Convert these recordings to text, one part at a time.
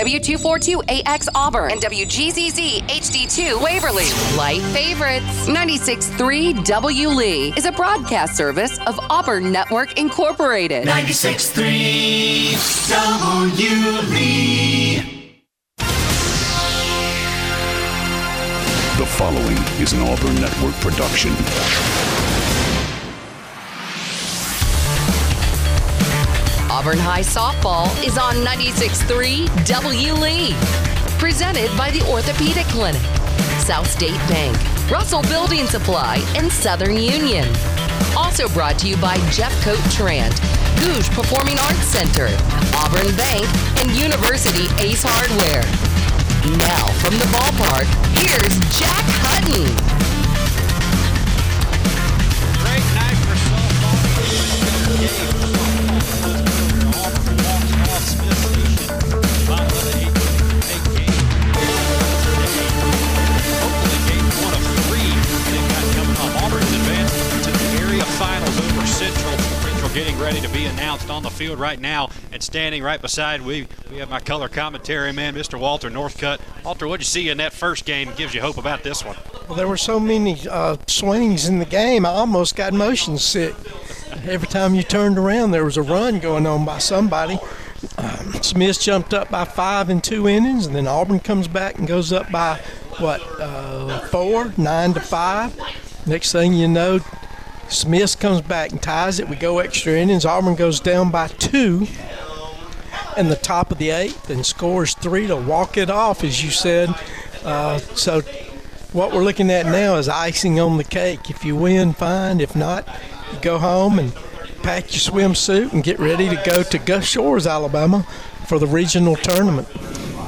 W242AX Auburn, and WGZZ HD2 Waverly. Light favorites. 96.3 W Lee is a broadcast service of Auburn Network Incorporated. 96.3 W Lee. The following is an Auburn Network production. Auburn High Softball is on 96.3 W Lee. Presented by the Orthopedic Clinic, South State Bank, Russell Building Supply, and Southern Union. Also brought to you by Jeffcoat Trant, Gogue Performing Arts Center, Auburn Bank, and University Ace Hardware. Now from the ballpark, here's Jack Hutton. Great night for softball. Central. Central getting ready to be announced on the field right now. And standing right beside we we have my color commentary man, Mr. Walter Northcutt. Walter, what'd you see in that first game? Gives you hope about this one. Well, there were so many uh, swings in the game, I almost got motion sick. Every time you turned around, there was a run going on by somebody. Um, Smith jumped up by five in two innings, and then Auburn comes back and goes up by what uh, four, nine to five. Next thing you know, Smith comes back and ties it. We go extra innings. Auburn goes down by two in the top of the eighth and scores three to walk it off, as you said. Uh, so what we're looking at now is icing on the cake. If you win, fine. If not, go home and pack your swimsuit and get ready to go to Gulf Shores, Alabama, for the regional tournament.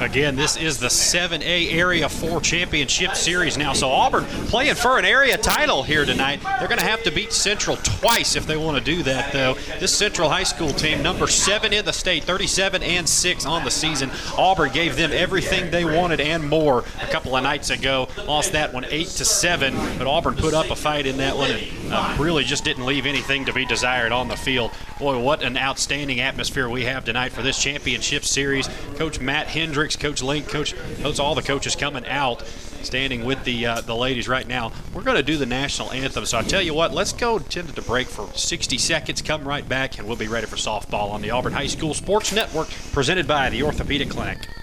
Again, this is the 7A Area 4 Championship Series now. So Auburn playing for an area title here tonight. They're going to have to beat Central twice if they want to do that, though. This Central High School team, number seven in the state, 37 and 6 on the season. Auburn gave them everything they wanted and more a couple of nights ago. Lost that one 8 to 7, but Auburn put up a fight in that one and uh, really just didn't leave anything to be desired on the field. Boy, what an outstanding atmosphere we have tonight for this championship series. Coach Matt Hendricks, Coach Link, Coach, those all the coaches coming out, standing with the uh, the ladies right now. We're going to do the national anthem. So I tell you what, let's go tend to the break for 60 seconds. Come right back, and we'll be ready for softball on the Auburn High School Sports Network, presented by the Orthopedic Clinic.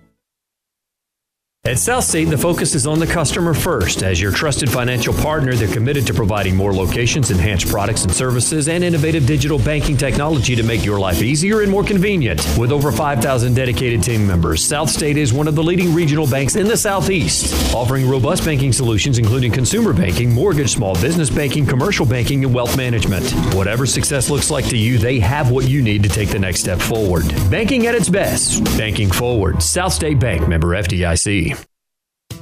At Southstate, the focus is on the customer first. As your trusted financial partner, they're committed to providing more locations, enhanced products and services, and innovative digital banking technology to make your life easier and more convenient. With over 5,000 dedicated team members, Southstate is one of the leading regional banks in the Southeast, offering robust banking solutions including consumer banking, mortgage, small business banking, commercial banking, and wealth management. Whatever success looks like to you, they have what you need to take the next step forward. Banking at its best. Banking forward. South State Bank member FDIC.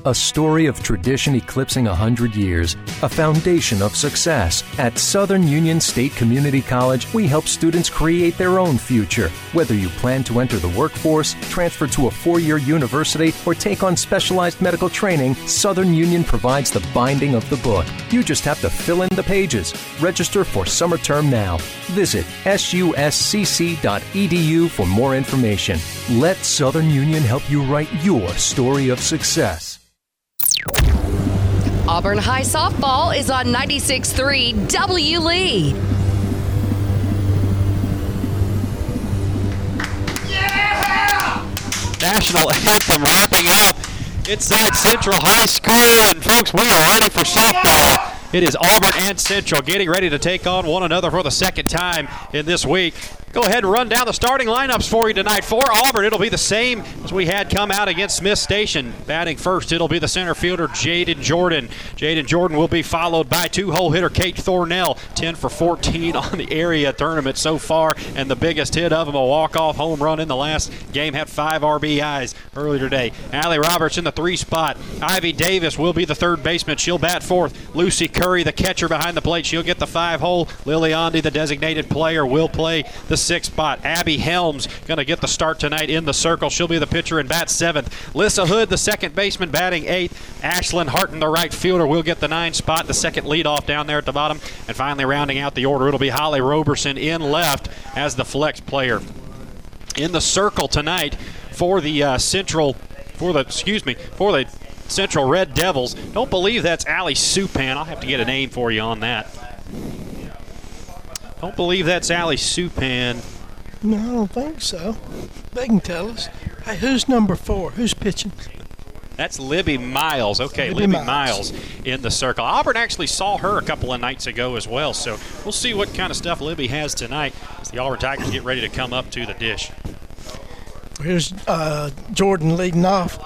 A story of tradition eclipsing 100 years, a foundation of success. At Southern Union State Community College, we help students create their own future. Whether you plan to enter the workforce, transfer to a four year university, or take on specialized medical training, Southern Union provides the binding of the book. You just have to fill in the pages. Register for summer term now. Visit suscc.edu for more information. Let Southern Union help you write your story of success. Auburn High Softball is on 96.3 W Lee. National anthem wrapping up inside Central High School. And folks, we are ready for softball. It is Auburn and Central getting ready to take on one another for the second time in this week. Go ahead and run down the starting lineups for you tonight. For Auburn, it'll be the same as we had come out against Smith Station. Batting first, it'll be the center fielder, Jaden Jordan. Jaden Jordan will be followed by two hole hitter, Kate Thornell. 10 for 14 on the area tournament so far, and the biggest hit of them, a walk-off home run in the last game, had five RBIs earlier today. Allie Roberts in the three spot. Ivy Davis will be the third baseman. She'll bat fourth. Lucy Curry, the catcher behind the plate. She'll get the five hole. Lily Ondi, the designated player, will play the sixth spot. Abby Helms going to get the start tonight in the circle. She'll be the pitcher and bat seventh. Lissa Hood, the second baseman, batting eighth. Ashlyn Harton, the right fielder, will get the nine spot, the second leadoff down there at the bottom. And finally, rounding out the order, it'll be Holly Roberson in left as the flex player. In the circle tonight for the uh, Central, for the excuse me, for the Central Red Devils. Don't believe that's Allie Supan. I'll have to get a name for you on that. Don't believe that's Ali Supan. No, I don't think so. They can tell us. Hey, who's number four? Who's pitching? That's Libby Miles. Okay, Libby Libby, Miles. Miles. in the circle. Auburn actually saw her a couple of nights ago as well, so we'll see what kind of stuff Libby has tonight as the Auburn Tigers get ready to come up to the dish. Here's uh, Jordan leading off.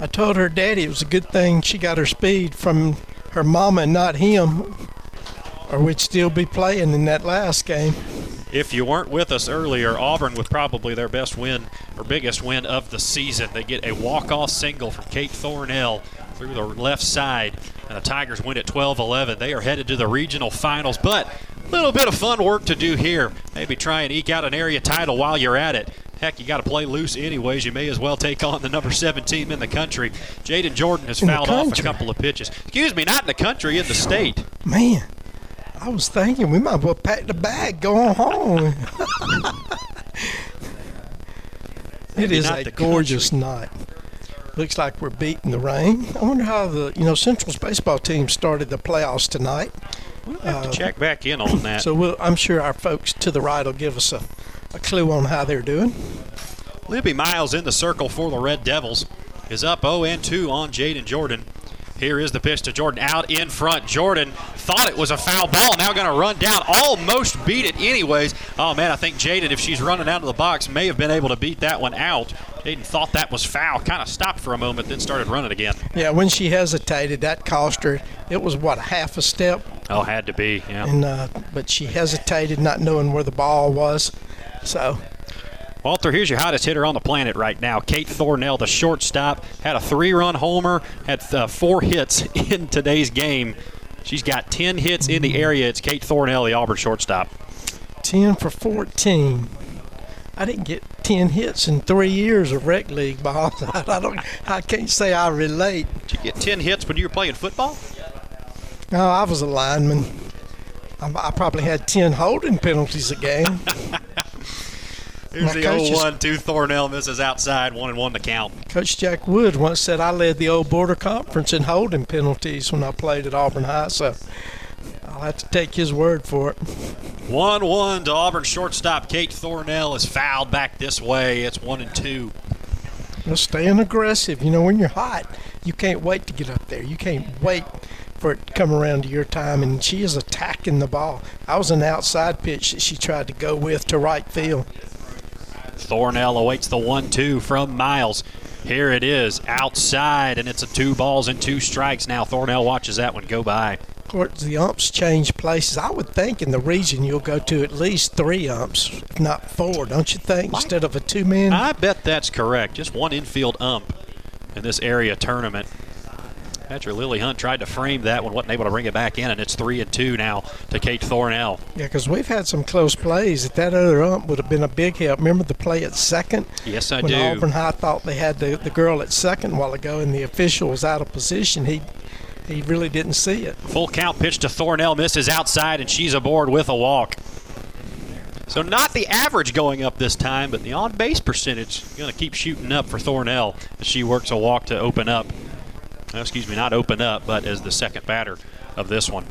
I told her daddy it was a good thing she got her speed from her mama and not him, or we'd still be playing in that last game. If you weren't with us earlier, Auburn with probably their best win or biggest win of the season. They get a walk-off single from Kate Thornell through the left side, and the Tigers win at 12-11. They are headed to the regional finals, but a little bit of fun work to do here. Maybe try and eke out an area title while you're at it. Heck, you got to play loose anyways. You may as well take on the number seven team in the country. Jaden Jordan has In fouled off a couple of pitches. Excuse me, not in the country, in the state. Man, I was thinking we might as well pack the bag, go on home. it is a gorgeous night. Looks like we're beating the rain. I wonder how the you know Central's baseball team started the playoffs tonight. We'll have to uh, check back in on that. So we'll, I'm sure our folks to the right will give us a, a clue on how they're doing. Libby Miles in the circle for the Red Devils is up 0 and 2 on Jaden Jordan. Here is the pitch to Jordan out in front. Jordan thought it was a foul ball, now going to run down, almost beat it anyways. Oh man, I think Jaden, if she's running out of the box, may have been able to beat that one out. Jaden thought that was foul, kind of stopped for a moment, then started running again. Yeah, when she hesitated, that cost her. It was what a half a step, Oh, had to be, yeah. and uh, but she hesitated, not knowing where the ball was. So Walter, here's your hottest hitter on the planet right now. Kate Thornell, the shortstop, had a three run homer, had uh, four hits in today's game. She's got 10 hits in the area. It's Kate Thornell, the Auburn shortstop. 10 for 14. I didn't get 10 hits in three years of rec league ball. I don't. I can't say I relate. Did you get 10 hits when you were playing football? No, I was a lineman. I, I probably had 10 holding penalties a game. Here's My the is- 0 1 2 Thornell misses outside, 1 and 1 to count. Coach Jack Wood once said I led the old border conference in holding penalties when I played at Auburn High. So I'll have to take his word for it. 1 1 to Auburn shortstop. Kate Thornell is fouled back this way. It's 1 and 2. You know, staying aggressive. You know, when you're hot, you can't wait to get up there. You can't wait for it to come around to your time. And she is attacking the ball. I was an outside pitch that she tried to go with to right field. Thornell awaits the 1 2 from Miles. Here it is outside, and it's a two balls and two strikes. Now Thornell watches that one go by. Of course, the umps change places. I would think in the region you'll go to at least three umps, not four, don't you think? Instead of a two man. I bet that's correct. Just one infield ump in this area tournament. Patrick Lily Hunt tried to frame that one, wasn't able to bring it back in, and it's three and two now to Kate Thornell. Yeah, because we've had some close plays. If that other ump would have been a big help. Remember the play at second? Yes, I when do. Auburn High thought they had the, the girl at second a while ago and the official was out of position. He he really didn't see it. Full count pitch to Thornell misses outside, and she's aboard with a walk. So not the average going up this time, but the on base percentage going to keep shooting up for Thornell as she works a walk to open up. Uh, excuse me, not open up, but as the second batter of this one.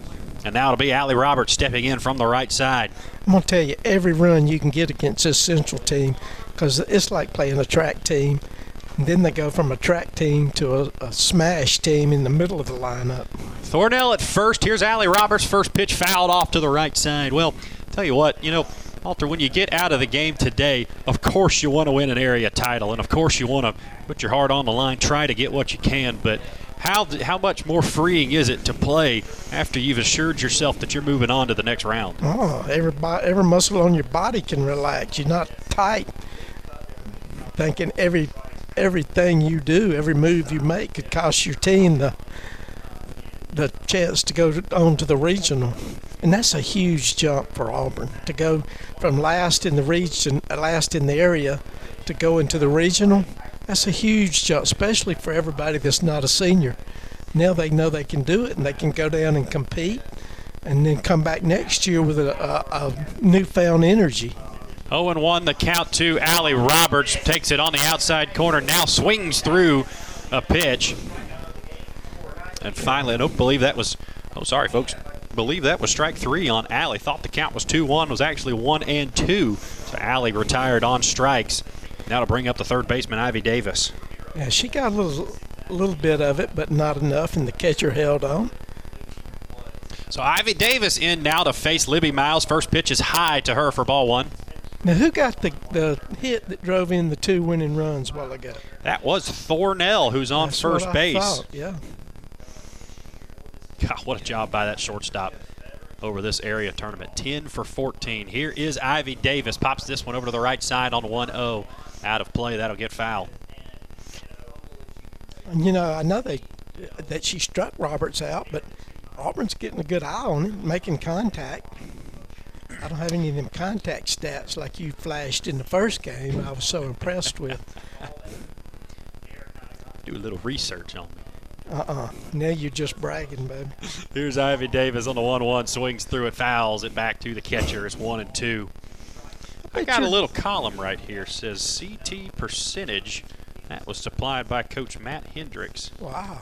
And now it'll be Allie Roberts stepping in from the right side. I'm gonna tell you, every run you can get against this Central team, because it's like playing a track team. And then they go from a track team to a, a smash team in the middle of the lineup. Thornell at first. Here's Allie Roberts. First pitch fouled off to the right side. Well, tell you what, you know, Walter, when you get out of the game today, of course you want to win an area title, and of course you want to put your heart on the line, try to get what you can. But how how much more freeing is it to play after you've assured yourself that you're moving on to the next round? Oh, every every muscle on your body can relax. You're not tight, thinking every everything you do, every move you make, could cost your team the the chance to go on to the regional. And that's a huge jump for Auburn to go from last in the region, last in the area, to go into the regional. That's a huge jump, especially for everybody that's not a senior. Now they know they can do it and they can go down and compete and then come back next year with a, a, a newfound energy. 0 1 the count to Allie Roberts. Takes it on the outside corner. Now swings through a pitch. And finally, I don't believe that was. Oh, sorry, folks. Believe that was strike three on Allie. Thought the count was 2 1. Was actually 1 and 2. So Allie retired on strikes. Now to bring up the third baseman, Ivy Davis. Yeah, she got a little, a little bit of it, but not enough, and the catcher held on. So Ivy Davis in now to face Libby Miles. First pitch is high to her for ball one. Now, who got the, the hit that drove in the two winning runs while ago? That was Thornell, who's on That's first base. thought, Yeah. God, what a job by that shortstop over this area tournament. 10 for 14. Here is Ivy Davis. Pops this one over to the right side on 1 0. Out of play. That'll get foul. You know, I know they that she struck Roberts out, but Auburn's getting a good eye on him, making contact. I don't have any of them contact stats like you flashed in the first game. I was so impressed with. Do a little research on me. Uh-uh. Now you're just bragging, baby. Here's Ivy Davis on the 1 1. Swings through it, fouls it back to the catcher. It's 1 and 2. I got a little column right here. Says CT percentage. That was supplied by Coach Matt Hendricks. Wow.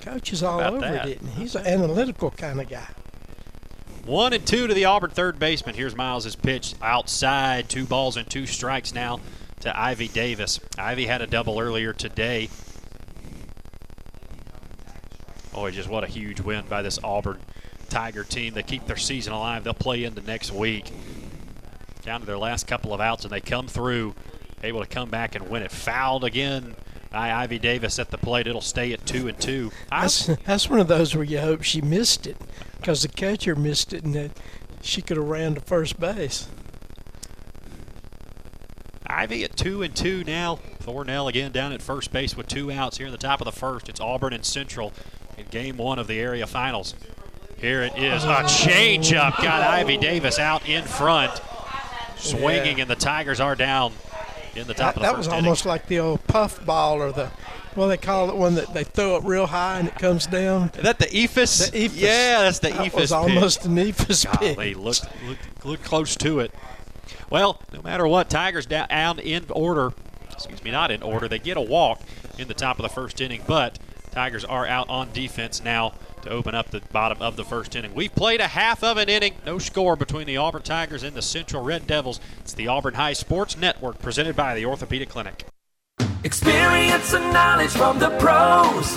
Coach is all over that? it? He's an analytical kind of guy. One and two to the Auburn third baseman. Here's Miles' pitch outside. Two balls and two strikes now to Ivy Davis. Ivy had a double earlier today. Boy, just what a huge win by this Auburn Tiger team. They keep their season alive. They'll play into next week. Down to their last couple of outs, and they come through, able to come back and win it. Fouled again by Ivy Davis at the plate. It'll stay at two and two. That's, that's one of those where you hope she missed it because the catcher missed it and that she could have ran to first base. Ivy at two and two now. Thornell again down at first base with two outs here in the top of the first. It's Auburn and Central in game one of the area finals. Here it is. A changeup got Ivy Davis out in front, swinging, Yeah. and the Tigers are down in the top That, of the that first was inning. almost like the old puff ball or the, well, they call it one that they throw it real high and it comes down. Is that the Eephus? The Eephus. Yeah, that's the That Eephus. was pitch. almost an Eephus Golly, pitch. look, look, look close to it. Well, no matter what, Tigers down, down in order. Excuse me, not in order. They get a walk in the top of the first inning, but Tigers are out on defense now to open up the bottom of the first inning. We've played a half of an inning. No score between the Auburn Tigers and the Central Red Devils. It's the Auburn High Sports Network presented by the Orthopedic Clinic. Experience and knowledge from the pros.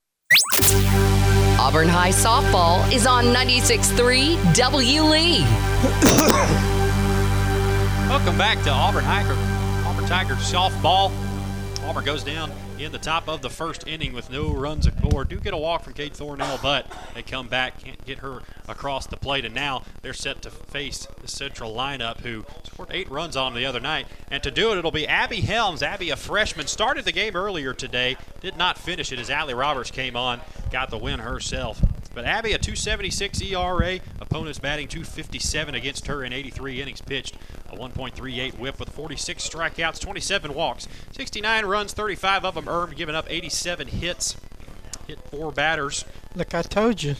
Auburn High Softball is on 96.3 W. Lee. Welcome back to Auburn Tiger, Auburn Tigers softball. Auburn goes down in the top of the first inning with no runs scored. Do get a walk from Kate Thornell, but they come back, can't get her across the plate, and now they're set to face the Central lineup who scored eight runs on the other night. And to do it, it'll be Abby Helms. Abby, a freshman, started the game earlier today, did not finish it as Allie Roberts came on, got the win herself. But Abby, a 276 ERA, opponents batting 257 against her in 83 innings pitched, a 1.38 whip with 46 strikeouts, 27 walks, 69 runs, 35 of them earned, giving up 87 hits, hit four batters. Like I told you,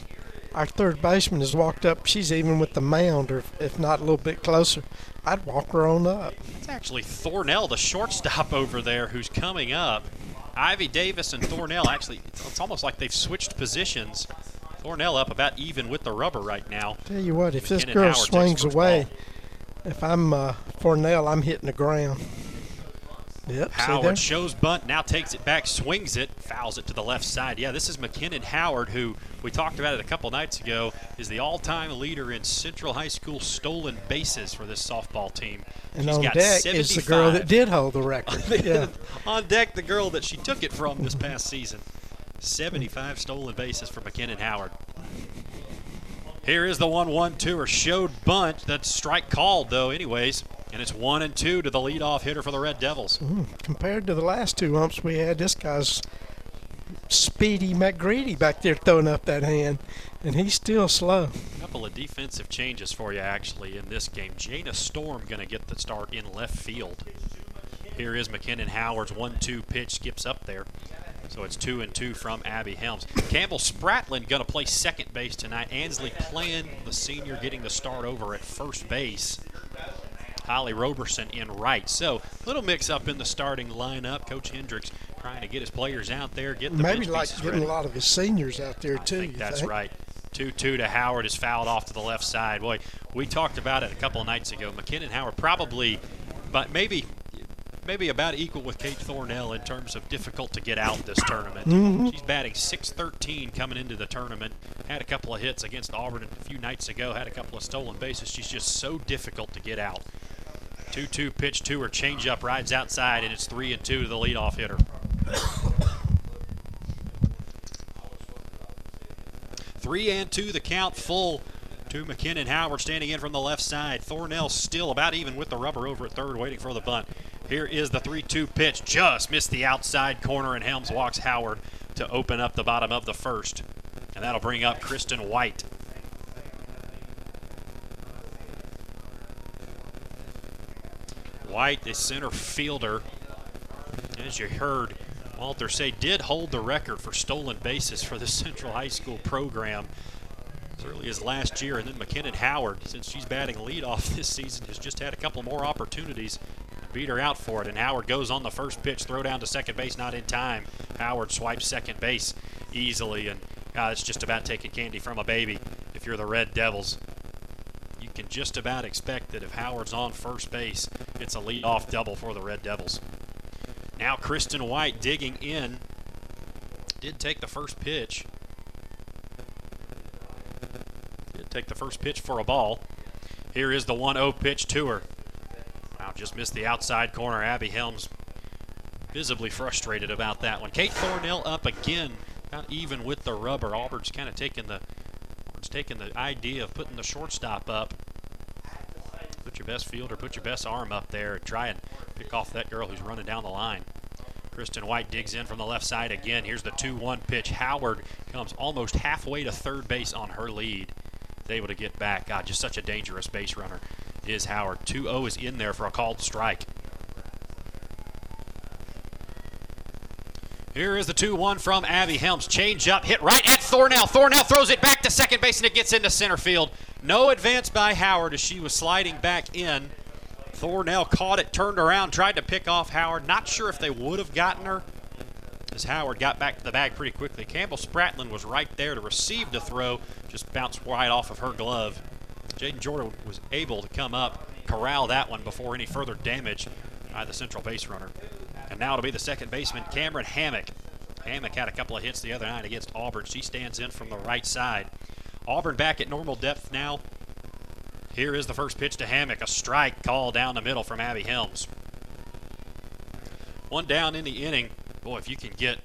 our third baseman has walked up. She's even with the mound, or if not a little bit closer. I'd walk her on up. It's actually Thornell, the shortstop over there, who's coming up. Ivy Davis and Thornell actually, it's almost like they've switched positions. Thornell up about even with the rubber right now. Tell you what, if this girl Howard swings away, ball. if I'm uh, Thornell, I'm hitting the ground. Yep. Howard shows bunt, now takes it back, swings it, fouls it to the left side. Yeah, this is McKinnon Howard, who we talked about it a couple nights ago, is the all-time leader in Central High School stolen bases for this softball team. And She's on got deck is the girl that did hold the record. yeah. on deck, the girl that she took it from this past season. 75 stolen bases for McKinnon Howard. Here is the 1 1 2 or showed bunt. That's strike called, though, anyways. And it's 1 and 2 to the leadoff hitter for the Red Devils. Mm, compared to the last two umps we had, this guy's Speedy McGreedy back there throwing up that hand, and he's still slow. A couple of defensive changes for you, actually, in this game. Jana Storm going to get the start in left field. Here is McKinnon Howard's 1 2 pitch, skips up there. So it's 2 and 2 from Abby Helms. Campbell Spratlin going to play second base tonight. Ansley playing the senior, getting the start over at first base. Holly Roberson in right. So little mix up in the starting lineup. Coach Hendricks trying to get his players out there, get the Maybe like getting ready. a lot of his seniors out there I too. that's think? right. 2 2 to Howard is fouled off to the left side. Boy, we talked about it a couple of nights ago. McKinnon Howard probably, but maybe. Maybe about equal with Kate Thornell in terms of difficult to get out this tournament. Mhm. She's batting 613 coming into the tournament. Had a couple of hits against Auburn a few nights ago. Had a couple of stolen bases. She's just so difficult to get out. 2 2 pitch to her, changeup rides outside, and it's 3 and 2 to the leadoff hitter. Three and two, the count full to McKinnon Howard standing in from the left side. Thornell still about even with the rubber over at third, waiting for the bunt. Here is the 3 2 pitch. Just missed the outside corner, and Helms walks Howard to open up the bottom of the first. And that'll bring up Kristen White. White, the center fielder, as you heard Walter say, did hold the record for stolen bases for the Central High School program as early as last year. And then McKinnon Howard, since she's batting leadoff this season, has just had a couple more opportunities. To Beat her out for it, and Howard goes on the first pitch, throw down to second base, not in time. Howard swipes second base easily, and uh, it's just about taking candy from a baby if you're the Red Devils. You can just about expect that if Howard's on first base, it's a leadoff double for the Red Devils. Now Kristen White digging in. Did take the first pitch. Did take the first pitch for a ball. Here is the 1 0 pitch to her. Just missed the outside corner. Abby Helms visibly frustrated about that one. Kate Thornell up again, about even with the rubber. Auburn's kind of taking the Auburn's taking the idea of putting the shortstop up. Put your best fielder, put your best arm up there, try and pick off that girl who's running down the line. Kristen White digs in from the left side again. Here's the 2 1 pitch. Howard comes almost halfway to third base on her lead. Is able to get back. God, just such a dangerous base runner is Howard. 2 0 is in there for a called strike. Here is the 2 1 from Abby Helms. Change up, hit right at Thornell. Thornell throws it back to second base and it gets into center field. No advance by Howard as she was sliding back in. Thornell caught it, turned around, tried to pick off Howard. Not sure if they would have gotten her as Howard got back to the bag pretty quickly. Campbell Spratlin was right there to receive the throw, just bounced right off of her glove. Jaden Jordan was able to come up, corral that one before any further damage by the central base runner. And now to be the second baseman, Cameron Hammock. Hammock had a couple of hits the other night against Auburn. She stands in from the right side. Auburn back at normal depth now. Here is the first pitch to Hammock. A strike call down the middle from Abby Helms. One down in the inning. Boy, if you can get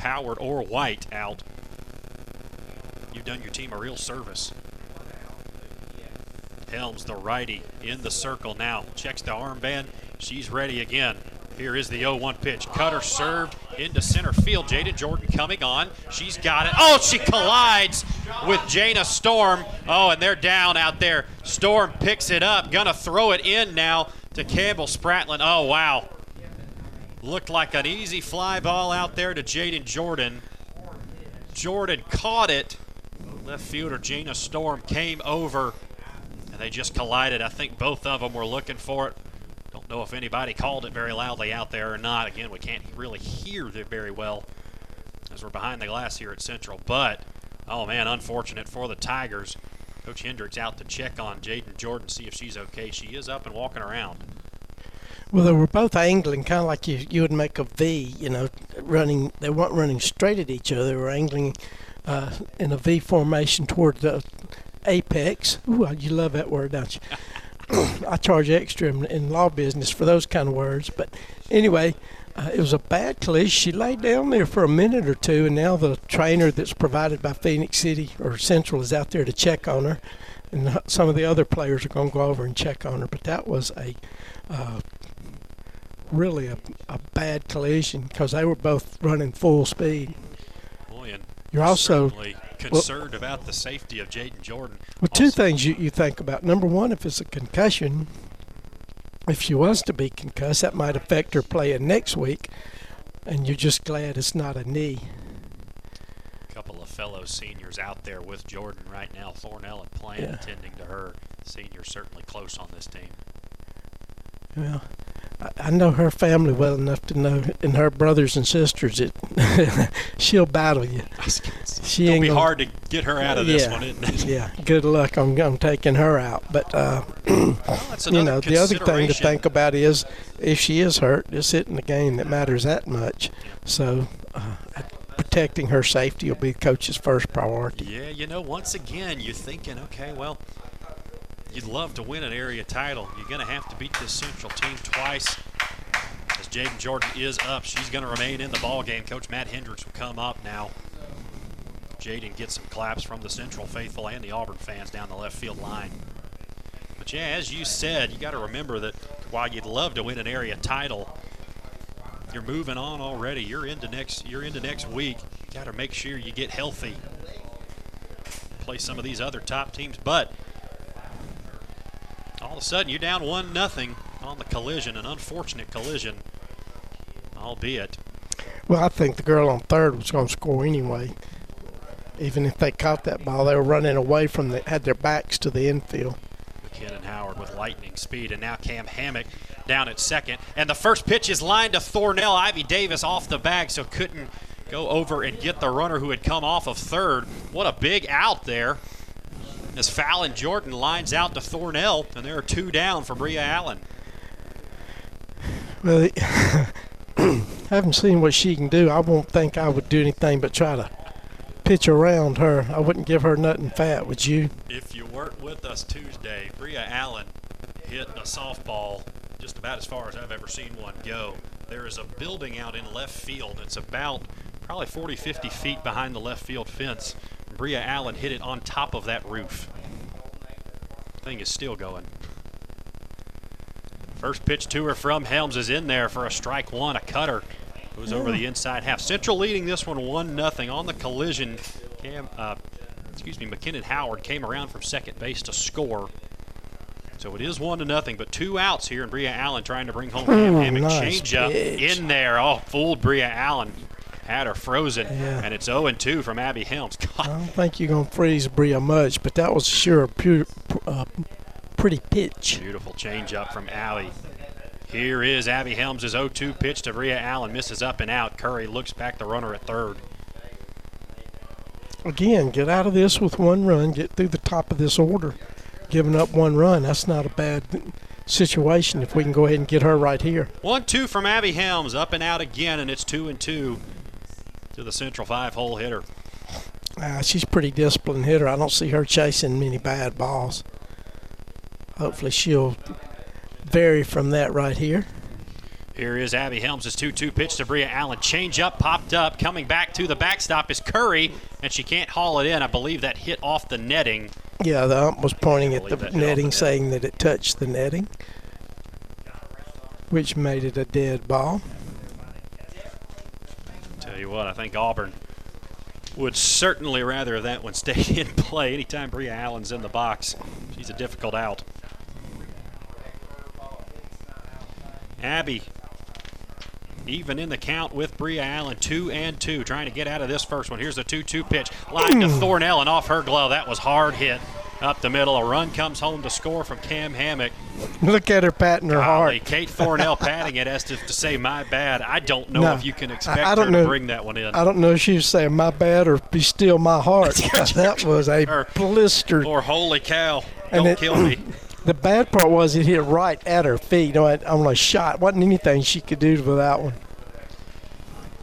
Howard or White out, you've done your team a real service. Helms, the righty, in the circle now. Checks the armband. She's ready again. Here is the 0 1 pitch. Cutter served into center field. Jaden Jordan coming on. She's got it. Oh, she collides with Jana Storm. Oh, and they're down out there. Storm picks it up. Gonna throw it in now to Campbell Spratlin. Oh, wow. Looked like an easy fly ball out there to Jaden Jordan. Jordan caught it. Left fielder Jana Storm came over they just collided. I think both of them were looking for it. Don't know if anybody called it very loudly out there or not. Again, we can't really hear it very well as we're behind the glass here at Central. But, oh man, unfortunate for the Tigers. Coach Hendricks out to check on Jaden Jordan, see if she's okay. She is up and walking around. Well, they were both angling, kind of like you, you would make a V, you know, running. They weren't running straight at each other. They were angling uh, in a V formation toward the apex. Ooh, you love that word, don't you? I charge extra in, in, law business for those kind of words. But anyway, uh, it was a bad collision. She laid down there for a minute or two, and now the trainer that's provided by Phenix City or Central is out there to check on her. And some of the other players are going to go over and check on her. But that was a uh, really a, a bad collision because they were both running full speed. Boy, and You're also concerned well, about the safety of Jaden Jordan. Well, two also. things you, you think about. Number one, if it's a concussion, if she was to be concussed, that might affect her playing next week, and you're just glad it's not a knee. A couple of fellow seniors out there with Jordan right now, Thornell and Plant, yeah. attending to her. Seniors certainly close on this team. Well, I know her family well enough to know, and her brothers and sisters, that she'll battle you. She It'll be gonna, hard to get her out of this yeah, one, isn't it? Yeah. Good luck on, on taking her out. But uh, well, you know, the other thing to think about is if she is hurt, it's hitting the game that matters that much. So. Uh, protecting her safety will be the coach's first priority. Yeah, you know, once again, you're thinking, okay, well, you'd love to win an area title. You're going to have to beat this Central team twice. As Jaden Jordan is up, she's going to remain in the ball game. Coach Matt Hendricks will come up now. Jaden gets some claps from the Central faithful and the Auburn fans down the left field line. But yeah, as you said, you got to remember that while you'd love to win an area title, you're moving on already. You're into next. You're into next week. Got to make sure you get healthy. Play some of these other top teams, but all of a sudden you're down one nothing on the collision, an unfortunate collision, albeit. Well, I think the girl on third was going to score anyway. Even if they caught that ball, they were running away from the had their backs to the infield. McKinnon Howard with lightning speed, and now Cam Hammock down at second. And the first pitch is lined to Thornell. Ivy Davis off the bag, so couldn't go over and get the runner who had come off of third. What a big out there as Fallon Jordan lines out to Thornell, and there are two down for Bria Allen. Well, I haven't seen what she can do. I won't think I would do anything but try to pitch around her. I wouldn't give her nothing fat, would you? If you weren't with us Tuesday, Bria Allen hit a softball just about as far as I've ever seen one go. There is a building out in left field. It's about probably 40, 50 feet behind the left field fence. Bria Allen hit it on top of that roof. Thing is still going. First pitch to her from Helms is in there for a strike one, a cutter. Goes over the inside half. Central leading this one 1 nothing on the collision. Cam, uh, excuse me, McKinnon Howard came around from second base to score. So it is one to nothing, but two outs here, and Bria Allen trying to bring home Cam Hammock. Nice Changeup in there. Oh, fooled Bria Allen had her frozen, yeah. and it's 0 2 from Abby Helms. God. I don't think you're going to freeze Bria much, but that was sure a pure, uh, pretty pitch. Beautiful changeup from Abby. Here is Abby Helms' 0 2 pitch to Bria Allen. Misses up and out. Curry looks back the runner at third. Again, get out of this with one run, get through the top of this order. Giving up one run, that's not a bad situation if we can go ahead and get her right here. 1 2 from Abby Helms. Up and out again, and it's 2 and 2 to the Central five hole hitter. Uh, she's pretty disciplined hitter. I don't see her chasing many bad balls. Hopefully she'll vary from that right here. Here is Abby Helms' 2 2 pitch to Bria Allen. Change up, popped up. Coming back to the backstop is Curry, and she can't haul it in. I believe that hit off the netting. Yeah, the ump was pointing at the believe that hit off the netting, net. saying that it touched the netting, which made it a dead ball. Tell you what, I think Auburn would certainly rather that one stay in play. Anytime Bria Allen's in the box, she's a difficult out. Abby, even in the count with Bria Allen, two and two, trying to get out of this first one. Here's the 2 2 pitch. Line to hmm. Thornell and off her glove. That was hard hit up the middle. A run comes home to score from Cam Hammock. Look at her patting her Golly, heart. Kate Thornell patting it as if to say, my bad. I don't know No, if you can expect I her don't to know- bring that one in. I don't know if she was saying my bad or be still my heart. that was a blister. Or holy cow, And don't it- kill me. The bad part was it hit right at her feet. You know, on a shot. wasn't anything she could do with that one.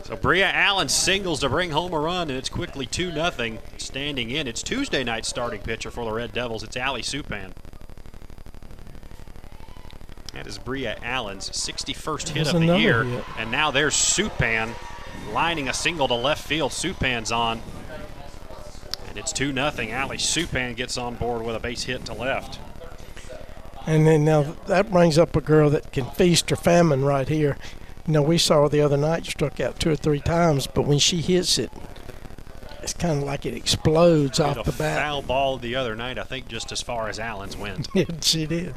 So Bria Allen singles to bring home a run, and it's quickly 2 0 standing in. It's Tuesday night starting pitcher for the Red Devils. It's Allie Supan. That is Bria Allen's 61st hit of the year. hit. And now there's Supan lining a single to left field. Supan's on. And it's 2 0. Allie Supan gets on board with a base hit to left. And then now that brings up a girl that can feast or famine right here. You know, we saw her the other night struck out two or three times, but when she hits it, it's kind of like it explodes off the bat. foul ball the other night, I think just as far as Allen's went. She did.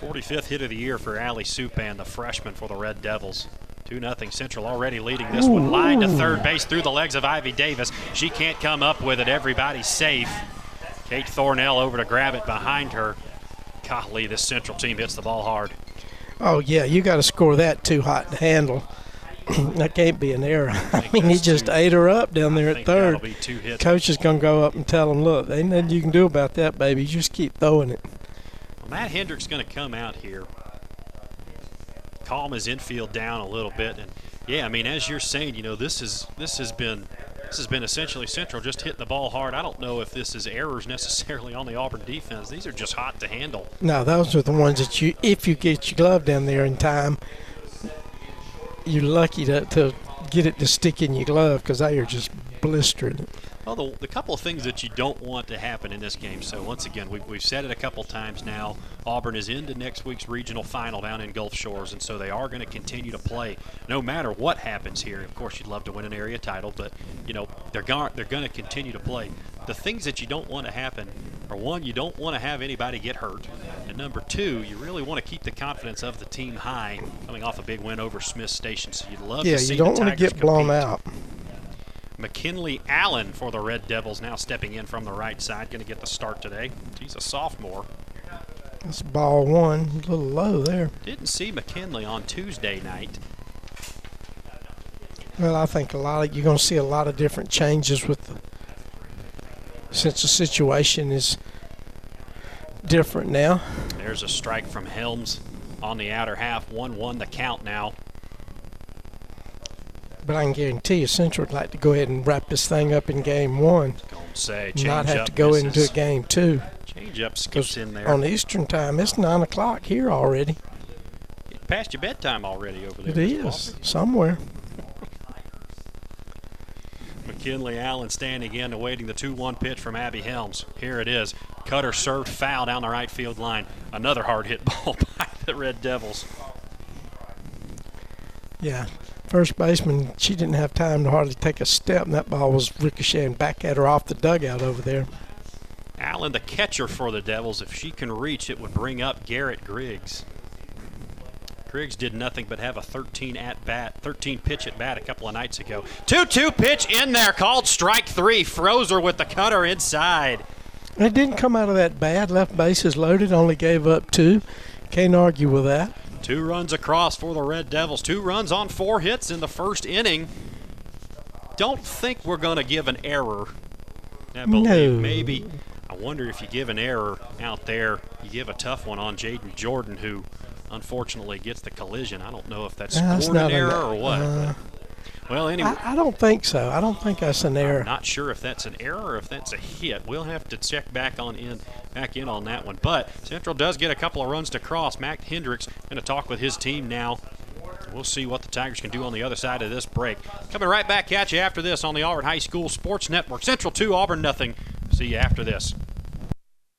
45th hit of the year for Allie Supan, the freshman for the Red Devils. 2 0 Central already leading this one. Line to third base through the legs of Ivy Davis. She can't come up with it. Everybody's safe. Kate Thornell over to grab it behind her. Golly, this Central team hits the ball hard. Oh yeah, you got to score that too hot to handle. that can't be an error. I mean, he just two- ate her up down there I at third. be two hits. Coach is gonna go up and tell him, "Look, ain't nothing you can do about that, baby. You just keep throwing it." Well, Matt Hendricks going to come out here, calm his infield down a little bit, and yeah, I mean, as you're saying, you know, this is this has been this has been essentially Central just hitting the ball hard. I don't know if this is errors necessarily on the Auburn defense. These are just hot to handle. No, those are the ones that you, if you get your glove down there in time, you're lucky to, to get it to stick in your glove because they are just blistered. Well, the, the couple of things that you don't want to happen in this game. So once again, we, we've said it a couple times now. Auburn is into next week's regional final down in Gulf Shores, and so they are going to continue to play no matter what happens here. Of course, you'd love to win an area title, but you know they're going they're going to continue to play. The things that you don't want to happen are one, you don't want to have anybody get hurt, and number two, you really want to keep the confidence of the team high, coming off a big win over Smith Station. So you'd love Yeah, to see you don't want to get blown out. McKinley Allen for the Red Devils now stepping in from the right side, going to get the start today. He's a sophomore. That's ball one, a little low there. Didn't see McKinley on Tuesday night. Well, I think a lot of you're going to see a lot of different changes with the, since the situation is different now. There's a strike from Helms on the outer half. 1 1 the count now. But I can guarantee you, Central would like to go ahead and wrap this thing up in game one, Don't say not have up to go misses. into game two. Change up skips in there. on Eastern time, it's nine o'clock here already. It's Past your bedtime already over there. It is, Walter. somewhere. McKinley Allen standing in, awaiting the 2 1 pitch from Abby Helms. Here it is. Cutter served foul down the right field line. Another hard hit ball by the Red Devils. Yeah. First baseman, she didn't have time to hardly take a step, and that ball was ricocheting back at her off the dugout over there. Allen, the catcher for the Devils, if she can reach, it would bring up Garrett Griggs. Griggs did nothing but have a 13 at bat, 13 pitch at bat a couple of nights ago. 2-2 pitch in there, called strike three. Frozer with the cutter inside. It didn't come out of that bad. Left bases loaded, only gave up two. Can't argue with that. Two runs across for the Red Devils. Two runs on four hits in the first inning. Don't think we're going to give an error. I believe No. maybe. I wonder if you give an error out there, you give a tough one on Jaden Jordan, who unfortunately gets the collision. I don't know if that's That's scored an not a- error or what. uh, Well, anyway. I, I, don't think so. I don't think that's an error. I'm not sure if that's an error or if that's a hit. We'll have to check back on in back in on that one. But Central does get a couple of runs to cross. Matt Hendricks going to talk with his team now. We'll see what the Tigers can do on the other side of this break. Coming right back at you after this on the Auburn High School Sports Network. Central 2, Auburn nothing. See you after this.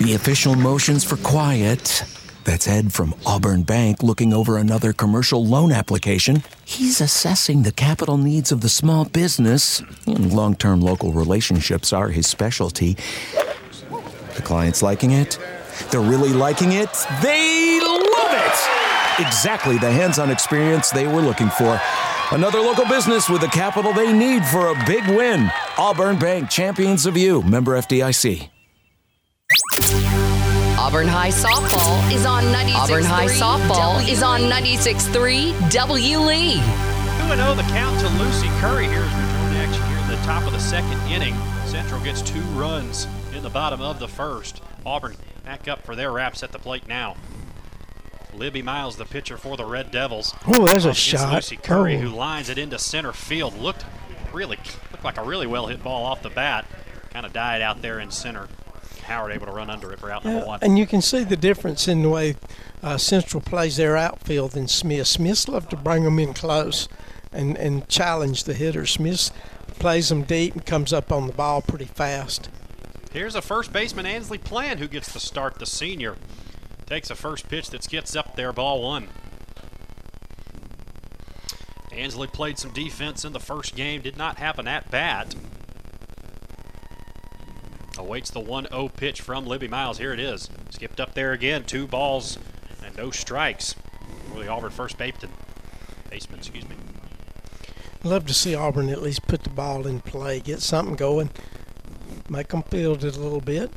The official motions for quiet. That's Ed from Auburn Bank looking over another commercial loan application. He's assessing the capital needs of the small business, and long term local relationships are his specialty. The client's liking it. They're really liking it. They love it! Exactly the hands on experience they were looking for. Another local business with the capital they need for a big win. Auburn Bank, champions of you, member FDIC. Auburn High softball is on 96.3. Auburn High softball w- is on 96.3 W Lee. 2 0 the count to Lucy Curry here as we join action here in the top of the second inning. Central gets two runs in the bottom of the first. Auburn back up for their wraps at the plate now. Libby Miles, the pitcher for the Red Devils. Oh, there's a shot. Lucy Curry, oh. who lines it into center field. Looked really looked like a really well hit ball off the bat. Kind of died out there in center. Howard able to run under it for out number one. And you can see the difference in the way uh, Central plays their outfield than Smith. Smiths love to bring them in close and, and challenge the hitter. Smith plays them deep and comes up on the ball pretty fast. Here's a first baseman, Ansley Plan, who gets to start the senior. Takes a first pitch that gets up there, ball one. Ansley played some defense in the first game, did not have an at bat. Awaits the 1 0 pitch from Libby Miles. Here it is. Skipped up there again. Two balls and no strikes. Really Auburn first baseman. Baseman, excuse me. Love to see Auburn at least put the ball in play, get something going, make them field it a little bit.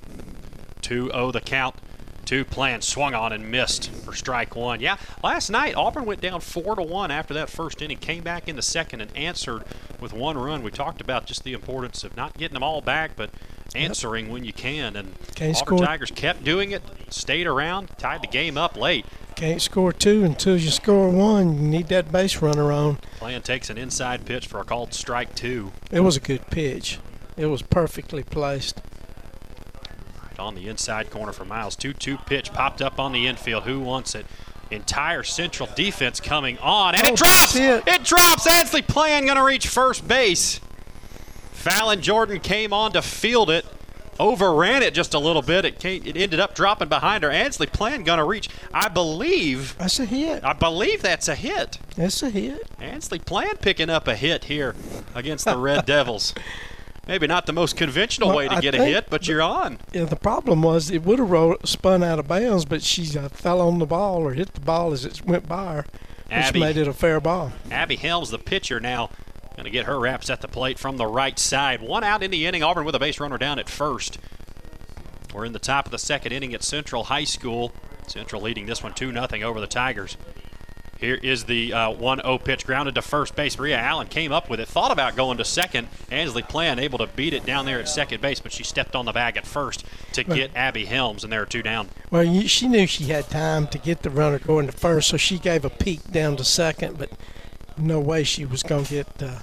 2 0 the count. Two plans swung on and missed for strike one. Yeah, last night Auburn went down four to one after that first inning, came back in the second and answered with one run. We talked about just the importance of not getting them all back, but answering yep. when you can. And Can't Auburn score. Tigers kept doing it, stayed around, tied the game up late. Can't score two until you score one. You need that base runner on. Plan takes an inside pitch for a called strike two. It was a good pitch. It was perfectly placed on the inside corner for Miles. 2 2 pitch popped up on the infield. Who wants it? Entire central defense coming on, and oh, it drops! It. it drops! Ansley Plan going to reach first base. Fallon Jordan came on to field it, overran it just a little bit. It came, it ended up dropping behind her. Ansley Plan going to reach. I believe that's a hit. I believe that's a hit. That's a hit. Ansley Plan picking up a hit here against the Red Devils. Maybe not the most conventional well, way to I get a hit, but you're on. Yeah, the problem was it would have spun out of bounds, but she uh, fell on the ball or hit the ball as it went by her, which Abby, made it a fair ball. Abby Helms, the pitcher, now going to get her wraps at the plate from the right side. One out in the inning. Auburn with a base runner down at first. We're in the top of the second inning at Central High School. Central leading this one 2 0 over the Tigers. Here is the uh, 1 0 pitch grounded to first base. Maria Allen came up with it, thought about going to second. Ansley Plan able to beat it down there at second base, but she stepped on the bag at first to get Abby Helms, and there are two down. Well, you, she knew she had time to get the runner going to first, so she gave a peek down to second, but no way she was going to get uh,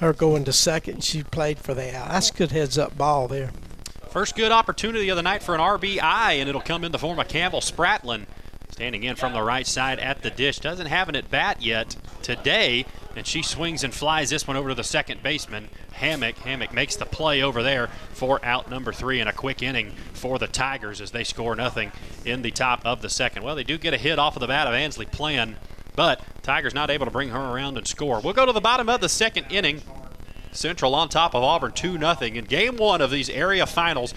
her going to second. She played for the out. That's a good heads up ball there. First good opportunity of the night for an RBI, and it'll come in the form of Campbell Spratlin. Standing in from the right side at the dish. Doesn't have an at bat yet today, and she swings and flies this one over to the second baseman, Hammock. Hammock makes the play over there for out number three and a quick inning for the Tigers as they score nothing in the top of the second. Well, they do get a hit off of the bat of Ansley Plan, but Tigers not able to bring her around and score. We'll go to the bottom of the second inning. Central on top of Auburn 2 0 in game one of these area finals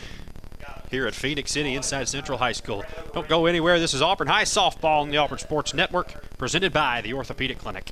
here at Phenix City inside Central High School. Don't go anywhere. This is Auburn High Softball on the Auburn Sports Network, presented by the Orthopedic Clinic.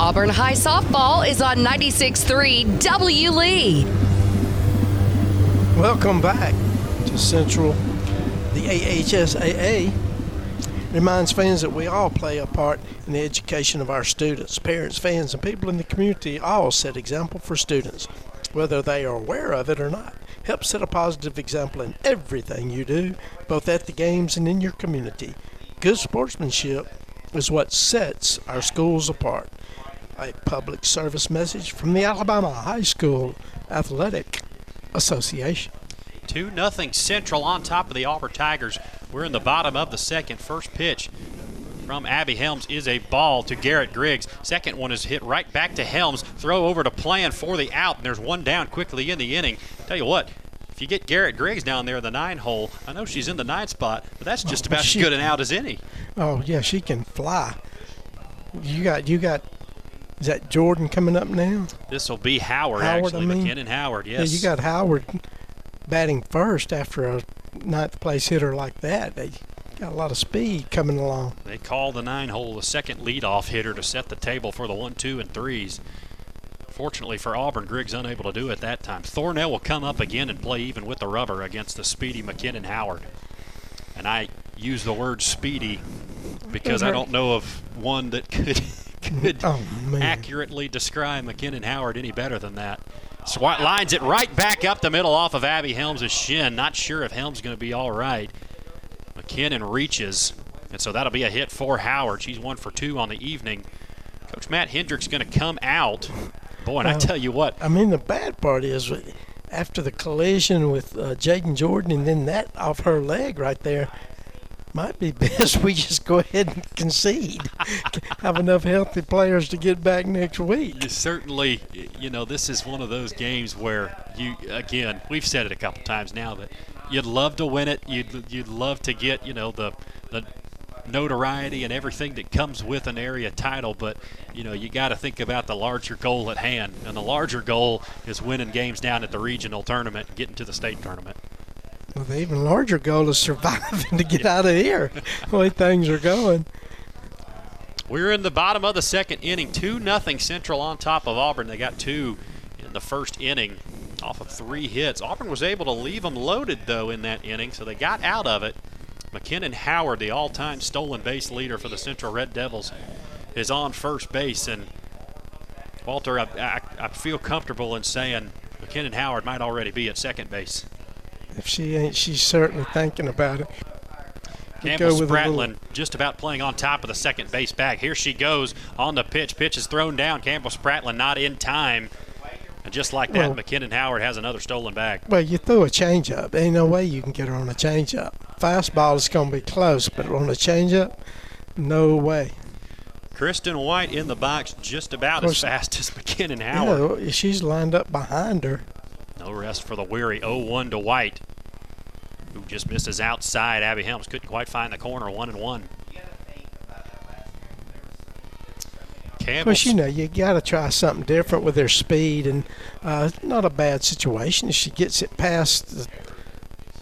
Auburn High softball is on 96.3 W Lee. Welcome back to Central. The AHSAA reminds fans that we all play a part in the education of our students. Parents, fans, and people in the community all set example for students, whether they are aware of it or not. Help set a positive example in everything you do, both at the games and in your community. Good sportsmanship is what sets our schools apart. A public service message from the Alabama High School Athletic Association. 2 nothing Central on top of the Auburn Tigers. We're in the bottom of the second. First pitch from Abby Helms is a ball to Garrett Griggs. Second one is hit right back to Helms. Throw over to Plan for the out, and there's one down quickly in the inning. Tell you what, if you get Garrett Griggs down there in the nine hole, I know she's in the nine spot, but that's just Oh, about she- as good an out as any. Oh yeah, she can fly. You got you got is that Jordan coming up now? This will be Howard, Howard, actually, I mean. McKinnon Howard. Yes. Yeah, you got Howard batting first after a ninth place hitter like that. They got a lot of speed coming along. They call the nine hole the second leadoff hitter to set the table for the one, two, and threes. Fortunately for Auburn, Griggs unable to do it that time. Thornell will come up again and play even with the rubber against the speedy McKinnon Howard. And I use the word speedy because I don't know of one that could could Oh, accurately describe McKinnon Howard any better than that. Swat lines it right back up the middle off of Abby Helms' shin. Not sure if Helms going to be all right. McKinnon reaches, and so that'll be a hit for Howard. She's one for two on the evening. Coach Matt Hendricks going to come out. Boy, and I tell you what, I mean, the bad part is after the collision with uh, Jaden Jordan and then that off her leg right there, might be best we just go ahead and concede. Have enough healthy players to get back next week. you certainly, you know, this is one of those games where you, again, we've said it a couple times now that you'd love to win it. You'd you'd love to get, you know, the the notoriety and everything that comes with an area title, but you know, you got to think about the larger goal at hand, and the larger goal is winning games down at the regional tournament, getting to the state tournament. Well, the even larger goal is surviving to get out of here. the way things are going. We're in the bottom of the second inning, two nothing Central on top of Auburn. They got two in the first inning off of three hits. Auburn was able to leave them loaded though in that inning, so they got out of it. McKinnon Howard, the all-time stolen base leader for the Central Red Devils, is on first base, and Walter, I, I, I feel comfortable in saying McKinnon Howard might already be at second base. If she ain't, she's certainly thinking about it. Campbell little- Spratlin just about playing on top of the second base bag. Here she goes on the pitch. Pitch is thrown down. Campbell Spratlin not in time. And just like that, Well- McKinnon Howard has another stolen bag. Well, you threw a changeup. Ain't no way you can get her on a changeup. Fastball is going to be close, but on a changeup, no way. Kristen White in the box just about Of as fast as McKinnon You Howard. know, she's lined up behind her. No rest for the weary. 0-1 to White, who just misses outside. Abby Helms couldn't quite find the corner. One and one. Of course, you know, you got to try something different with their speed, and uh, not a bad situation. If she gets it past the,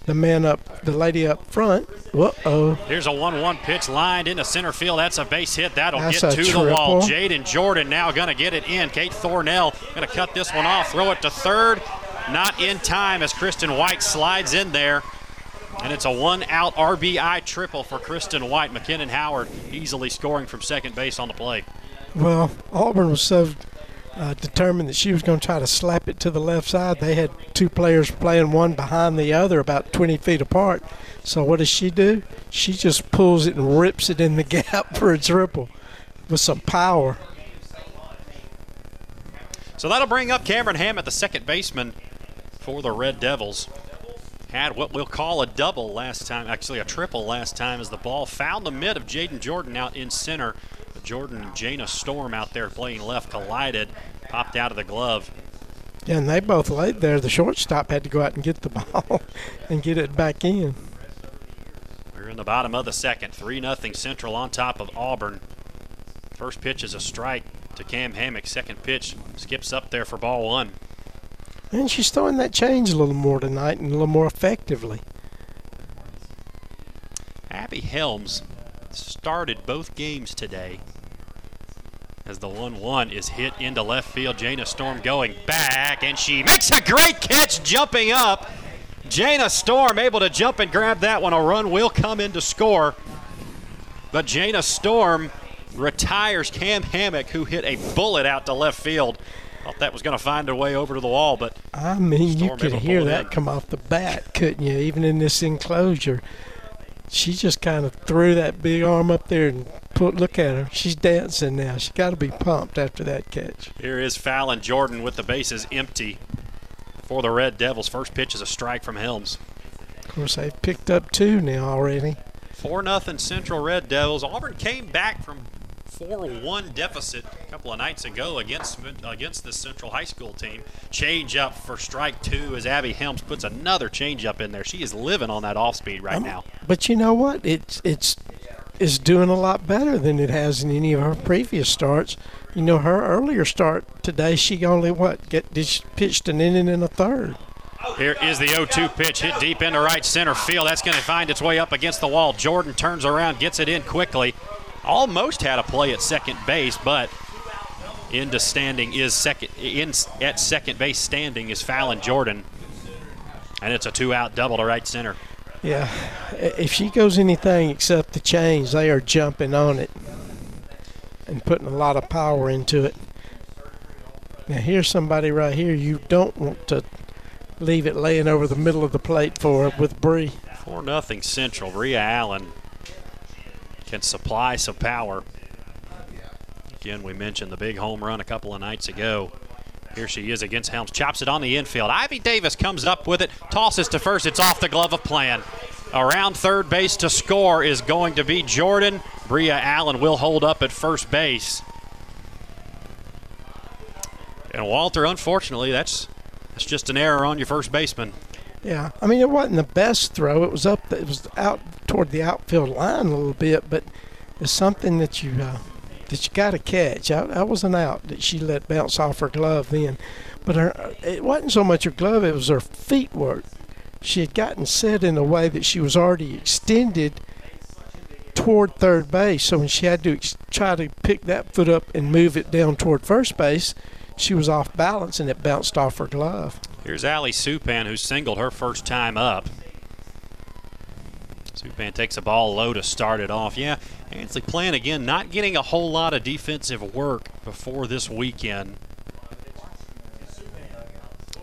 the man up, the lady up front, uh-oh. Here's a 1 1 pitch lined into center field. That's a base hit. That'll That's get to the wall. triple. Jaden Jordan now going to get it in. Kate Thornell going to cut this one off, throw it to third. Not in time as Kristen White slides in there. And it's a one out RBI triple for Kristen White. McKinnon Howard easily scoring from second base on the play. Well, Auburn was so uh, determined that she was going to try to slap it to the left side. They had two players playing one behind the other about 20 feet apart. So what does she do? She just pulls it and rips it in the gap for a triple with some power. So that'll bring up Cameron Hammett, the second baseman for the Red Devils. Had what we'll call a double last time, actually a triple last time, as the ball found the mid of Jaden Jordan out in center. Jordan and Jana Storm out there playing left collided, popped out of the glove. Yeah, and they both laid there. The shortstop had to go out and get the ball and get it back in. We're in the bottom of the second. 3 0 Central on top of Auburn. First pitch is a strike to Cam Hammock. Second pitch skips up there for ball one. And she's throwing that change a little more tonight and a little more effectively. Abby Helms started both games today as the 1 1 is hit into left field. Jana Storm going back, and she makes a great catch jumping up. Jana Storm able to jump and grab that one. A run will come in to score. But Jana Storm retires Cam Hammock, who hit a bullet out to left field. Thought that was going to find a way over to the wall, but I mean, Storm you could hear that in. come off the bat, couldn't you? Even in this enclosure, she just kind of threw that big arm up there and put. Look at her, she's dancing now. She got to be pumped after that catch. Here is Fallon Jordan with the bases empty for the Red Devils. First pitch is a strike from Helms. Of course, they've picked up two now already. 4 nothing Central Red Devils. Auburn came back from 4-1 deficit a couple of nights ago against against this Central High School team. Change up for strike two as Abby Helms puts another change up in there. She is living on that off speed right now. But you know what? It's it's is doing a lot better than it has in any of her previous starts. You know, her earlier start today, she only what get she pitched an inning and a third. Here is the 0-2 pitch hit deep into right center field. That's going to find its way up against the wall. Jordan turns around, gets it in quickly. Almost had a play at second base, but into standing is second in at second base standing is Fallon Jordan, and it's a two-out double to right center. Yeah, if she goes anything except the change, they are jumping on it and putting a lot of power into it. Now here's somebody right here you don't want to leave it laying over the middle of the plate for with Bree. Four nothing Central. Rhea Allen can supply some power. Again, we mentioned the big home run a couple of nights ago. Here she is against Helms. Chops it on the infield. Ivy Davis comes up with it, tosses to first. It's off the glove of Plan. Around third base to score is going to be Jordan. Bria Allen will hold up at first base. And Walter, unfortunately, that's that's just an error on your first baseman. Yeah, I mean it wasn't the best throw. It was up. It was out toward the outfield line a little bit, but it's something that you uh, that you got to catch. I, I was an out that she let bounce off her glove then, but her it wasn't so much her glove. It was her feet work. She had gotten set in a way that she was already extended toward third base. So when she had to ex- try to pick that foot up and move it down toward first base, she was off balance and it bounced off her glove. Here's Allie Supan, who singled her first time up. Supan takes a ball low to start it off. Yeah, Ansley playing again, not getting a whole lot of defensive work before this weekend.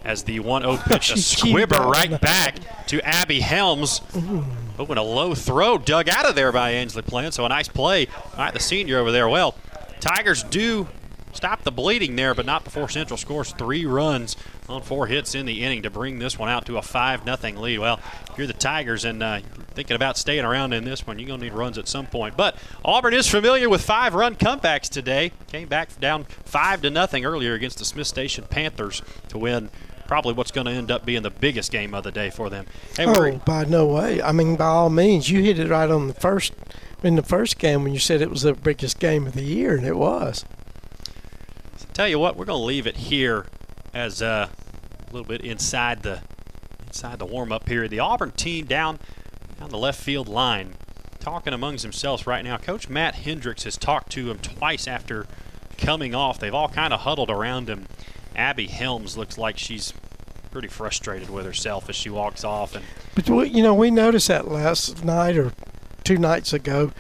As the 1 0 pitch, a squibber right back to Abby Helms. Mm-hmm. Oh, and a low throw dug out of there by Ansley Plant. So a nice play. All right, the senior over there. Well, Tigers do stop the bleeding there, but not before Central scores three runs on four hits in the inning to bring this one out to a 5 nothing lead. Well, if you're the Tigers and uh, thinking about staying around in this one, you're going to need runs at some point. But Auburn is familiar with five run comebacks today. Came back down 5 to nothing earlier against the Smiths Station Panthers to win probably what's going to end up being the biggest game of the day for them. Hey, Oh, by no way. I mean, by all means, you hit it right on the first in the first game when you said it was the biggest game of the year, and it was. Tell you what, we're going to leave it here as uh, a little bit inside the inside the warm-up period. The Auburn team down down the left field line, talking amongst themselves right now. Coach Matt Hendricks has talked to him twice after coming off. They've all kind of huddled around him. Abby Helms looks like she's pretty frustrated with herself as she walks off. And But we- you know, we noticed that last night or two nights ago.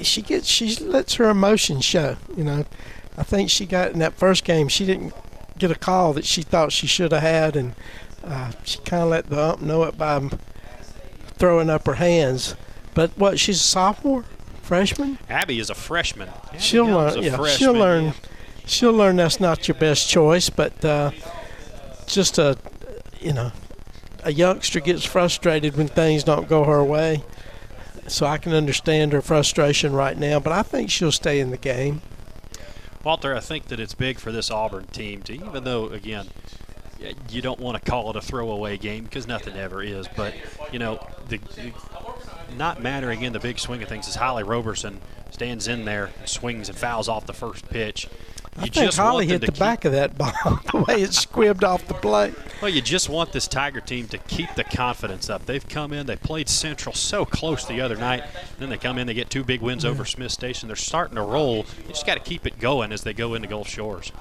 She gets she lets her emotions show. You know, I think she got in that first game. She didn't get a call that she thought she should have had, and uh, she kind of let the ump know it by throwing up her hands. But what? She's a sophomore, freshman. Abby is a freshman. Abby She'll Young's learn. Yeah, freshman. she'll learn. She'll learn that's not your best choice, but uh, just a, you know, a youngster gets frustrated when things don't go her way. So I can understand her frustration right now, but I think she'll stay in the game. Walter, I think that it's big for this Auburn team to, even though, again, you don't want to call it a throwaway game because nothing ever is, but, you know, the, the not mattering in the big swing of things is Holly Roberson stands in there, swings and fouls off the first pitch. I You think just Holly hit the keep- back of that ball the way it squibbed off the plate. Well, you just want this Tiger team to keep the confidence up. They've come in, they played Central so close the other night. Then they come in, they get two big wins over Smiths Station. They're starting to roll. You just got to keep it going as they go into Gulf Shores.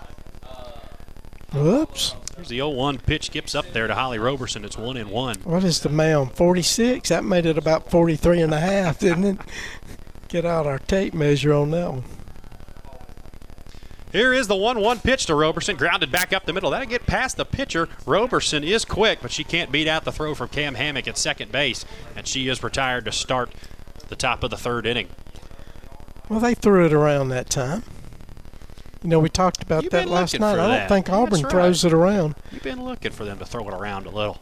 Whoops. Here's the 0-1 pitch, skips up there to Holly Roberson. It's one and one. What is the mound? 46? That made it about 43 and a half, didn't it? Get out our tape measure on that one. Here is the 1-1 pitch to Roberson, grounded back up the middle. That'll get past the pitcher. Roberson is quick, but she can't beat out the throw from Cam Hammock at second base, and she is retired to start the top of the third inning. Well, they threw it around that time. You know, we talked about You've that last night. I don't think Auburn right. throws it around. You've been looking for them to throw it around a little.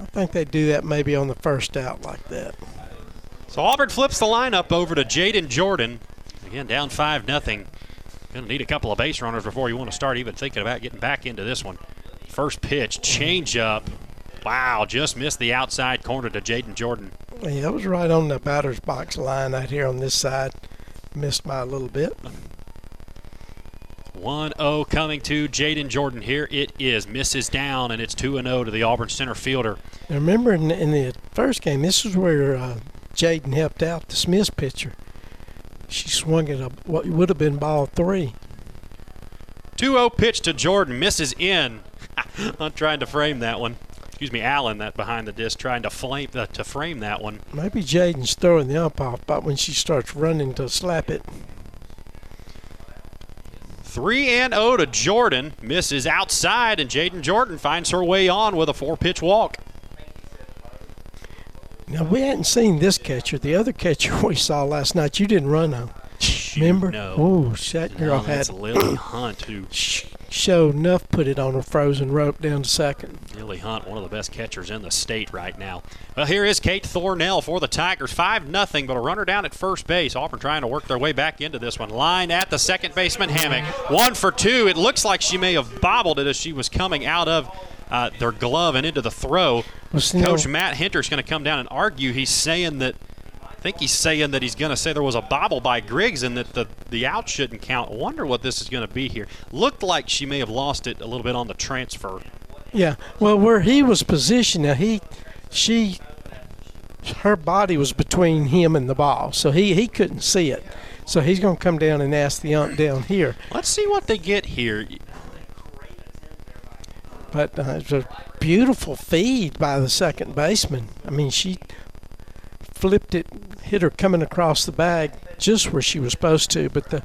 I think they do that maybe on the first out like that. So Auburn flips the lineup over to Jaden Jordan. Again, down 5 nothing. Going to need a couple of base runners before you want to start even thinking about getting back into this one. First pitch, change up. Wow, just missed the outside corner to Jaden Jordan. Yeah, it was right on the batter's box line out here on this side. Missed by a little bit. 1 0 coming to Jaden Jordan. Here it is. Misses down, and it's 2 0 to the Auburn center fielder. Now remember in, in the first game, this is where uh, Jaden helped out the Smiths pitcher. She swung at a, what would have been ball three. 2 0 pitch to Jordan. Misses in. I'm trying to frame that one. Excuse me, Allen, that behind the disc, trying to flame uh, to frame that one. Maybe Jaden's throwing the ump off, but when she starts running to slap it, 3 and 0 to Jordan. Misses outside, and Jaden Jordan finds her way on with a four pitch walk. Now we hadn't seen this catcher. The other catcher we saw last night, you didn't run on. Remember? no. Oh, that girl No, that's had Lily Hunt, who showed enough. Put it on a frozen rope down to second. Lily Hunt, one of the best catchers in the state right now. Well, here is Kate Thornell for the Tigers. 5 nothing, but a runner down at first base. Auburn trying to work their way back into this one. Line at the second baseman, Hammock. One for two. It looks like she may have bobbled it as she was coming out of uh, their glove and into the throw. Well, Coach Matt Hendricks going to come down and argue. He's saying that. I think he's saying that he's going to say there was a bobble by Griggs and that the, the out shouldn't count. Wonder what this is going to be here. Looked like she may have lost it a little bit on the transfer. Yeah. Well, where he was positioned, now he, she, her body was between him and the ball, so he he couldn't see it. So he's going to come down and ask the ump down here. Let's see what they get here. But uh, it's a beautiful feed by the second baseman. I mean, she flipped it, hit her coming across the bag just where she was supposed to, but the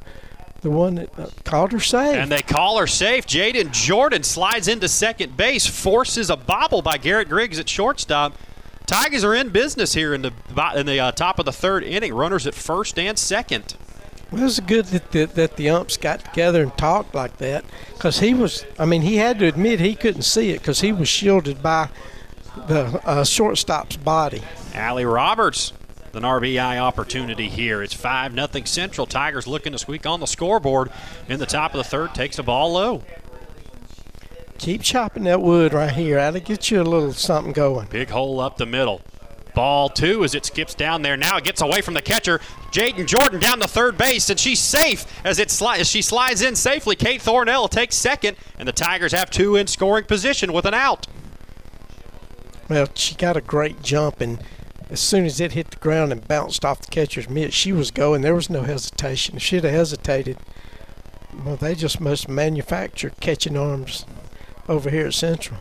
the one that uh, called her safe. And they call her safe. Jaden Jordan slides into second base, forces a bobble by Garrett Griggs at shortstop. Tigers are in business here in the in the uh, top of the third inning. Runners at first and second. Well, it was good that the, that the umps got together and talked like that because he was, I mean, he had to admit he couldn't see it because he was shielded by the uh, shortstop's body. Allie Roberts, an RBI opportunity here. It's 5 0 Central. Tigers looking to squeak on the scoreboard in the top of the third. Takes the ball low. Keep chopping that wood right here. That'll get you a little something going. Big hole up the middle. Ball two as it skips down there. Now it gets away from the catcher. Jaden Jordan down the third base, and she's safe as it sli- as she slides in safely. Kate Thornell takes second, and the Tigers have two in scoring position with an out. Well, she got a great jump, and as soon as it hit the ground and bounced off the catcher's mitt, she was going. There was no hesitation. If she'd have hesitated, well, they just must manufacture catching arms over here at Central.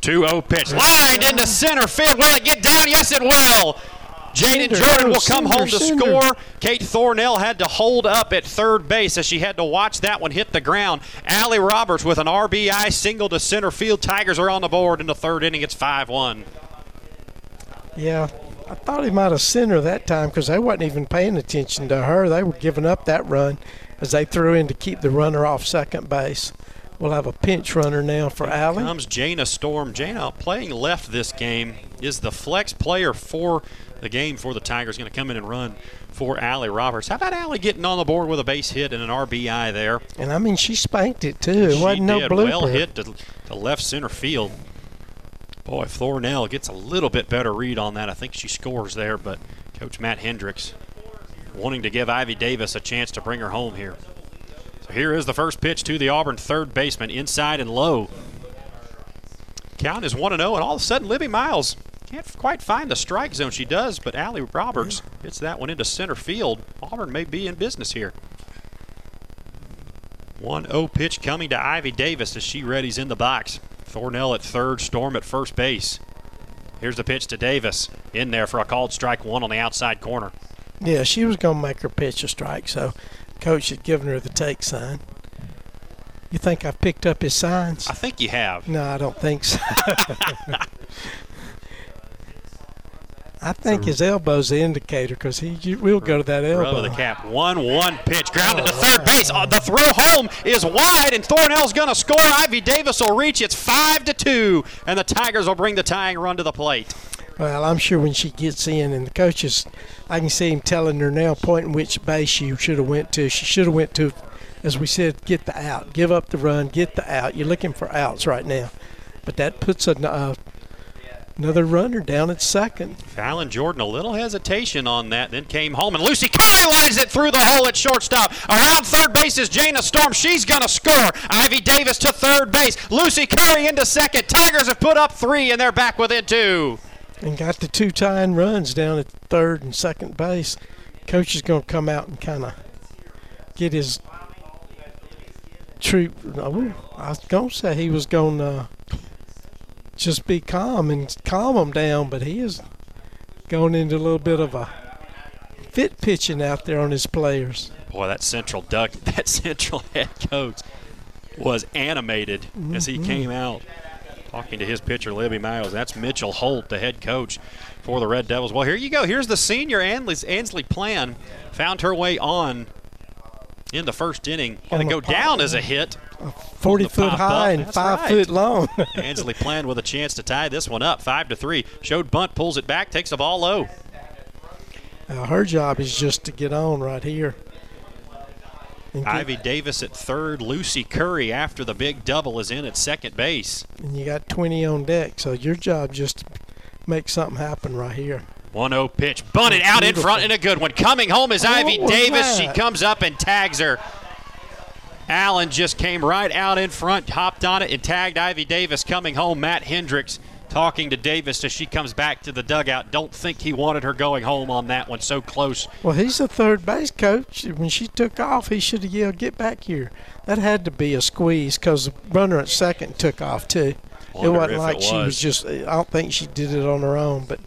2-0 pitch. Lined into center field. Will it get down? Yes, it will. Jaden Jordan will come home to score. Kate Thornell had to hold up at third base as she had to watch that one hit the ground. Allie Roberts with an RBI single to center field. Tigers are on the board in the third inning. It's 5 1. Yeah, I thought he might have sent her that time because they wasn't even paying attention to her. They were giving up that run as they threw in to keep the runner off second base. We'll have a pinch runner now for Allie. Comes Jana Storm. Jana playing left this game is the flex player for the game for the Tigers. Going to come in and run for Allie Roberts. How about Allie getting on the board with a base hit and an RBI there? And I mean, she spanked it too. It she wasn't no did. blooper. Well hit to, to left center field. Boy, Thornell gets a little bit better read on that. I think she scores there, but Coach Matt Hendricks wanting to give Ivy Davis a chance to bring her home here. Here is the first pitch to the Auburn third baseman, inside and low. Count is 1 0, and all of a sudden, Libby Miles can't quite find the strike zone. She does, but Allie Roberts hits that one into center field. Auburn may be in business here. 1 0 pitch coming to Ivy Davis as she readies in the box. Thornell at third, Storm at first base. Here's the pitch to Davis. In there for a called strike one on the outside corner. Yeah, she was going to make her pitch a strike, so coach had given her the take sign. You think I've picked up his signs? I think you have. No, I don't think so. I think his elbow's the indicator because he will go to that elbow. to the cap. 1 1 pitch. Grounded to third base. Uh, the throw home is wide, and Thornell's going to score. Ivy Davis will reach. It's 5 to 2, and the Tigers will bring the tying run to the plate. Well, I'm sure when she gets in, and the coaches, I can see him telling her now, pointing which base she should have went to. She should have went to, as we said, get the out, give up the run, get the out. You're looking for outs right now, but that puts a, uh, another runner down at second. Fallon Jordan, a little hesitation on that, then came home, and Lucy Curry lines it through the hole at shortstop. Around third base is Jana Storm. She's going to score. Ivy Davis to third base. Lucy Curry into second. Tigers have put up three, and they're back within two. And got the two tying runs down at third and second base. Coach is going to come out and kind of get his troop. Oh, I was going to say he was going to just be calm and calm them down, but he is going into a little bit of a fit pitching out there on his players. Boy, that central duck, that central head coach was animated as he Mhm. came out talking to his pitcher, Libby Miles. That's Mitchell Holt, the head coach for the Red Devils. Well, here you go. Here's the senior Ansley, Ansley Plan. Found her way on in the first inning. Going to go down as a hit. 40 foot high up. and That's 5 right. foot long. Ansley Plan with a chance to tie this one up, five to three. Showed bunt, pulls it back, takes the ball low. Uh, her job is just to get on right here. Ivy Davis at third. Lucy Curry after the big double is in at second base. and you got 20 on deck, so your job just to make something happen right here. 1 0 pitch. Bunted out in front and a good one. Coming home is Ivy Davis. She comes up and tags her. Allen just came right out in front, hopped on it, and tagged Ivy Davis coming home. Matt Hendricks talking to Davis as she comes back to the dugout. Don't think he wanted her going home on that one. So close. Well, he's the third base coach. When she took off, he should have yelled, "Get back here!" That had to be a squeeze because the runner at second took off too. Wonder it wasn't like it she was. was just. I don't think she did it on her own, but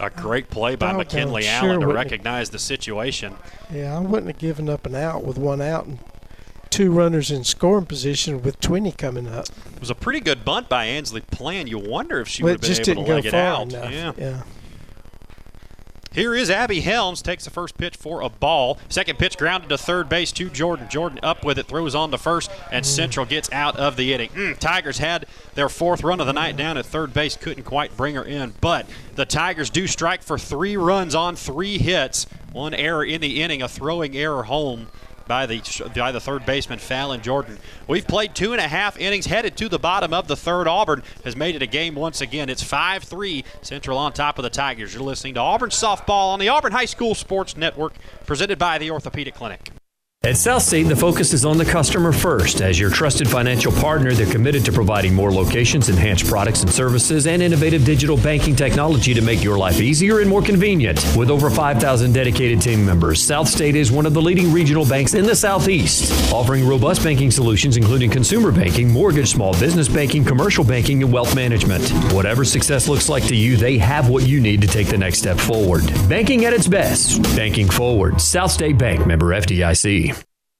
A great play by Doggone McKinley sure Allen to wouldn't- recognize the situation. yeah, I wouldn't have given up an out with one out and two runners in scoring position with 20 coming up. It was a pretty good bunt by Ansley Plan. You wonder if she Well, would have just been able didn't to go leg it out. enough. Yeah. yeah. Here is Abby Helms, takes the first pitch for a ball. Second pitch grounded to third base to Jordan. Jordan up with it, throws on to first, and Central gets out of the inning. Mm, Tigers had their fourth run of the night down at third base, couldn't quite bring her in, but the Tigers do strike for three runs on three hits. One error in the inning, a throwing error home by the by the third baseman Fallon Jordan. We've played two and a half innings, headed to the bottom of the third. Auburn has made it a game once again. It's 5-3 Central on top of the Tigers. You're listening to Auburn softball on the Auburn High School Sports Network, presented by the Orthopedic Clinic. At Southstate, the focus is on the customer first. As your trusted financial partner, they're committed to providing more locations, enhanced products and services, and innovative digital banking technology to make your life easier and more convenient. With over 5,000 dedicated team members, Southstate is one of the leading regional banks in the Southeast, offering robust banking solutions including consumer banking, mortgage, small business banking, commercial banking, and wealth management. Whatever success looks like to you, they have what you need to take the next step forward. Banking at its best. Banking forward. Southstate Bank member FDIC.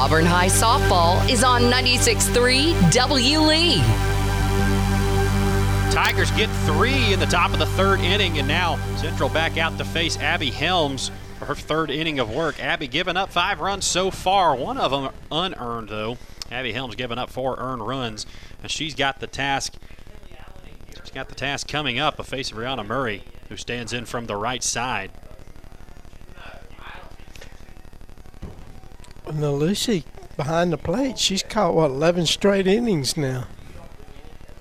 Auburn High softball is on 96.3 W. Lee. Tigers get three in the top of the third inning, and now Central back out to face Abby Helms for her third inning of work. Abby giving up five runs so far, one of them unearned though. Abby Helms giving up four earned runs, and she's got the task. She's got the task coming up of facing Brianna Murray, who stands in from the right side. Now Lucy behind the plate, she's caught what 11 straight innings now.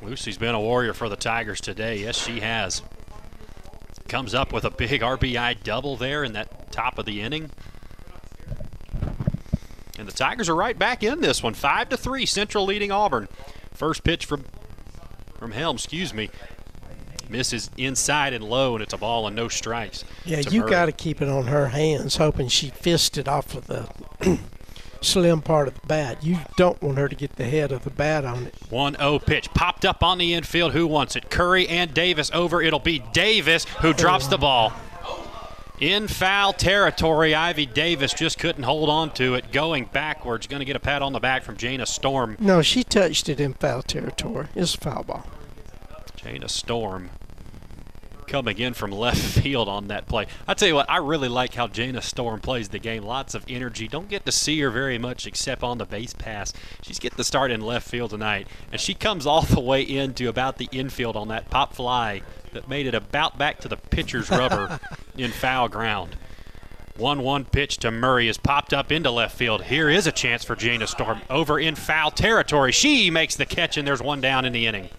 Lucy's been a warrior for the Tigers today. Yes, she has. Comes up with a big RBI double there in that top of the inning. And the Tigers are right back in this one. Five to three, Central leading Auburn. First pitch from from Helm, excuse me, misses inside and low, and it's a ball and no strikes. Yeah, you got to keep it on her hands, hoping she fisted off of the slim part of the bat. You don't want her to get the head of the bat on it. 1 0 pitch popped up on the infield. Who wants it? Curry and Davis over. It'll be Davis who drops the ball. In foul territory, Ivy Davis just couldn't hold on to it. Going backwards, going to get a pat on the back from Jana Storm. No, she touched it in foul territory. It's a foul ball. Jana Storm coming in from left field on that play. I tell you what, I really like how Jana Storm plays the game. Lots of energy. Don't get to see her very much except on the base pass. She's getting the start in left field tonight, and she comes all the way into about the infield on that pop fly that made it about back to the pitcher's rubber in foul ground. 1 1 pitch to Murray is popped up into left field. Here is a chance for Jana Storm over in foul territory. She makes the catch, and there's one down in the inning.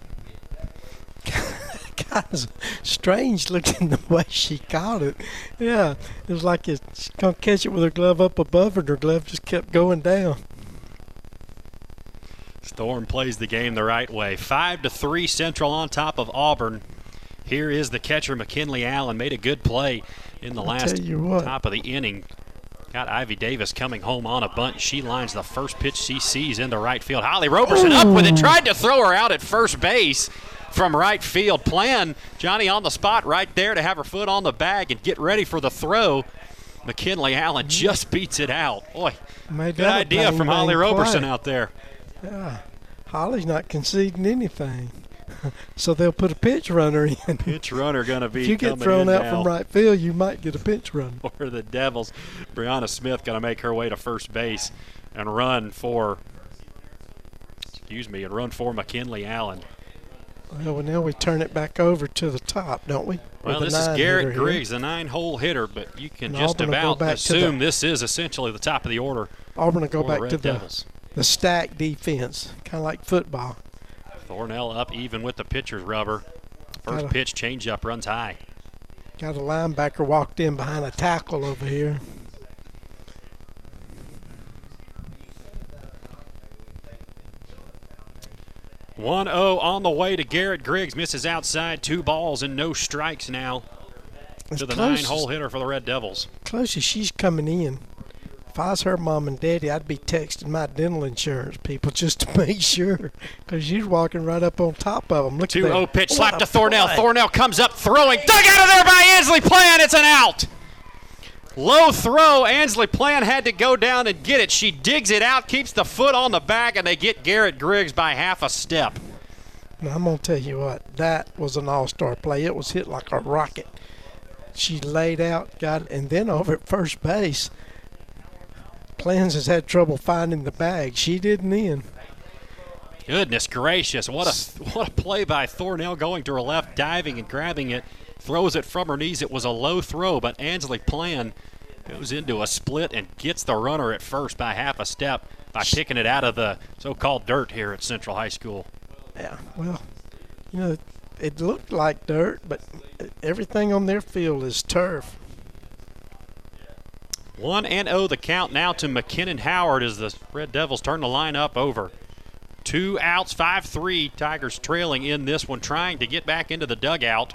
Kind of strange looking the way she caught it. Yeah, it was like it's gonna catch it with her glove up above her, and her glove just kept going down. Storm plays the game the right way. Five to three, Central on top of Auburn. Here is the catcher McKinley Allen. Made a good play in the I'll last top of the inning. Got Ivy Davis coming home on a bunt. She lines the first pitch she sees into right field. Holly Roberson up with it. Tried to throw her out at first base from right field. Plan Johnny on the spot right there to have her foot on the bag and get ready for the throw. McKinley Allen just beats it out. Boy, Made good idea from Holly Roberson play. out there. Yeah, Holly's not conceding anything, so they'll put a pitch runner in. Pitch runner going to be If you get thrown out now from right field, you might get a pitch run. for the Devils. Brianna Smith going to make her way to first base and run for, excuse me, and run for McKinley Allen. Well, now we turn it back over to the top, don't we? Well, this is Garrett hitter here. Griggs, the nine-hole hitter, but you can And just Auburn about to the- assume this is essentially the top of the order. Auburn will go the back to the, Devils. the stack defense, kind of like football. Thornell up even with the pitcher's rubber. First Gotta- pitch, changeup, runs high. Got a linebacker walked in behind a tackle over here. One zero on the way to Garrett Griggs. Misses outside, two balls and no strikes now As to the nine-hole hitter for the Red Devils. Close as she's coming in. If I was her mom and daddy, I'd be texting my dental insurance people just to make sure, because she's walking right up on top of them. Look 2 at that. 0 pitch, slap to Thornell. play. Thornell comes up throwing. Dug out of there by Ansley Plan. It's an out. Low throw. Ansley Plan had to go down and get it. She digs it out, keeps the foot on the back, and they get Garrett Griggs by half a step. Now, I'm going to tell you what, that was an all star play. It was hit like a rocket. She laid out, got it, and then over at first base, Plans has had trouble finding the bag. She didn't then. Goodness gracious! What a what a play by Thornell going to her left, diving and grabbing it, throws it from her knees. It was a low throw, but Ansley Plan goes into a split and gets the runner at first by half a step by picking it out of the so-called dirt here at Central High School. Yeah, well, you know, it looked like dirt, but everything on their field is turf. 1 and 0 the count now to McKinnon Howard as the Red Devils turn the line up over. Two outs, 5 3. Tigers trailing in this one, trying to get back into the dugout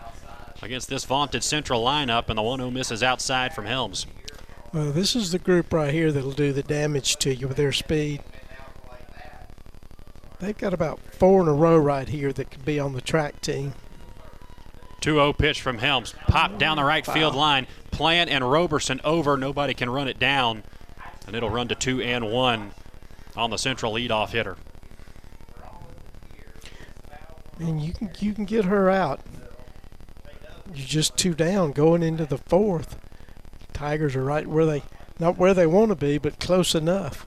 against this vaunted central lineup, and the 1 0 misses outside from Helms. Well, this is the group right here that'll do the damage to you with their speed. They've got about four in a row right here that could be on the track team. 2 0 pitch from Helms. Pop down the right field line. Plan and Roberson over. Nobody can run it down. And it'll run to 2 and 1 on the central leadoff hitter. And you can you can get her out. You're just two down going into the fourth. Tigers are right where they not where they want to be, but close enough.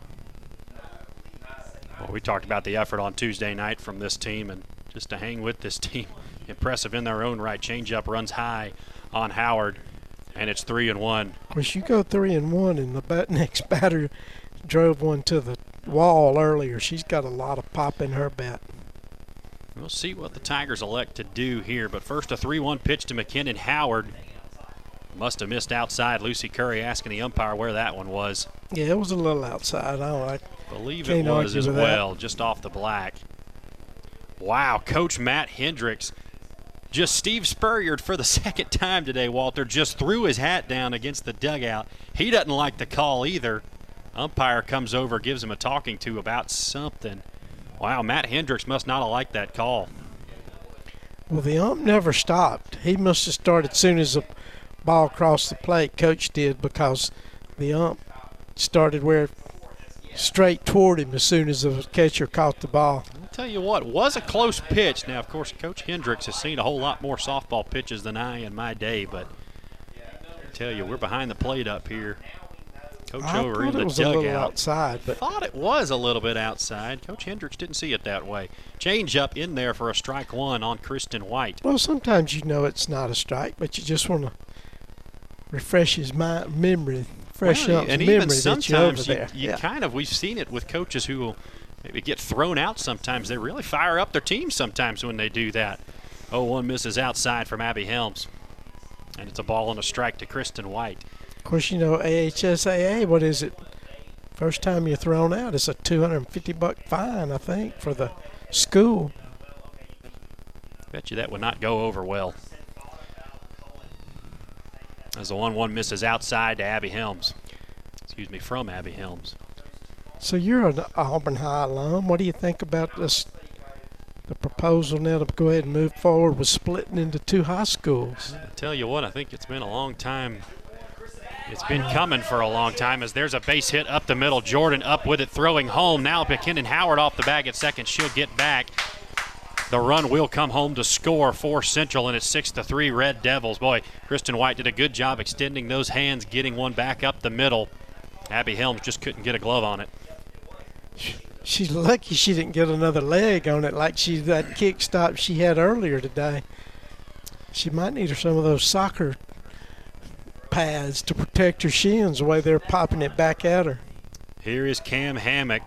Well, we talked about the effort on Tuesday night from this team, and just to hang with this team, impressive in their own right. Changeup runs high on Howard, and it's three and one. Of course, you go three and one, and the bat next batter drove one to the wall earlier. She's got a lot of pop in her bat. We'll see what the Tigers elect to do here. But first, a 3 1 pitch to McKinnon Howard. Must have missed outside. Lucy Curry asking the umpire where that one was. Yeah, it was a little outside. I, I believe it was as well, that. just off the black. Wow, Coach Matt Hendricks. Just Steve Spurrier for the second time today, Walter, just threw his hat down against the dugout. He doesn't like the call either. Umpire comes over, gives him a talking to about something. Wow, Matt Hendricks must not have liked that call. Well, the ump never stopped. He must have started as soon as the ball crossed the plate. Coach did because the ump started where straight toward him as soon as the catcher caught the ball. Tell you what, was a close pitch. Now, of course, Coach Hendricks has seen a whole lot more softball pitches than I in my day, but I tell you, we're behind the plate up here. Coach I over in the it was dugout. outside, but thought it was a little bit outside. Coach Hendricks didn't see it that way. Change up in there for a strike one on Kristen White. Well, sometimes you know it's not a strike, but you just want to refresh his mind, memory, fresh well, up and memory even sometimes you, you, you yeah. kind of we've seen it with coaches who will maybe get thrown out. Sometimes they really fire up their team. Sometimes when they do that. 0-1 misses outside from Abby Helms, and it's a ball and a strike to Kristen White. Of course, you know AHSAA. What is it? First time you're thrown out, it's a 250 buck fine, I think, for the school. Bet you that would not go over well. As the 1 1 misses outside to Abby Helms. Excuse me, from Abby Helms. So you're an Auburn High alum. What do you think about this? The proposal now to go ahead and move forward with splitting into two high schools. I tell you what, I think it's been a long time it's been coming for a long time as there's a base hit up the middle. Jordan up with it, throwing home. Now McKinnon Howard off the bag at second. She'll get back. The run will come home to score for Central, and it's six to three Red Devils. Boy, Kristen White did a good job extending those hands, getting one back up the middle. Abby Helms just couldn't get a glove on it. She's lucky she didn't get another leg on it like she that kick stop she had earlier today. She might need some of those soccer pads to protect her shins the way they're popping it back at her. Here is Cam Hammock.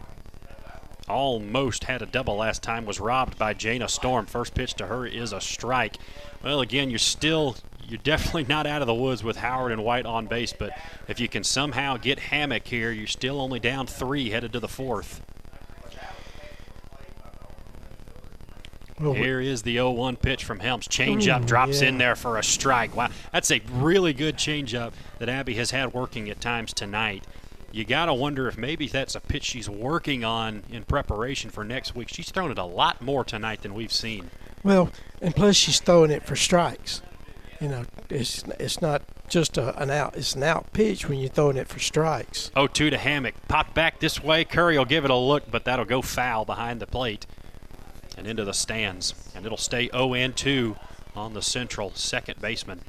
Almost had a double last time, was robbed by Jana Storm. First pitch to her is a strike. Well, again, you're still, you're definitely not out of the woods with Howard and White on base, but if you can somehow get Hammock here, you're still only down three headed to the fourth. Well, Here is the 0-1 pitch from Helms. Changeup drops yeah. in there for a strike. Wow, that's a really good changeup that Abby has had working at times tonight. You got to wonder if maybe that's a pitch she's working on in preparation for next week. She's thrown it a lot more tonight than we've seen. Well, and plus she's throwing it for strikes. You know, it's it's not just a, an out. It's an out pitch when you're throwing it for strikes. 0-2 to Hammock. Pop back this way. Curry will give it a look, but that'll go foul behind the plate and into the stands. And it'll stay 0 and 2 on the central second baseman.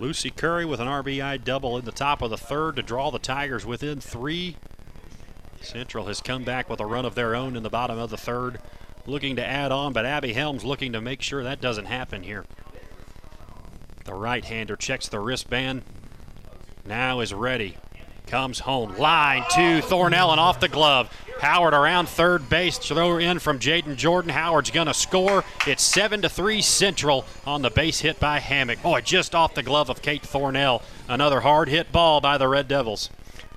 Lucy Curry with an RBI double in the top of the third to draw the Tigers within three. Central has come back with a run of their own in the bottom of the third, looking to add on, but Abby Helms looking to make sure that doesn't happen here. The right hander checks the wristband. Now is ready. Comes home. Line to Thornell and off the glove. Howard around third base. Throw in from Jaden Jordan. Howard's to score. It's 7 to 3 Central on the base hit by Hammock. Boy, just off the glove of Kate Thornell. Another hard hit ball by the Red Devils.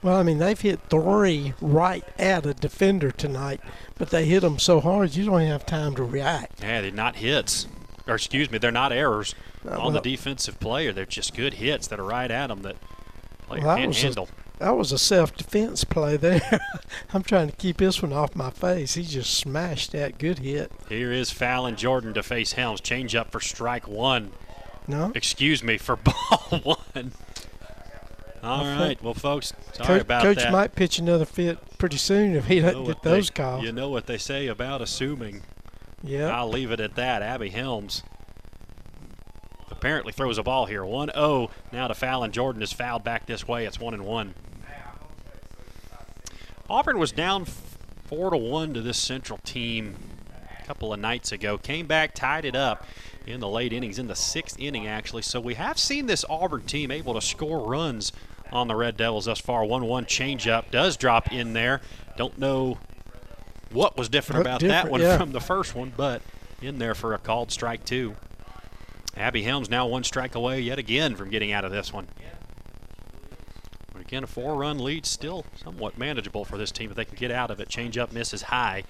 Well, I mean, they've hit three right at a defender tonight, but they hit them so hard you don't have time to react. Yeah, they're not hits. Or, excuse me, they're not errors Uh, on well- the defensive player. They're just good hits that are right at them that player Well, can't was a- handle. that was a self-defense play there. I'm trying to keep this one off my face. He just smashed that good hit. Here is Fallon Jordan to face Helms. Change up for strike one. No? Excuse me, for ball one. All I right. Well, folks, sorry Coach, about Coach that. might pitch another fit pretty soon if he doesn't get those they, calls. You know what they say about assuming. Yeah. I'll leave it at that. Abby Helms apparently throws a ball here. 1 0 now to Fallon. Jordan is fouled back this way. It's 1 and 1. Auburn was down 4 to 1 to this Central team a couple of nights ago. Came back, tied it up in the late innings, in the sixth inning, actually. So we have seen this Auburn team able to score runs on the Red Devils thus far. 1 1 changeup does drop in there. Don't know what was different about that one yeah. from the first one, but in there for a called strike, two. Abby Helms now one strike away yet again from getting out of this one. But again, a four run lead still somewhat manageable for this team if they can get out of it. Change up misses high.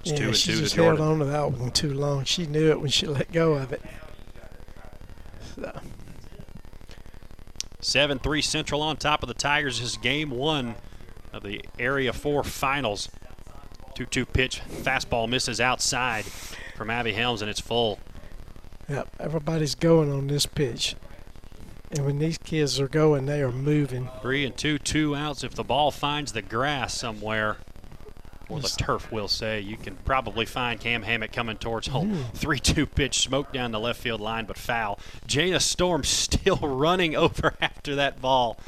It's yeah, two and she two just held on to that one too long. She knew it when she let go of it. So, 7 3 Central on top of the Tigers is game one of the Area 4 finals. 2 2 pitch, fastball misses outside from Abby Helms, and it's full. yep, everybody's going on this pitch. And when these kids are going, they are moving. Three and two, two outs. If the ball finds the grass somewhere, or the turf, we'll say, you can probably find Cam Hammock coming towards home. Mm. 3 2 pitch, smoke down the left field line, but foul. Jana Storm still running over after that ball.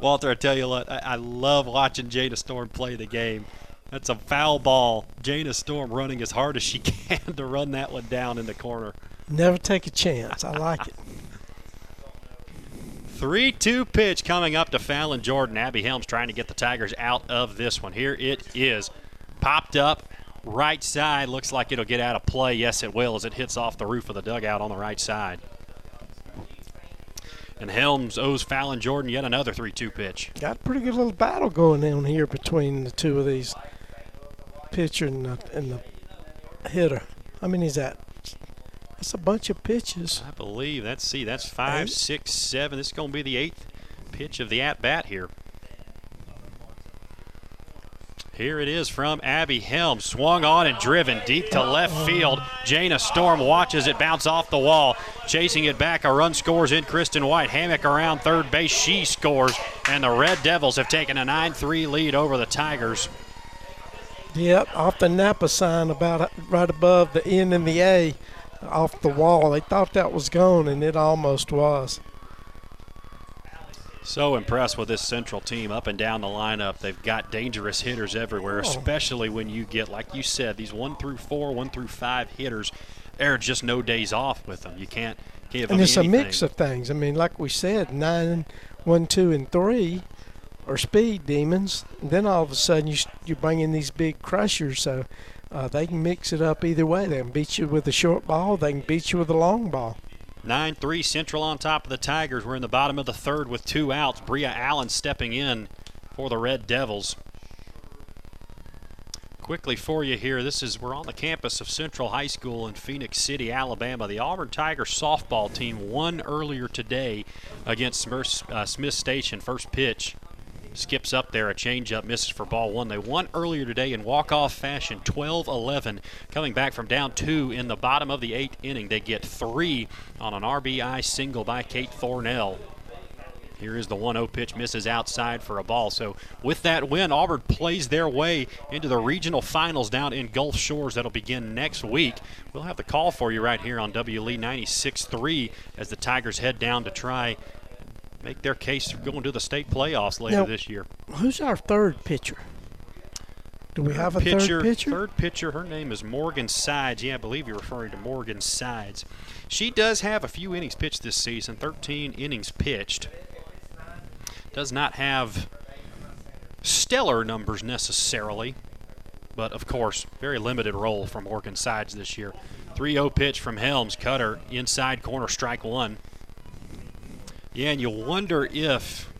Walter, I tell you what, I, I love watching Jana Storm play the game. That's a foul ball. Jana Storm running as hard as she can to run that one down in the corner. Never take a chance. I like it. 3 2 pitch coming up to Fallon Jordan. Abby Helms trying to get the Tigers out of this one. Here it is. Popped up. Right side. Looks like it'll get out of play. Yes, it will as it hits off the roof of the dugout on the right side. And Helms owes Fallon Jordan yet another 3 2 pitch. Got a pretty good little battle going on here between the two of these pitcher and the, and the hitter. How many is that? That's a bunch of pitches. I believe that's see that's five, Eight. six, seven. This is going to be the eighth pitch of the at bat here. Here it is from Abby Helm. swung on and driven deep to left field. Jana Storm watches it bounce off the wall, chasing it back. A run scores in Kristen White. Hammock around third base, she scores, and the Red Devils have taken a 9-3 lead over the Tigers. Yep, off the Napa sign about right above the N and the A off the wall. They thought that was gone, and it almost was. So impressed with this Central team up and down the lineup. They've got dangerous hitters everywhere, Oh. especially when you get, like you said, these one through four, one through five hitters. There are just no days off with them. You can't give and them it's anything. a mix of things. I mean, like we said, nine, one, two, and three are speed demons. And then all of a sudden, you you bring in these big crushers, so uh, they can mix it up either way. They can beat you with a short ball. They can beat you with a long ball. 9 3 Central on top of the Tigers. We're in the bottom of the third with two outs. Bria Allen stepping in for the Red Devils. Quickly for you here, this is we're on the campus of Central High School in Phenix City, Alabama. The Auburn Tigers softball team won earlier today against uh, Smiths Station. First pitch skips up there, a changeup misses for ball one. They won earlier today in walk-off fashion, 12-11. Coming back from down two in the bottom of the eighth inning, they get three on an RBI single by Kate Thornell. Here is the 1 0 pitch, misses outside for a ball. So, with that win, Auburn plays their way into the regional finals down in Gulf Shores. That'll begin next week. We'll have the call for you right here on WLE 96.3 as the Tigers head down to try make their case for going to the state playoffs later Now, this year. Who's our third pitcher? Do we have a pitcher, third pitcher? Third pitcher. Her name is Morgan Sides. Yeah, I believe you're referring to Morgan Sides. She does have a few innings pitched this season. 13 innings pitched. Does not have stellar numbers necessarily, but of course, very limited role from Morgan Sides this year. 3-0 pitch from Helms. Cutter inside corner, strike one. Yeah, and you wonder if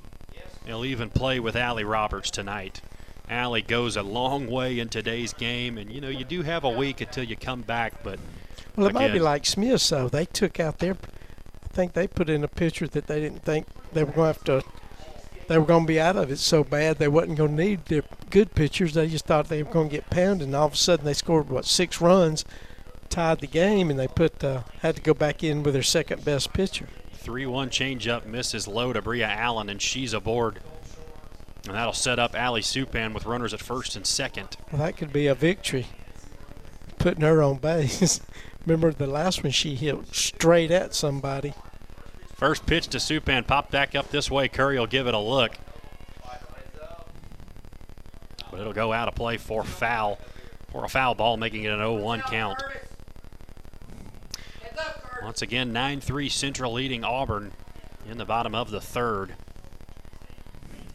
they'll even play with Allie Roberts tonight. Allie goes a long way in today's game, and you know you do have a week until you come back. But Well, it might be like Smith, though. They took out their. I think they put in a pitcher that they didn't think they were going to have to. They were going to be out of it so bad they wasn't going to need their good pitchers. They just thought they were going to get pounded, and all of a sudden they scored what six runs, tied the game, and they put uh, had to go back in with their second best pitcher. 3-1 changeup misses low to Bria Allen, and she's aboard. And that'll set up Allie Supan with runners at first and second. Well, that could be a victory, putting her on base. Remember the last one she hit straight at somebody. First pitch to Supan popped back up this way. Curry will give it a look. But it'll go out of play for foul, for a foul ball, making it an 0-1 count. Once again, 9-3 Central leading Auburn in the bottom of the third.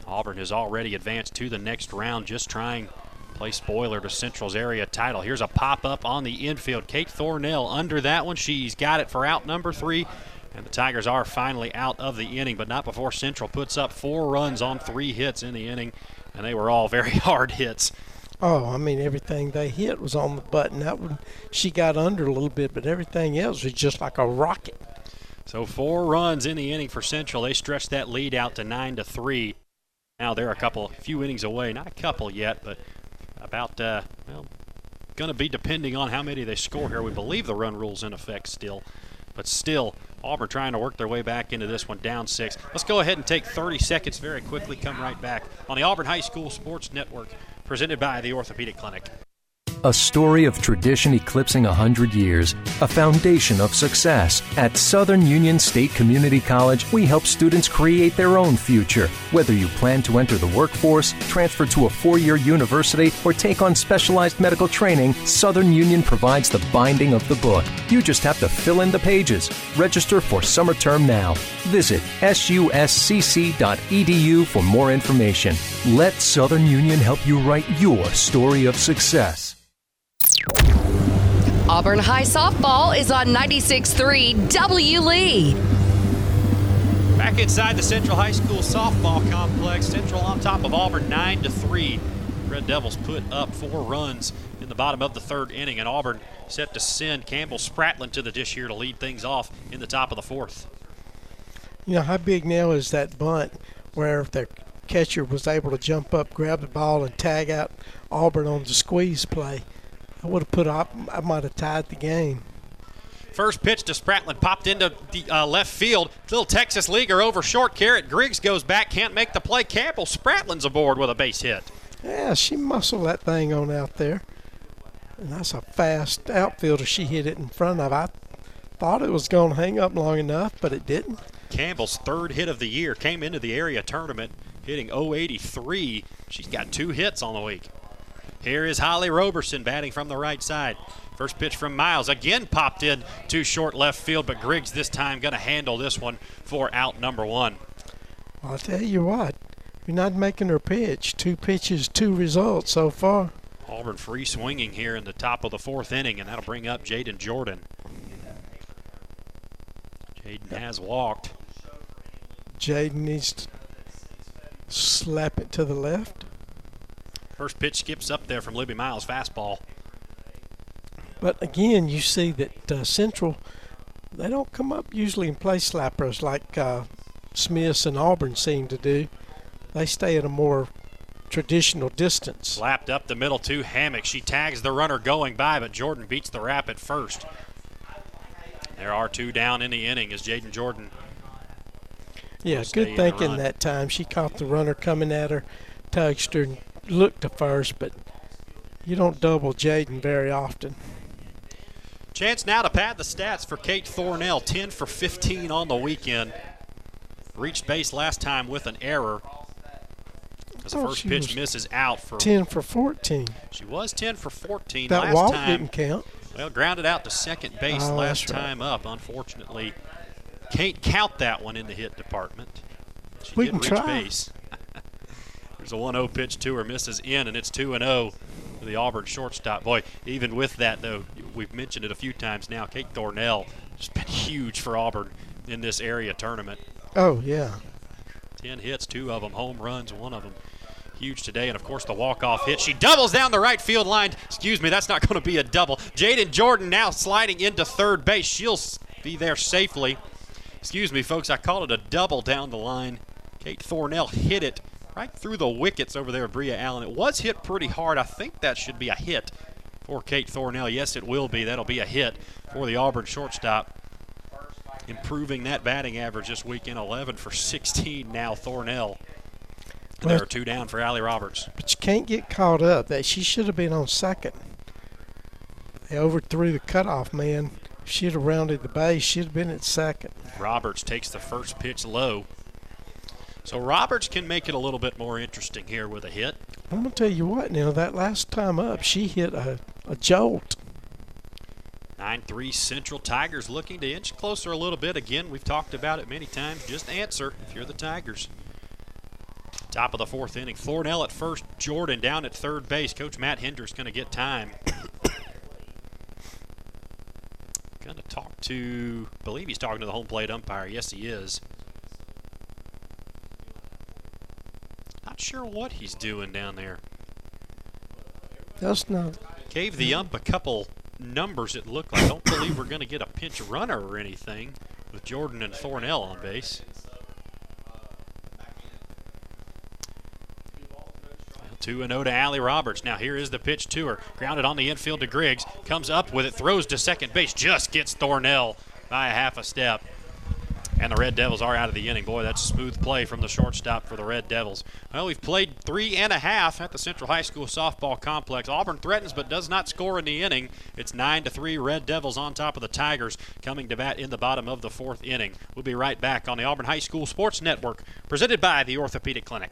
Auburn has already advanced to the next round, just trying to play spoiler to Central's area title. Here's a pop up on the infield. Kate Thornell under that one. She's got it for out number three. And the Tigers are finally out of the inning, but not before Central puts up four runs on three hits in the inning, and they were all very hard hits. Oh, I mean everything they hit was on the button. That one she got under a little bit, but everything else was just like a rocket. So four runs in the inning for Central. They stretched that lead out to nine to three. Now they're a couple, a few innings away. Not a couple yet, but about uh, well, going to be depending on how many they score here. We believe the run rule's in effect still, but still Auburn trying to work their way back into this one, down six. Let's go ahead and take 30 seconds very quickly. Come right back on the Auburn High School Sports Network, presented by the Orthopedic Clinic. A story of tradition eclipsing 100 years, a foundation of success. At Southern Union State Community College, we help students create their own future. Whether you plan to enter the workforce, transfer to a four year university, or take on specialized medical training, Southern Union provides the binding of the book. You just have to fill in the pages. Register for summer term now. Visit suscc.edu for more information. Let Southern Union help you write your story of success. Auburn High Softball is on 96.3 W. Lee. Back inside the Central High School softball complex, Central on top of Auburn 9 to 3. Red Devils put up four runs in the bottom of the third inning, and Auburn set to send Campbell Spratlin to the dish here to lead things off in the top of the fourth. You know, how big now is that bunt where the catcher was able to jump up, grab the ball, and tag out Auburn on the squeeze play? I would have put up, I might have tied the game. First pitch to Spratlin popped into the uh, left field. Little Texas leaguer over short Garrett. Griggs goes back, can't make the play. Campbell Spratlin's aboard with a base hit. Yeah, she muscled that thing on out there. And that's a fast outfielder she hit it in front of. I thought it was going to hang up long enough, but it didn't. Campbell's third hit of the year came into the area tournament hitting 083. She's got two hits on the week. Here is Holly Roberson batting from the right side. First pitch from Miles again popped in to short left field, but Griggs this time going to handle this one for out number one. I'll tell you what, you're not making her pitch. Two pitches, two results so far. Auburn free swinging here in the top of the fourth inning, and that'll bring up Jaden Jordan. Jaden has walked. Jaden needs to slap it to the left. First pitch skips up there from Libby Miles, fastball. But again, you see that uh, Central, they don't come up usually and play slappers like uh, Smiths and Auburn seem to do. They stay at a more traditional distance. Slapped up the middle to Hammock. She tags the runner going by, but Jordan beats the rap at first. There are two down in the inning as Jaden Jordan Yeah, good thinking that time. She caught the runner coming at her, touched her, and looked to first, but you don't double Jaden very often. Chance now to pad the stats for Kate Thornell. 10 for 15 on the weekend. Reached base last time with an error. As the oh, first pitch misses out for 10 for 14. She was 10 for 14 That last walk time. didn't count. Well, grounded out to second base Oh, last right. time up. Unfortunately, can't count that one in the hit department. She We did can reach try. base. There's a 1-0 pitch to her, misses in, and it's 2-0 to the Auburn shortstop. Boy, even with that though, we've mentioned it a few times now. Kate Thornell has been huge for Auburn in this area tournament. Oh, yeah. 10 hits, two of them home runs, one of them huge today. And of course, the walk-off hit. She doubles down the right field line. Excuse me, that's not going to be a double. Jaden Jordan now sliding into third base. She'll be there safely. Excuse me, folks, I called it a double down the line. Kate Thornell hit it right through the wickets over there, Bria Allen. It was hit pretty hard. I think that should be a hit for Kate Thornell. Yes, it will be. That'll be a hit for the Auburn shortstop improving that batting average this weekend 11 for 16 now thornell and there are two down for Allie Roberts. But you can't get caught up. That she should have been on second. They overthrew the cutoff man. She'd have rounded the base, she'd have been at second. Roberts takes the first pitch low. So Roberts can make it a little bit more interesting here with a hit. I'm gonna tell you what. Now that last time up, she hit a, a jolt. 9-3 Central Tigers looking to inch closer a little bit. Again, we've talked about it many times. Just answer if you're the Tigers. Top of the fourth inning. Thornell at first, Jordan down at third base. Coach Matt Hendricks going to get time. going to talk to, believe he's talking to the home plate umpire. Yes, he is. Not sure what he's doing down there. That's not. Gave the ump a couple numbers it looked like. I don't believe we're going to get a pinch runner or anything with Jordan and Thornell on base. 2 and 0 to Allie Roberts. Now, here is the pitch to her. Grounded on the infield to Griggs. Comes up with it, throws to second base. Just gets Thornell by a half a step. And the Red Devils are out of the inning. Boy, that's smooth play from the shortstop for the Red Devils. Well, we've played three and a half at the Central High School softball complex. Auburn threatens but does not score in the inning. It's 9 to 3 Red Devils on top of the Tigers coming to bat in the bottom of the fourth inning. We'll be right back on the Auburn High School Sports Network, presented by the Orthopedic Clinic.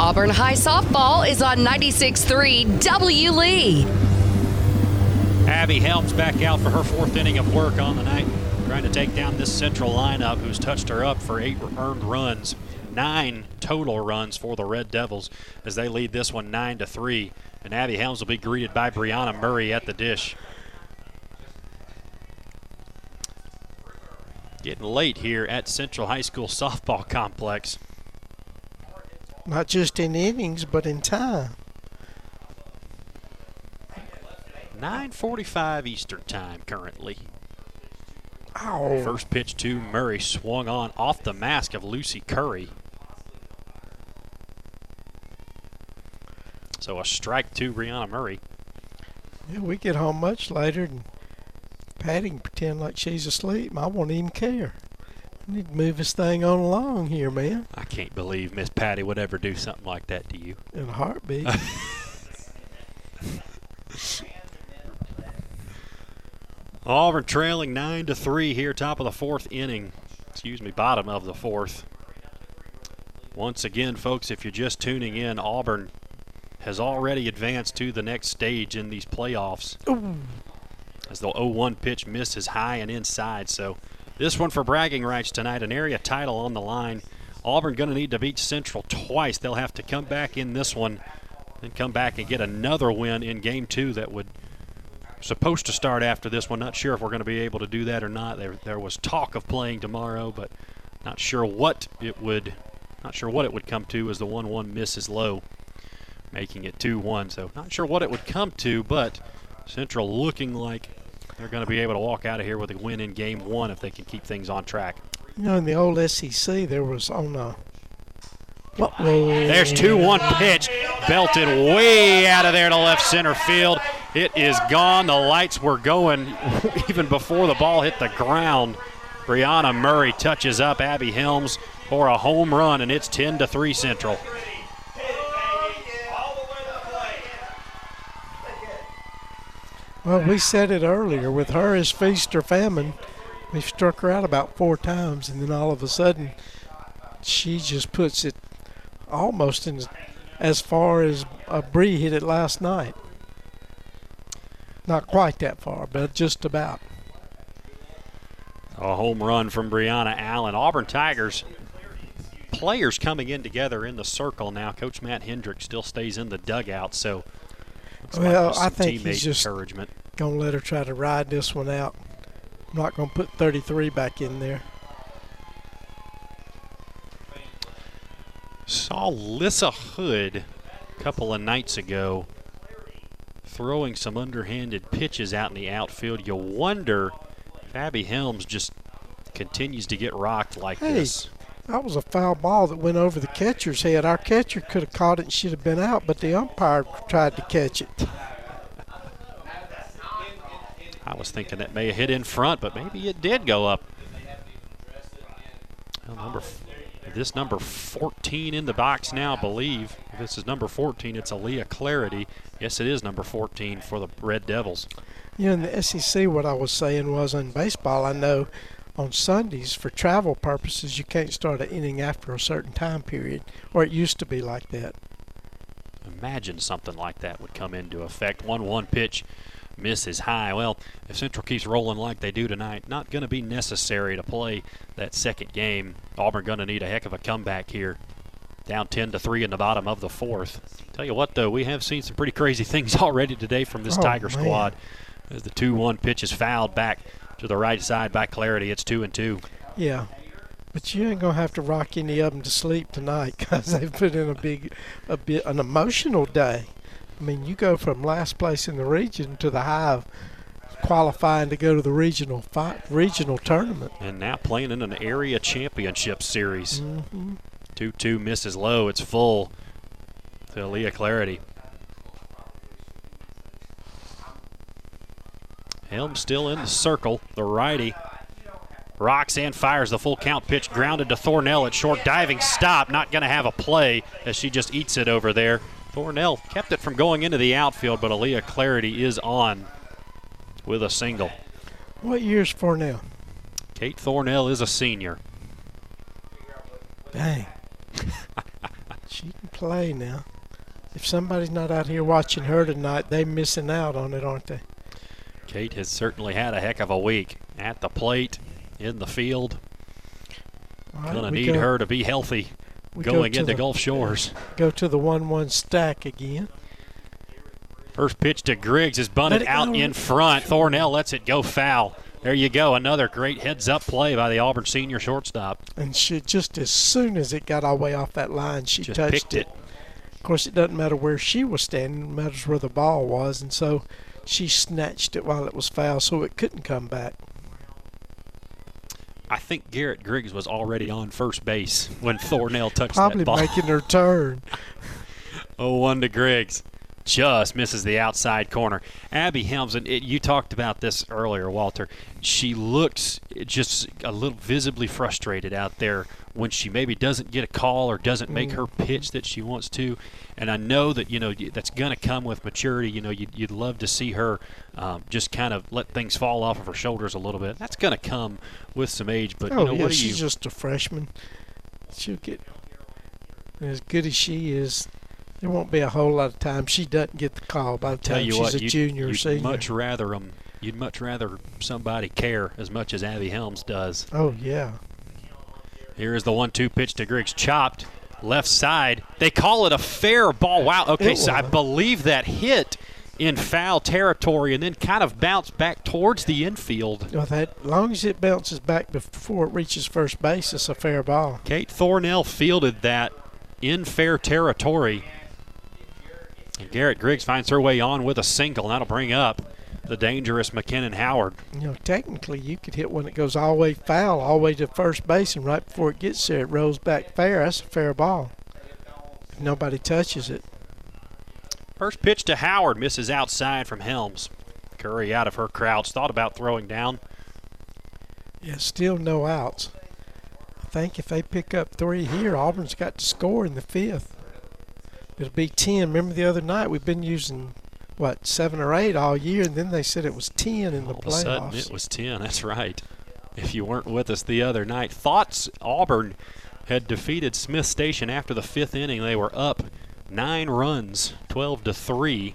Auburn High Softball is on 96.3 W. Lee. Abby Helms back out for her fourth inning of work on the night, trying to take down this central lineup who's touched her up for eight earned runs. Nine total runs for the Red Devils as they lead this one 9 to 3. And Abby Helms will be greeted by Brianna Murray at the dish. Getting late here at Central High School softball complex. Not just in innings, but in time. 9:45 Eastern Time currently. Ow. First pitch to Murray swung on off the mask of Lucy Curry. So a strike to Brianna Murray. Yeah, we get home much later and Patty can pretend like she's asleep. I won't even care. Need to move this thing on along here, man. I can't believe Miss Patty would ever do something like that to you. In a heartbeat. Auburn trailing nine to three here, top of the fourth inning. excuse me, bottom of the fourth. Once again, folks, if you're just tuning in, Auburn has already advanced to the next stage in these playoffs. Ooh. As the 0-1 pitch misses high and inside. So this one for bragging rights tonight, an area title on the line. Auburn going to need to beat Central twice. They'll have to come back in this one and come back and get another win in game two that would supposed to start after this one. Not sure if we're going to be able to do that or not. There, there was talk of playing tomorrow, but not sure what it would. Not sure what it would come to as the 1-1 misses low, making it 2-1. So not sure what it would come to, but Central looking like they're going to be able to walk out of here with a win in game one if they can keep things on track. You know, in the old SEC, there was on a. What? There's 2 1 pitch, belted way out of there to left center field. It is gone. The lights were going even before the ball hit the ground. Brianna Murray touches up Abby Helms for a home run, and it's 10 to 3 Central. Well, we said it earlier. With her as feast or famine, we've struck her out about four times, and then all of a sudden, she just puts it almost in as far as uh, Bree hit it last night. Not quite that far, but just about. A home run from Brianna Allen. Auburn Tigers players coming in together in the circle now. Coach Matt Hendrick still stays in the dugout, so well, like I think he's just encouragement. gonna let her try to ride this one out. I'm not gonna put 33 back in there. Saw Lissa Hood a couple of nights ago throwing some underhanded pitches out in the outfield. You wonder if Abby Helms just continues to get rocked like Hey, this. That was a foul ball that went over the catcher's head. Our catcher could have caught it and she'd have been out, but the umpire tried to catch it. I was thinking that may have hit in front, but maybe it did go up. Well, number f- this number 14 in the box now, I believe. If this is number 14, it's Aaliyah Clarity. Yes, it is number 14 for the Red Devils. You know, in the SEC, what I was saying was in baseball, I know on Sundays for travel purposes, you can't start an inning after a certain time period, or it used to be like that. Imagine something like that would come into effect. 1 1 pitch misses high. Well, if Central keeps rolling like they do tonight, not going to be necessary to play that second game. Auburn going to need a heck of a comeback here. Down 10 to 3 in the bottom of the fourth. Tell you what, though, we have seen some pretty crazy things already today from this Oh, Tiger man. squad. As the 2 1 pitch is fouled back to the right side by Clarity, it's 2 and 2. Yeah. But you ain't gonna have to rock any of them to sleep tonight because they've put in a big, a bit, an emotional day. I mean, you go from last place in the region to the high of qualifying to go to the regional fi- regional tournament. And now playing in an area championship series. Mhm. 2 2 misses low. It's full to Leah Clarity. Helm still in the circle. The righty rocks and fires the full count pitch, grounded to Thornell at short. Diving stop, not going to have a play as she just eats it over there. Thornell kept it from going into the outfield, but Aaliyah Clarity is on with a single. What year's now? Kate Thornell is a senior. Dang. she can play now. If somebody's not out here watching her tonight, they're missing out on it, aren't they? Kate has certainly had a heck of a week at the plate, in the field. Right, Gonna need go- her to be healthy go going to into the- Gulf Shores. Go to the one-one stack again. First pitch to Griggs is bunted out go. in front. Thornell lets it go foul. There you go. Another great heads up play by the Auburn senior shortstop. And she just as soon as it got all the way off that line, she Just touched picked it. Of course, it doesn't matter where she was standing; it matters where the ball was, and so she snatched it while it was foul, so it couldn't come back. I think Garrett Griggs was already on first base when Thornell touched Probably that ball. Probably making her turn. 0-1 to Griggs. Just misses the outside corner. Abby Helms, and it, you talked about this earlier, Walter. She looks just a little visibly frustrated out there when she maybe doesn't get a call or doesn't make her pitch that she wants to. And I know that you know that's going to come with maturity. You know, you'd, you'd love to see her um, just kind of let things fall off of her shoulders a little bit. That's going to come with some age. But oh you know, yeah, she's you? just a freshman. She'll get as good as she is. There won't be a whole lot of time she doesn't get the call by the Tell time you she's what, a you'd, junior or you'd senior. much rather 'em- You'd much rather somebody care as much as Abby Helms does. oh yeah. Here is the one-two pitch to Griggs, chopped left side. They call it a fair ball. Wow. Okay, so I believe that hit in foul territory and then kind of bounced back towards the infield. Well, that as long as it bounces back before it reaches first base, it's a fair ball. Kate Thornell fielded that in fair territory. And Garrett Griggs finds her way on with a single, and that'll bring up the dangerous McKinnon Howard. You know, technically, you could hit one that goes all the way foul, all the way to first base, and right before it gets there, it rolls back fair. That's a fair ball. If nobody touches it. First pitch to Howard misses outside from Helms. Curry out of her crouch, thought about throwing down. Yeah, still no outs. I think if they pick up three here, Auburn's got to score in the fifth. It'll be 10. Remember the other night we've been using, what, seven or eight all year, and then they said it was 10 in the All of a sudden, it was 10. That's right. If you weren't with us the other night, thoughts Auburn had defeated Smiths Station after the fifth inning. They were up nine runs, 12 to three.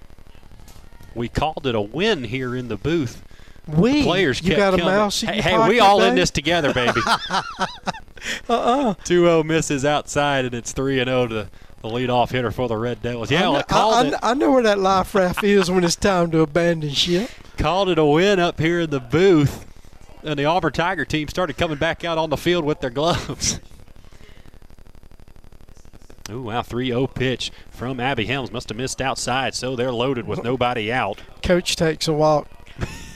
We called it a win here in the booth. We? Players You kept got a mouse Hey, hey we all in this together, baby. uh-uh. 2-0 misses outside, and it's 3 and 0 to the leadoff hitter for the Red Devils. Yeah, I well, know, I called I, it. I know where that life raft is when it's time to abandon ship. called it a win up here in the booth, and the Auburn Tiger team started coming back out on the field with their gloves. Ooh, wow, 3-0 pitch from Abby Helms. Must have missed outside, so they're loaded with nobody out. Coach takes a walk,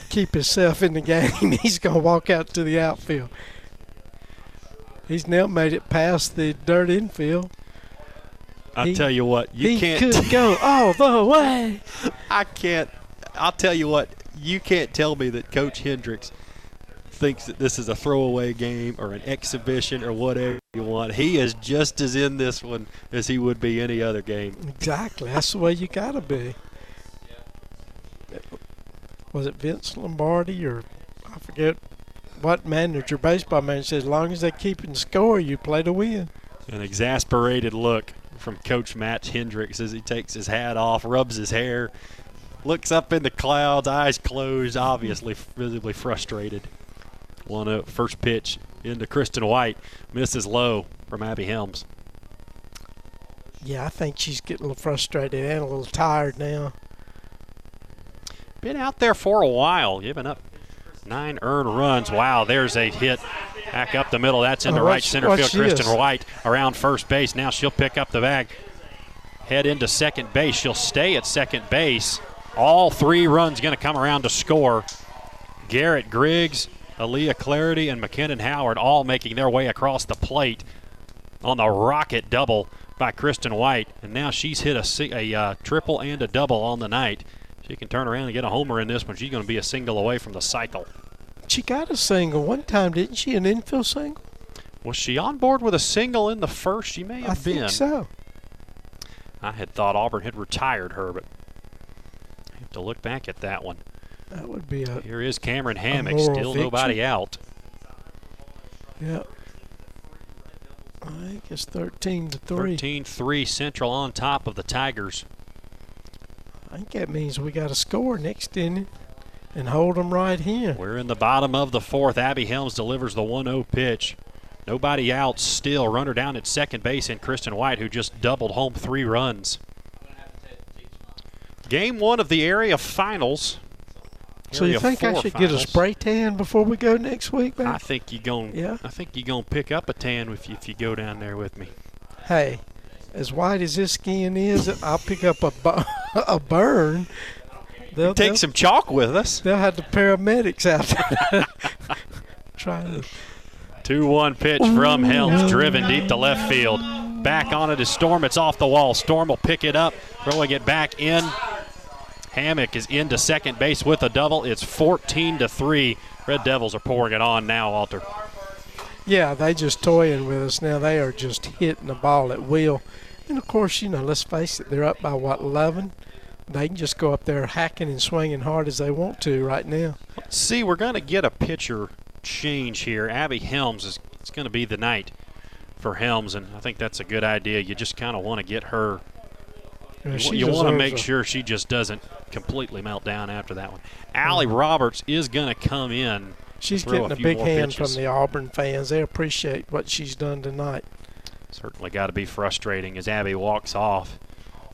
keep himself in the game. He's going to walk out to the outfield. He's now made it past the dirt infield. I He- tell you what, you he can't could go all the way. I can't. I'll tell you what, you can't tell me that Coach Hendricks thinks that this is a throwaway game or an exhibition or whatever you want. He is just as in this one as he would be any other game. Exactly. That's the way you got to be. Was it Vince Lombardi or I forget what manager, baseball manager said, as long as they keep in score, you play to win. An exasperated look from Coach Matt Hendricks as he takes his hat off, rubs his hair, looks up in the clouds, eyes closed, obviously visibly frustrated. One up, first pitch into Kristen White, misses low from Abby Helms. Yeah, I think she's getting a little frustrated and a little tired now. Been out there for a while, giving up nine earned runs. Wow, there's a hit back up the middle. That's into Oh, right center field. Kristen this. White around first base. Now she'll pick up the bag, head into second base. She'll stay at second base. All three runs going to come around to score. Garrett Griggs, Aaliyah Clarity, and McKinnon Howard all making their way across the plate on the rocket double by Kristen White. And now she's hit a, a uh, triple and a double on the night. She can turn around and get a homer in this one. She's going to be a single away from the cycle. She got a single one time, didn't she? An infield single? Was she on board with a single in the first? She may have I been. I think so. I had thought Auburn had retired her, but I have to look back at that one. That would be a Here is Cameron Hammock, still victory. nobody out. Yep. I think it's thirteen to three. 13-3 Central on top of the Tigers. I think that means we got a score next inning and hold them right here. We're in the bottom of the fourth. Abby Helms delivers the 1-0 pitch. Nobody out still. Runner down at second base in Kristen White, who just doubled home three runs. Game one of the area finals. So you think I should get a spray tan before we go next week, man? I think you're gonna. Yeah. I think you gonna pick up a tan if you, if you go down there with me. Hey, as white as this skin is, I'll pick up a bu- a burn. They'll Take they'll- some chalk with us. They'll have the paramedics out there trying to. 2 1 pitch from Helms, driven deep to left field. Back on it is Storm. It's off the wall. Storm will pick it up, throwing it back in Hammock is into second base with a double. It's 14 to 3. Red Devils are pouring it on now, Walter. Yeah, they just toying with us now. They are just hitting the ball at will. And of course, you know, let's face it, they're up by what 11. They can just go up there hacking and swinging hard as they want to right now. See, we're going to get a pitcher change here. Abby Helms is it's going to be the night for Helms, and I think that's a good idea. You just kind of want to get her. Yeah, you you want to make sure she just doesn't completely melt down after that one. Mm-hmm. Allie Roberts is going to come in. She's getting a, few big hand pitches. from the Auburn fans. They appreciate what she's done tonight. Certainly got to be frustrating as Abby walks off.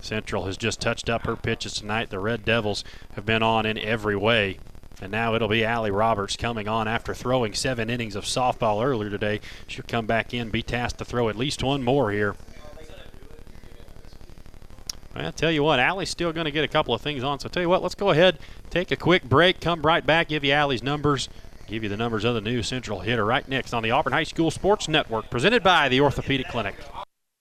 Central has just touched up her pitches tonight. The Red Devils have been on in every way. And now it'll be Allie Roberts coming on after throwing seven innings of softball earlier today. She'll come back in, be tasked to throw at least one more here. Well, I tell you what, Allie's still going to get a couple of things on. So tell you what, let's go ahead, take a quick break, come right back, give you Allie's numbers, give you the numbers of the new Central hitter right next on the Auburn High School Sports Network, presented by the Orthopedic Clinic.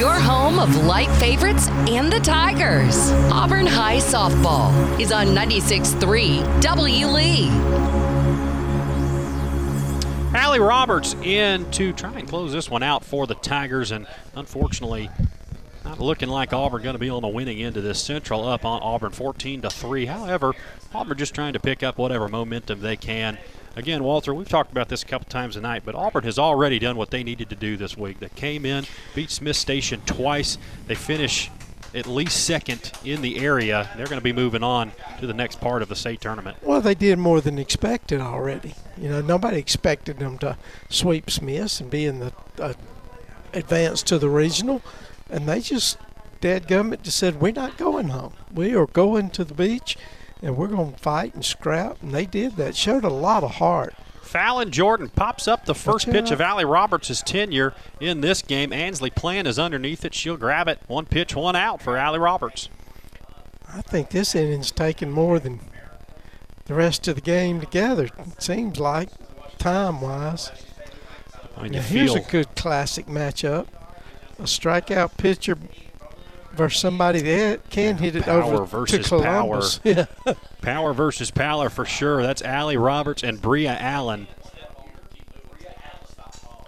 Your home of light favorites and the Tigers. Auburn High Softball is on 96.3 W. Lee. Allie Roberts in to try and close this one out for the Tigers, and unfortunately, not looking like Auburn going to be on the winning end of this. Central up on Auburn 14 to three. However, Auburn just trying to pick up whatever momentum they can. Again, Walter, we've talked about this a couple times tonight, but Auburn has already done what they needed to do this week. They came in, beat Smiths Station twice. They finish at least second in the area. They're going to be moving on to the next part of the state tournament. Well, they did more than expected already. You know, nobody expected them to sweep Smiths and be in the uh, advance to the regional, and they just dead gummit just said, "We're not going home. We are going to the beach, and we're going to fight and scrap." And they did that. Showed a lot of heart. Fallon Jordan pops up the first Watch pitch of Allie Roberts' tenure in this game. Ansley Plan is underneath it. She'll grab it. One pitch, one out for Allie Roberts. I think this inning's taken more than the rest of the game together. It seems like time-wise. I mean, Now, here's a good classic matchup: a strikeout pitcher versus somebody that can hit it power over versus to Columbus. power. Yeah. Power versus power for sure. That's Allie Roberts and Bria Allen.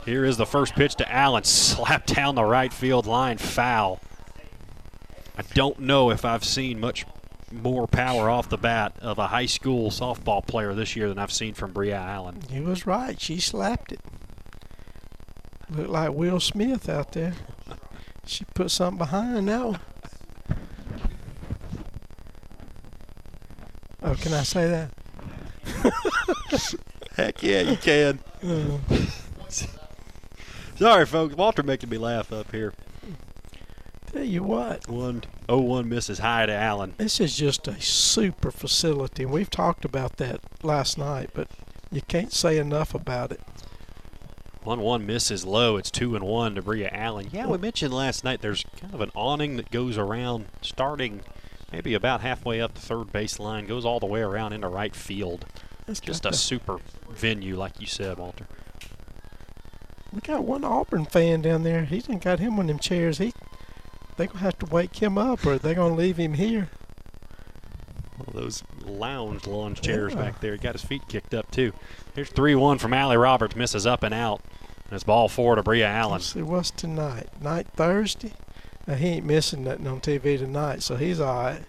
Here is the first pitch to Allen. Slapped down the right field line. Foul. I don't know if I've seen much more power off the bat of a high school softball player this year than I've seen from Bria Allen. He was right. She slapped it. Looked like Will Smith out there. She put something behind that one. Oh, can I say that? Heck yeah, you can. Sorry, folks. Walter making me laugh up here. Tell you what, One oh one Mrs. to Allen. this is just a super facility. We've talked about that last night, but you can't say enough about it. One one misses low. It's two and one to Bria Allen. Yeah, we mentioned last night. There's kind of an awning that goes around, starting maybe about halfway up the third base line, goes all the way around into right field. It's Just a super venue, like you said, Walter. We got one Auburn fan down there. He done got him on them chairs. He, they gonna have to wake him up, or they gonna leave him here. One of those lounge lawn chairs Yeah. back there. He got his feet kicked up too. Here's three one from Allie Roberts. Misses up and out. And it's ball four to Bria Allen. Let's see what's tonight. Night Thursday. Now, he ain't missing nothing on TV tonight, so he's all right.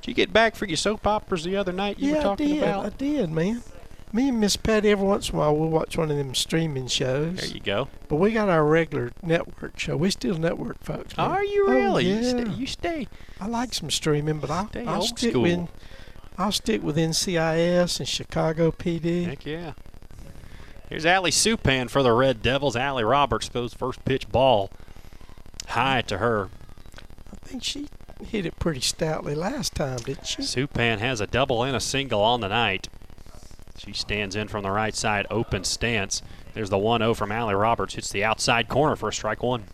Did you get back for your soap operas the other night you yeah, were talking I did. about? I did, man. Me and Miss Patty every once in a while we'll watch one of them streaming shows. There you go. But we got our regular network show. We still network folks. man. Are you really? Oh, really? yeah. You, stay, you stay. I like some streaming, but I'll, Stay I'll stick school. with I'll stick with NCIS and Chicago PD. Heck yeah. Here's Allie Supan for the Red Devils. Allie Roberts throws first pitch ball high to her. I think she hit it pretty stoutly last time, didn't she? Supan has a double and a single on the night. She stands in from the right side, open stance. There's the 1 0 from Allie Roberts. Hits the outside corner for a strike one.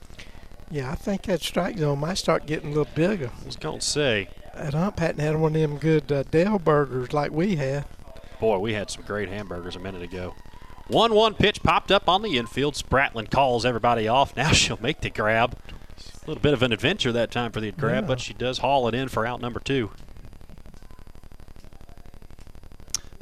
Yeah, I think that strike zone might start getting a little bigger. I was going to say. That ump hadn't had one of them good uh, Dale burgers like we had. Boy, we had some great hamburgers a minute ago. 1 1 pitch popped up on the infield. Spratlin calls everybody off. Now she'll make the grab. A little bit of an adventure that time for the grab, Yeah. but she does haul it in for out number two.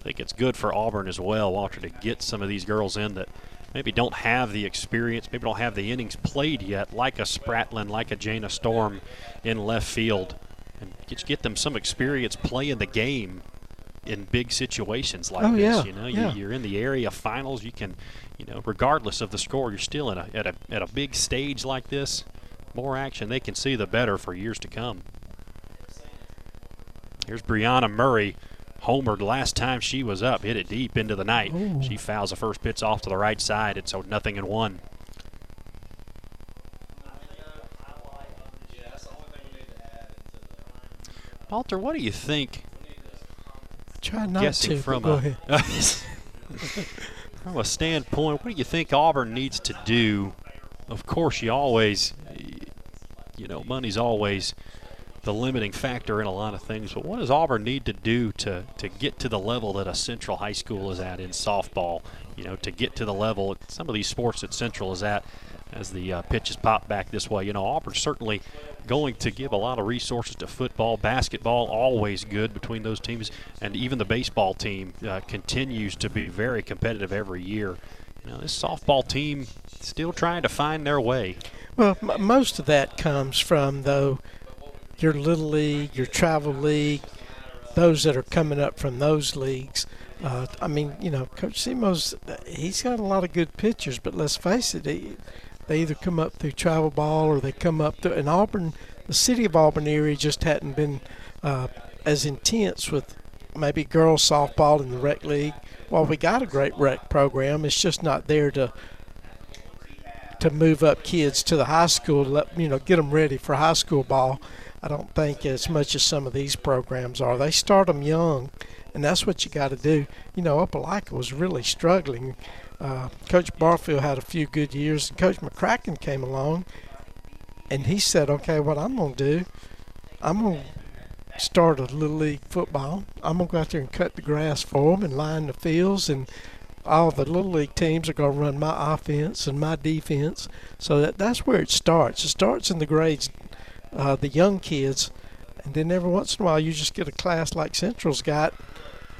Think it's good for Auburn as well, Walter, to get some of these girls in that maybe don't have the experience, maybe don't have the innings played yet, like a Spratlin, like a Jana Storm in left field, and get, get them some experience playing the game in big situations like Oh, this. yeah, You know, yeah. you, you're in the area finals. You can, you know, regardless of the score, you're still in a, at a at a big stage like this. More action they can see, the better for years to come. Here's Brianna Murray, homered last time she was up, hit it deep into the night. Ooh. She fouls the first pitch off to the right side. It's a nothing and one. Walter, what do you think? Try not guessing to. but from go a ahead. from a standpoint, what do you think Auburn needs to do? Of course, you always, you know, money's always the limiting factor in a lot of things. But what does Auburn need to do to to get to the level that a Central High School is at in softball? You know, to get to the level some of these sports that Central is at. As the uh, pitches pop back this way, you know Auburn's certainly going to give a lot of resources to football, basketball, always good between those teams, and even the baseball team uh, continues to be very competitive every year. You know, this softball team still trying to find their way. Well, m- most of that comes from though your little league, your travel league, those that are coming up from those leagues. Uh, I mean, you know, Coach Simo's he's got a lot of good pitchers, but let's face it, he, they either come up through travel ball or they come up through. And Auburn, the city of Auburn area, just hadn't been uh, as intense with maybe girls softball in the rec league. While we got a great rec program, it's just not there to to move up kids to the high school, let you know, get them ready for high school ball. I don't think as much as some of these programs are. They start them young, and that's what you got to do. You know, Opelika was really struggling. Uh, Coach Barfield had a few good years. and Coach McCracken came along, and he said, "Okay, what I'm going to do, I'm going to start a little league football. I'm going to go out there and cut the grass for them and line the fields and." all the little league teams are going to run my offense and my defense. So that that's where it starts. It starts in the grades, uh, the young kids, and then every once in a while you just get a class like Central's got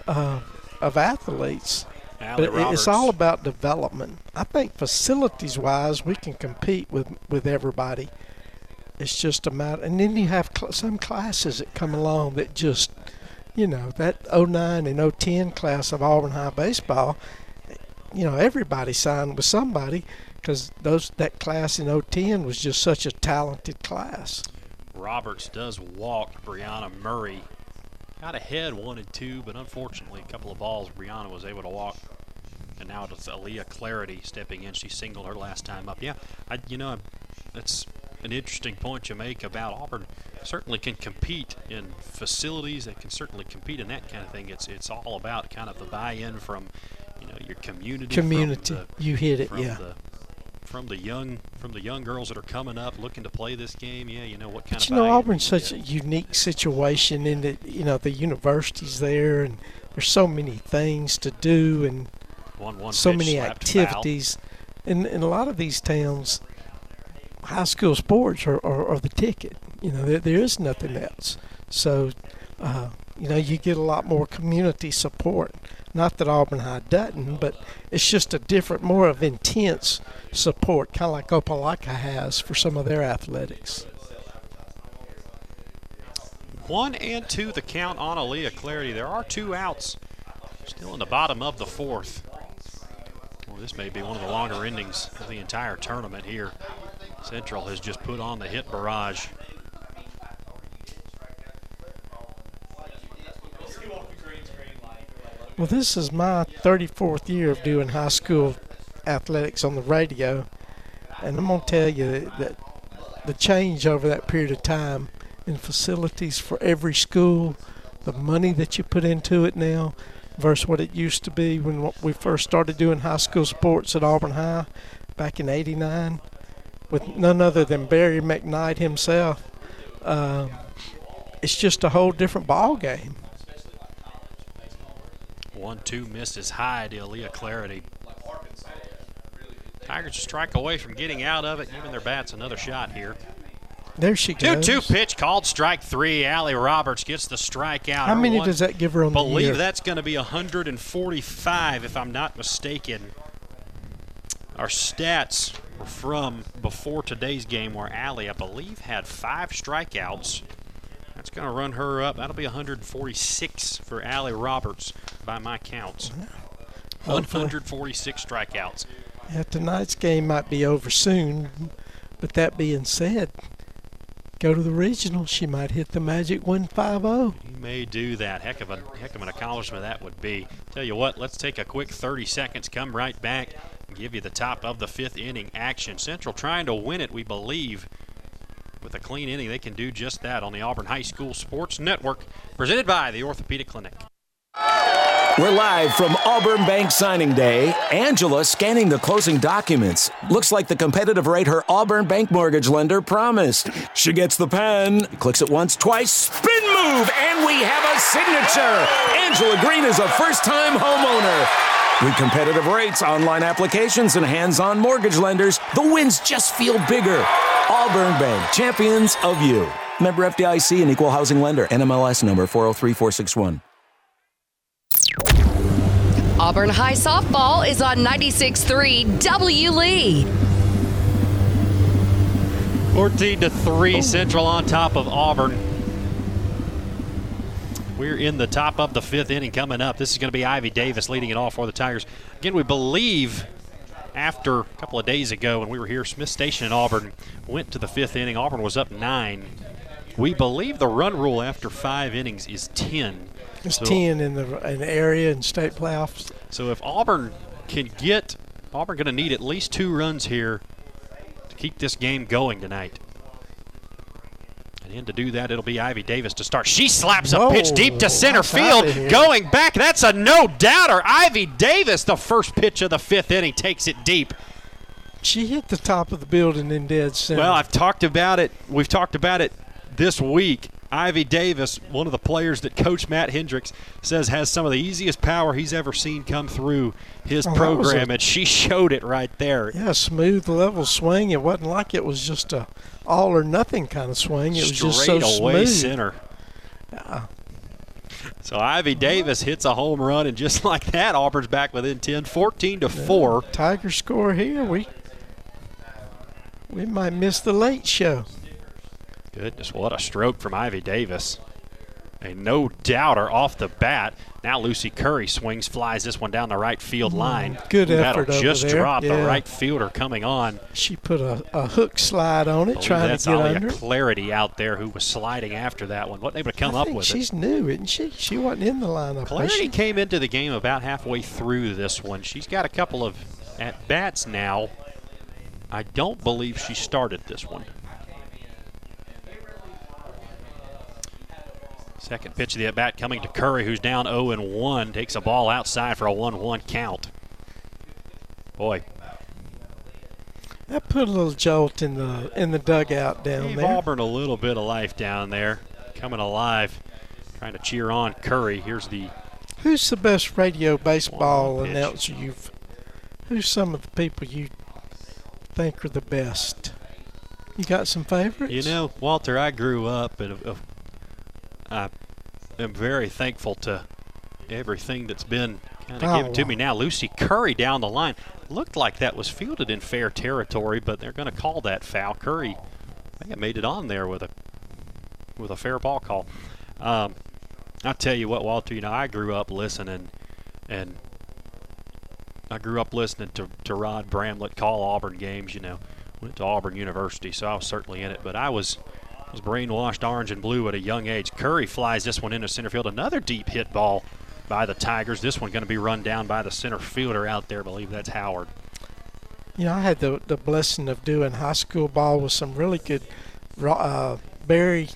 uh, of athletes. Allie But it- it's all about development. I think facilities wise, we can compete with with everybody. It's just a matter, and then you have cl- some classes that come along that just, you know, that 09 and 010 class of Auburn High baseball you know everybody signed with somebody because those that class in 010 was just such a talented class. Roberts does walk Brianna Murray. Got ahead one and two, but unfortunately, a couple of balls Brianna was able to walk. And now it's Aaliyah Clarity stepping in. She singled her last time up. Yeah, I, you know, that's an interesting point you make about Auburn. Certainly can compete in facilities. They can certainly compete in that kind of thing. It's it's all about kind of the buy-in from, you know, your community. Community. the- You hit it, yeah. The, from the young from the young girls that are coming up looking to play this game. Yeah, you know what kind But of you know Auburn's such a unique situation in that you know the university's there and there's so many things to do and One- one so many activities. In in a lot of these towns, high school sports are, are, are the ticket. You know there, there is nothing else. So uh, you know you get a lot more community support. Not that Auburn High doesn't, but it's just a different, more of intense support, kind of like Opelika has for some of their athletics. One and two the count on Aaliyah Clarity. There are two outs. Still in the bottom of the fourth. Well, this may be one of the longer endings of the entire tournament here. Central has just put on the hit barrage. Well, this is my 34th year of doing high school athletics on the radio, and I'm gonna tell you that the change over that period of time in facilities for every school, the money that you put into it now versus what it used to be when we first started doing high school sports at Auburn High back in 89 with none other than Barry McKnight himself. Uh, it's just a whole different ball game. One two misses high to Aaliyah Clarity. Tigers a strike away from getting out of it, giving their bats another shot here. There she goes. 2 2 pitch called strike three. Allie Roberts gets the strikeout. How many does that give her on the year? believe that's going to be 145, if I'm not mistaken. Our stats were from before today's game where Allie, I believe, had five strikeouts. That's going to run her up. That'll be 146 for Allie Roberts by my counts. 146 strikeouts. Yeah, tonight's game might be over soon, but that being said, go to the regional, she might hit the magic 150. You may do that. Heck of a heck of an accomplishment that would be. Tell you what, let's take a quick 30 seconds. Come right back and give you the top of the fifth inning action. Central trying to win it, we believe. With a clean inning, they can do just that on the Auburn High School Sports Network, presented by the Orthopedic Clinic. We're live from Auburn Bank signing day. Angela scanning the closing documents. Looks like the competitive rate her Auburn Bank mortgage lender promised. She gets the pen, clicks it once, twice, spin move, and we have a signature. Angela Green is a first time homeowner. With competitive rates, online applications, and hands on mortgage lenders, the wins just feel bigger. Auburn Bank, champions of you. Member FDIC and equal housing lender, NMLS number 403461. Auburn High Softball is on 96.3 W. Lee. 14 to 3, Central on top of Auburn. We're in the top of the fifth inning coming up. This is going to be Ivy Davis leading it all for the Tigers. Again, we believe after a couple of days ago when we were here, Smiths Station in Auburn went to the fifth inning. Auburn was up nine. We believe the run rule after five innings is 10. It's so, 10 in the, in the area and state playoffs. So if Auburn can get, Auburn going to need at least two runs here to keep this game going tonight. And in to do that, it'll be Ivy Davis to start. She slaps a pitch deep to center field. Going back, that's a no doubter. Ivy Davis, the first pitch of the fifth inning, takes it deep. She hit the top of the building in dead center. Well, I've talked about it. We've talked about it this week. Ivy Davis, one of the players that Coach Matt Hendricks says has some of the easiest power he's ever seen come through his oh, program, a, and she showed it right there. Yeah, smooth, level swing. It wasn't like it was just a all or nothing kind of swing. It was just so away smooth. center. So Ivy Davis hits a home run, and just like that, Auburn's back within 10, 14 to yeah, 4. Tiger score here. We we might miss the late show. Goodness, what a stroke from Ivy Davis. A no doubter off the bat. Now Lucy Curry swings, flies this one down the right field mm, line. Good Ooh, effort That'll just there. drop yeah. the right fielder coming on. She put a, a hook slide on it, trying to get Alia under. Clarity out there who was sliding after that one. What they able to come I up with she's it. new, isn't she? She wasn't in the lineup. Clarity came into the game about halfway through this one. She's got a couple of at bats now. I don't believe she started this one. Second pitch of the at bat coming to Curry, who's down 0 and 1. Takes a ball outside for a 1 1 count. Boy. That put a little jolt in the in the dugout down Gave there. Auburn a little bit of life down there, coming alive, trying to cheer on Curry. Here's the. Who's the best radio baseball announcer you've? Who's some of the people you think are the best? You got some favorites? You know, Walter, I grew up and I am very thankful to everything that's been kind of oh, given to me now. Lucy Curry down the line looked like that was fielded in fair territory, but they're going to call that foul. Curry, I think I made it on there with a with a fair ball call. Um, I tell you what, Walter, you know I grew up listening, and I grew up listening to, to Rod Bramblett call Auburn games. You know, went to Auburn University, so I was certainly in it. But I was was brainwashed orange and blue at a young age. Curry flies this one into center field. Another deep hit ball by the Tigers. This one going to be run down by the center fielder out there. I believe that's Howard. You know, I had the, the blessing of doing high school ball with some really good uh, Barry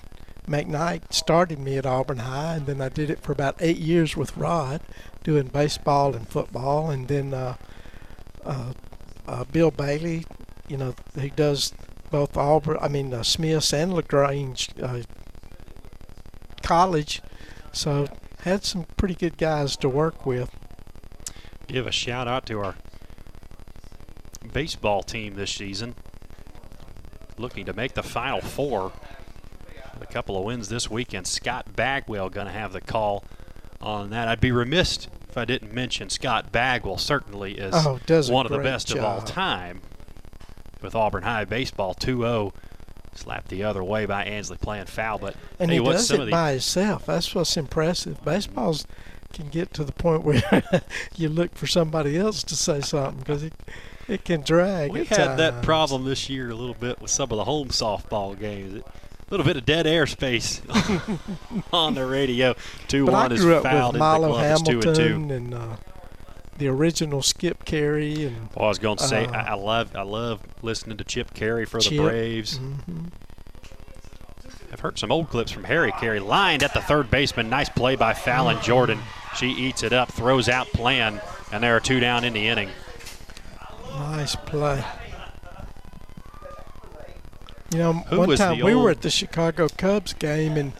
McKnight started me at Auburn High, and then I did it for about eight years with Rod, doing baseball and football, and then uh, uh, uh, Bill Bailey, you know, he does both Auburn, I mean uh, Smiths and Lagrange uh, College, so had some pretty good guys to work with. Give a shout out to our baseball team this season, looking to make the Final Four. A couple of wins this weekend. Scott Bagwell going to have the call on that. I'd be remiss if I didn't mention Scott Bagwell. Certainly is oh, one of the best job. of all time with Auburn High baseball 2-0 slapped the other way by Ansley playing foul. But and he does some it of the, by himself. That's what's impressive. Baseballs can get to the point where you look for somebody else to say something because it it can drag. We had that problem this year a little bit with some of the home softball games. A little bit of dead air space on the radio. Two But I one is up fouled with Milo Columbus. Two and two. And uh, the original Skip Caray and. Well, I was going to say uh, I, I love I love listening to Chip Caray for the Chip. Braves. Mhm. I've heard some old clips from Harry Caray lined at the third baseman. Nice play by Fallon Jordan. She eats it up, throws out plan, and there are two down in the inning. Nice play. You know, Who one time we old- were at the Chicago Cubs game, and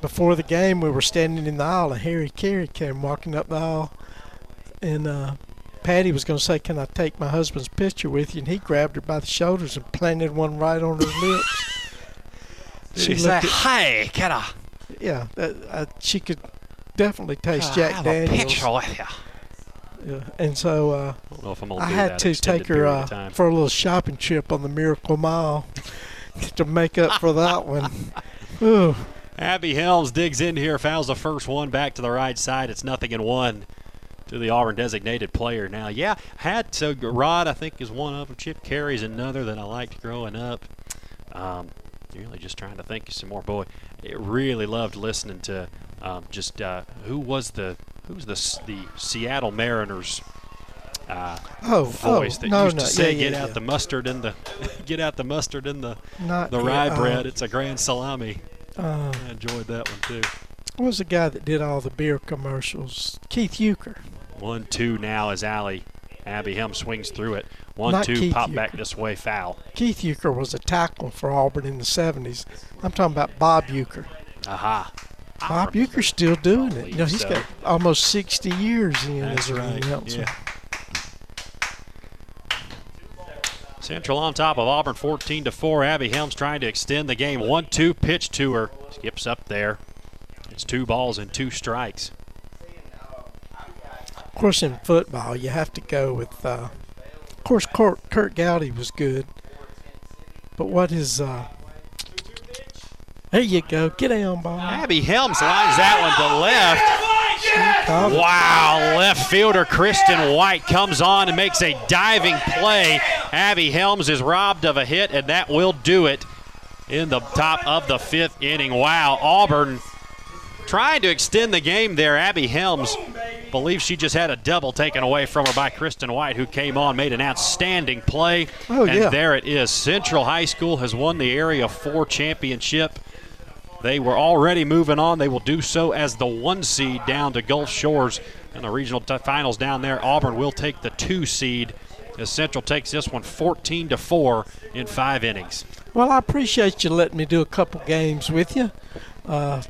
before the game, we were standing in the aisle, and Harry Caray came walking up the aisle, and uh, Patty was going to say, "Can I take my husband's picture with you?" And he grabbed her by the shoulders and planted one right on her lips. Did he say, looked at- "Hey, can I?" Yeah, uh, uh, she could definitely taste Can I Jack have a picture with you? Yeah, and so uh, I don't know if I'm gonna I do had to take her uh, for a little shopping trip on the Miracle Mile to make up for that one. Ooh. Abby Helms digs in here, fouls the first one back to the right side. It's nothing in one to the Auburn designated player. Now, yeah, had so Rod I think is one of them. Chip Caray's another that I liked growing up. Um, really just trying to think of some more. Boy, I really loved listening to um, just uh, who was the who's the the Seattle Mariners. Uh, Oh, voice oh, that no, used no, to say, yeah, yeah, "Get out yeah. the mustard in the, get out the mustard in the, Not the rye uh, bread. It's a grand salami." Uh, I enjoyed that one too. What was the guy that did all the beer commercials? Keith Uecker. One two now as Allie Abby Helm swings through it. One Not two Keith pop Uecker. back this way foul. Keith Uecker was a tackle for Auburn in the 70s. I'm talking about Bob Uecker. Aha. Bob Uecker's still doing it. You know, he's so. got almost 60 years in That's as a right, announcer. yeah. Central on top of Auburn 14 to 4. Abby Helms trying to extend the game. 1 2 pitch to her. Skips up there. It's two balls and two strikes. Of course, in football, you have to go with. Uh, of course, Kurt, Curt Gowdy was good, but what is? Uh, there you go. Get down, ball. Abby Helms lines that one to left. Wow, left fielder Kristen White comes on and makes a diving play. Abby Helms is robbed of a hit, and that will do it in the top of the fifth inning. Wow, Auburn trying to extend the game there. Abby Helms believes she just had a double taken away from her by Kristen White, who came on, made an outstanding play. Oh, and yeah. there it is. Central High School has won the Area 4 championship. They were already moving on. They will do so as the one seed down to Gulf Shores in the regional t- finals down there. Auburn will take the two seed as Central takes this one 14 to 4 in five innings. Well, I appreciate you letting me do a couple games with you. Uh,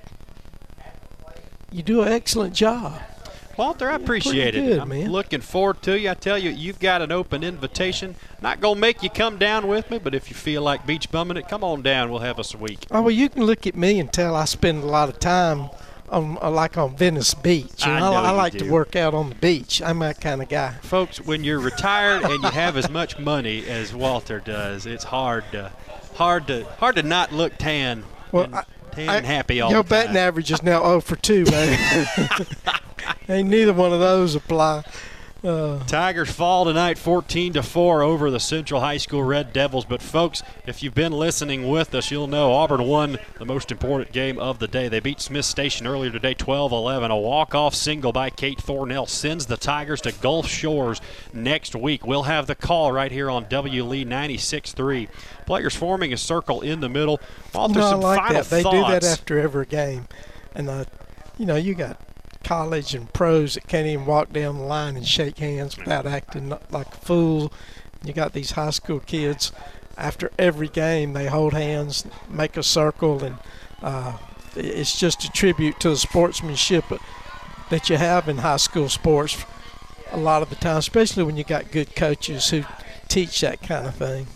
you do an excellent job. Walter, I appreciate pretty it. I'm man. looking forward to you. I tell you, you've got an open invitation. Not gonna make you come down with me, but if you feel like beach bumming it, come on down. We'll have us a week. Oh well, you can look at me and tell I spend a lot of time on uh, like on Venice Beach. I know, I, you like do. to work out on the beach. I'm that kind of guy. Folks, when you're retired and you have as much money as Walter does, it's hard to hard to hard to not look tan. Well, I- I- and happy all Your the time. batting average is now 0 for 2, man. Ain't neither one of those apply. Uh, Tigers fall tonight 14 to 4 over the Central High School Red Devils. But folks, if you've been listening with us, you'll know Auburn won the most important game of the day. They beat Smiths Station earlier today 12-11. A walk-off single by Kate Thornell sends the Tigers to Gulf Shores next week. We'll have the call right here on W Lee 96.3. Players forming a circle in the middle. Walter, no, I like final that. They thoughts. do that after every game, and uh, you know you got college and pros that can't even walk down the line and shake hands without acting like a fool. You got these high school kids. After every game, they hold hands, make a circle, and uh, it's just a tribute to the sportsmanship that you have in high school sports. A lot of the time, especially when you got good coaches who teach that kind of thing.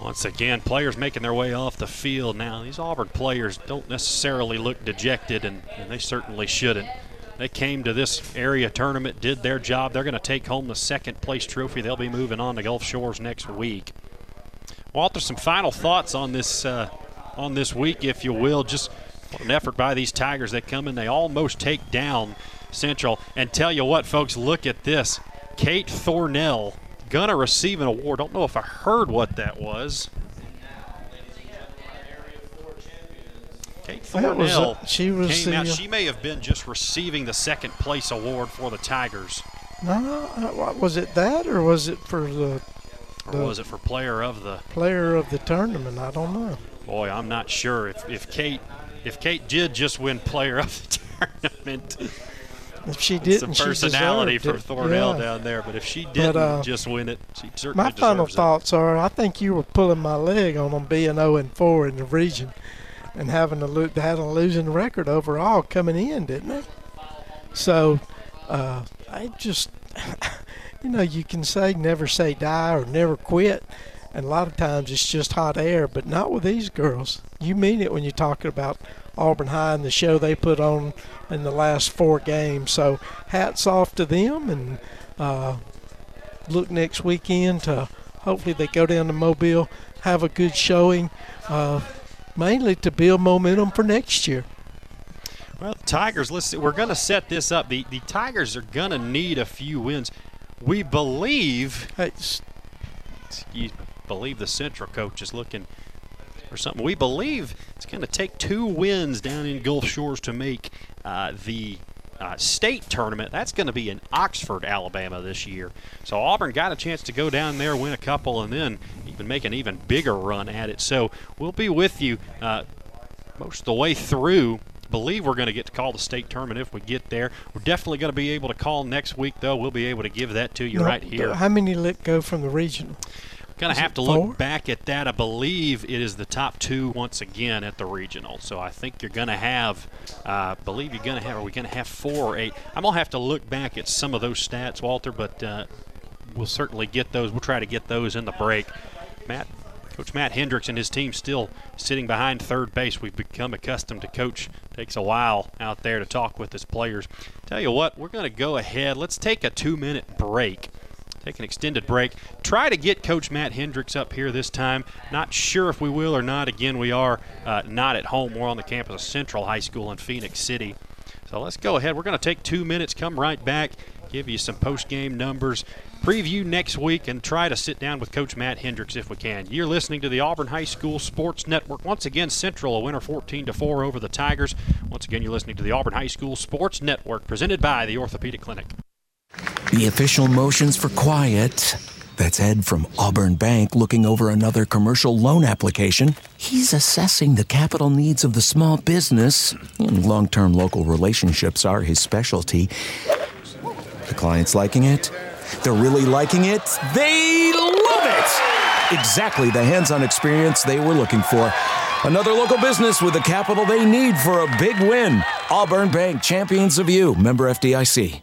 Once again, players making their way off the field now. These Auburn players don't necessarily look dejected, and, and they certainly shouldn't. They came to this area tournament, did their job. They're going to take home the second place trophy. They'll be moving on to Gulf Shores next week. Walter, some final thoughts on this uh, on this week, if you will. Just an effort by these Tigers. They come in, they almost take down Central. And tell you what, folks, look at this. Kate Thornell gonna receive an award. Don't know if I heard what that was. Kate was a- she was came the, out. uh, She may have been just receiving the second place award for the Tigers, No, was it that or was it for the, or the was it for player of the? player of the tournament? I don't know. Boy, I'm not sure if, if Kate if Kate did just win player of the tournament. If she didn't, some personality for it. Thornell Yeah. down there, but if she didn't uh, just win it, she certainly My final it. thoughts are: I think you were pulling my leg on them being 0 and 4 in the region, and having a lo- having a losing record overall coming in, didn't they? So, uh, I just, you know, you can say never say die or never quit, and a lot of times it's just hot air, but not with these girls. You mean it when you're talking about Auburn High and the show they put on in the last four games. So, hats off to them, and uh, look next weekend to hopefully they go down to Mobile, have a good showing, uh, mainly to build momentum for next year. Well, the Tigers, let's see, we're going to set this up. The the Tigers are going to need a few wins. We believe you believe the Central coach is looking for something. We believe it's going to take two wins down in Gulf Shores to make uh, the uh, state tournament. That's going to be in Oxford, Alabama this year. So Auburn got a chance to go down there, win a couple, and then even make an even bigger run at it. So we'll be with you uh, most of the way through. Believe we're going to get to call the state tournament if we get there. We're definitely going to be able to call next week, though. We'll be able to give that to you right here. How many let go from the regional? Going to have to four? look back at that. I believe it is the top two once again at the regional. So I think you're going to have, uh, believe you're going to have, are we going to have four or eight? I'm going to have to look back at some of those stats, Walter, but uh, we'll certainly get those. We'll try to get those in the break. Matt, Coach Matt Hendricks and his team still sitting behind third base. We've become accustomed to coach. Takes a while out there to talk with his players. Tell you what, we're going to go ahead. Let's take a two-minute break take an extended break. Try to get Coach Matt Hendricks up here this time. Not sure if we will or not. Again, we are uh, not at home. We're on the campus of Central High School in Phenix City. So let's go ahead. We're going to take two minutes, come right back, give you some post-game numbers, preview next week, and try to sit down with Coach Matt Hendricks if we can. You're listening to the Auburn High School Sports Network. Once again, Central a winner 14 to 4 over the Tigers. Once again, you're listening to the Auburn High School Sports Network, presented by the Orthopedic Clinic. The official motions for quiet. That's Ed from Auburn Bank looking over another commercial loan application. He's assessing the capital needs of the small business, and long term local relationships are his specialty. The client's liking it. They're really liking it. They love it! Exactly the hands on experience they were looking for. Another local business with the capital they need for a big win. Auburn Bank, champions of you. Member FDIC.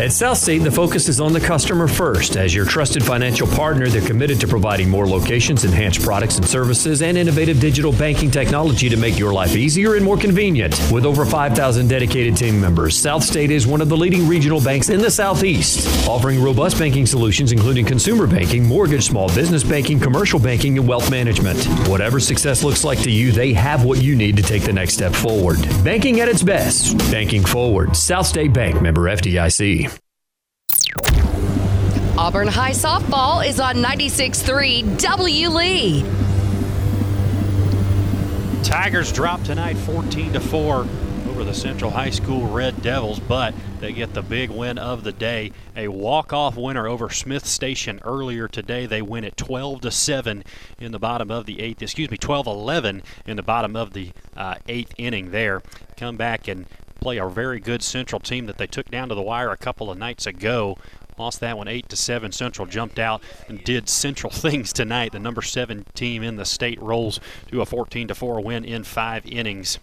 At Southstate, the focus is on the customer first. As your trusted financial partner, they're committed to providing more locations, enhanced products and services, and innovative digital banking technology to make your life easier and more convenient. With over 5,000 dedicated team members, Southstate is one of the leading regional banks in the Southeast, offering robust banking solutions including consumer banking, mortgage, small business banking, commercial banking, and wealth management. Whatever success looks like to you, they have what you need to take the next step forward. Banking at its best. Banking forward. South State Bank member FDIC. Auburn High Softball is on 96.3 W. Lee. Tigers drop tonight 14 to 4 over the Central High School Red Devils, but they get the big win of the day. A walk-off winner over Smiths Station earlier today. They win at 12 to 7 in the bottom of the eighth. Excuse me, 12-11 in the bottom of the uh, eighth inning. There, come back and play a very good Central team that they took down to the wire a couple of nights ago. Lost that one eight to seven. Central jumped out and did Central things tonight. The number seven team in the state rolls to a 14 to four win in five innings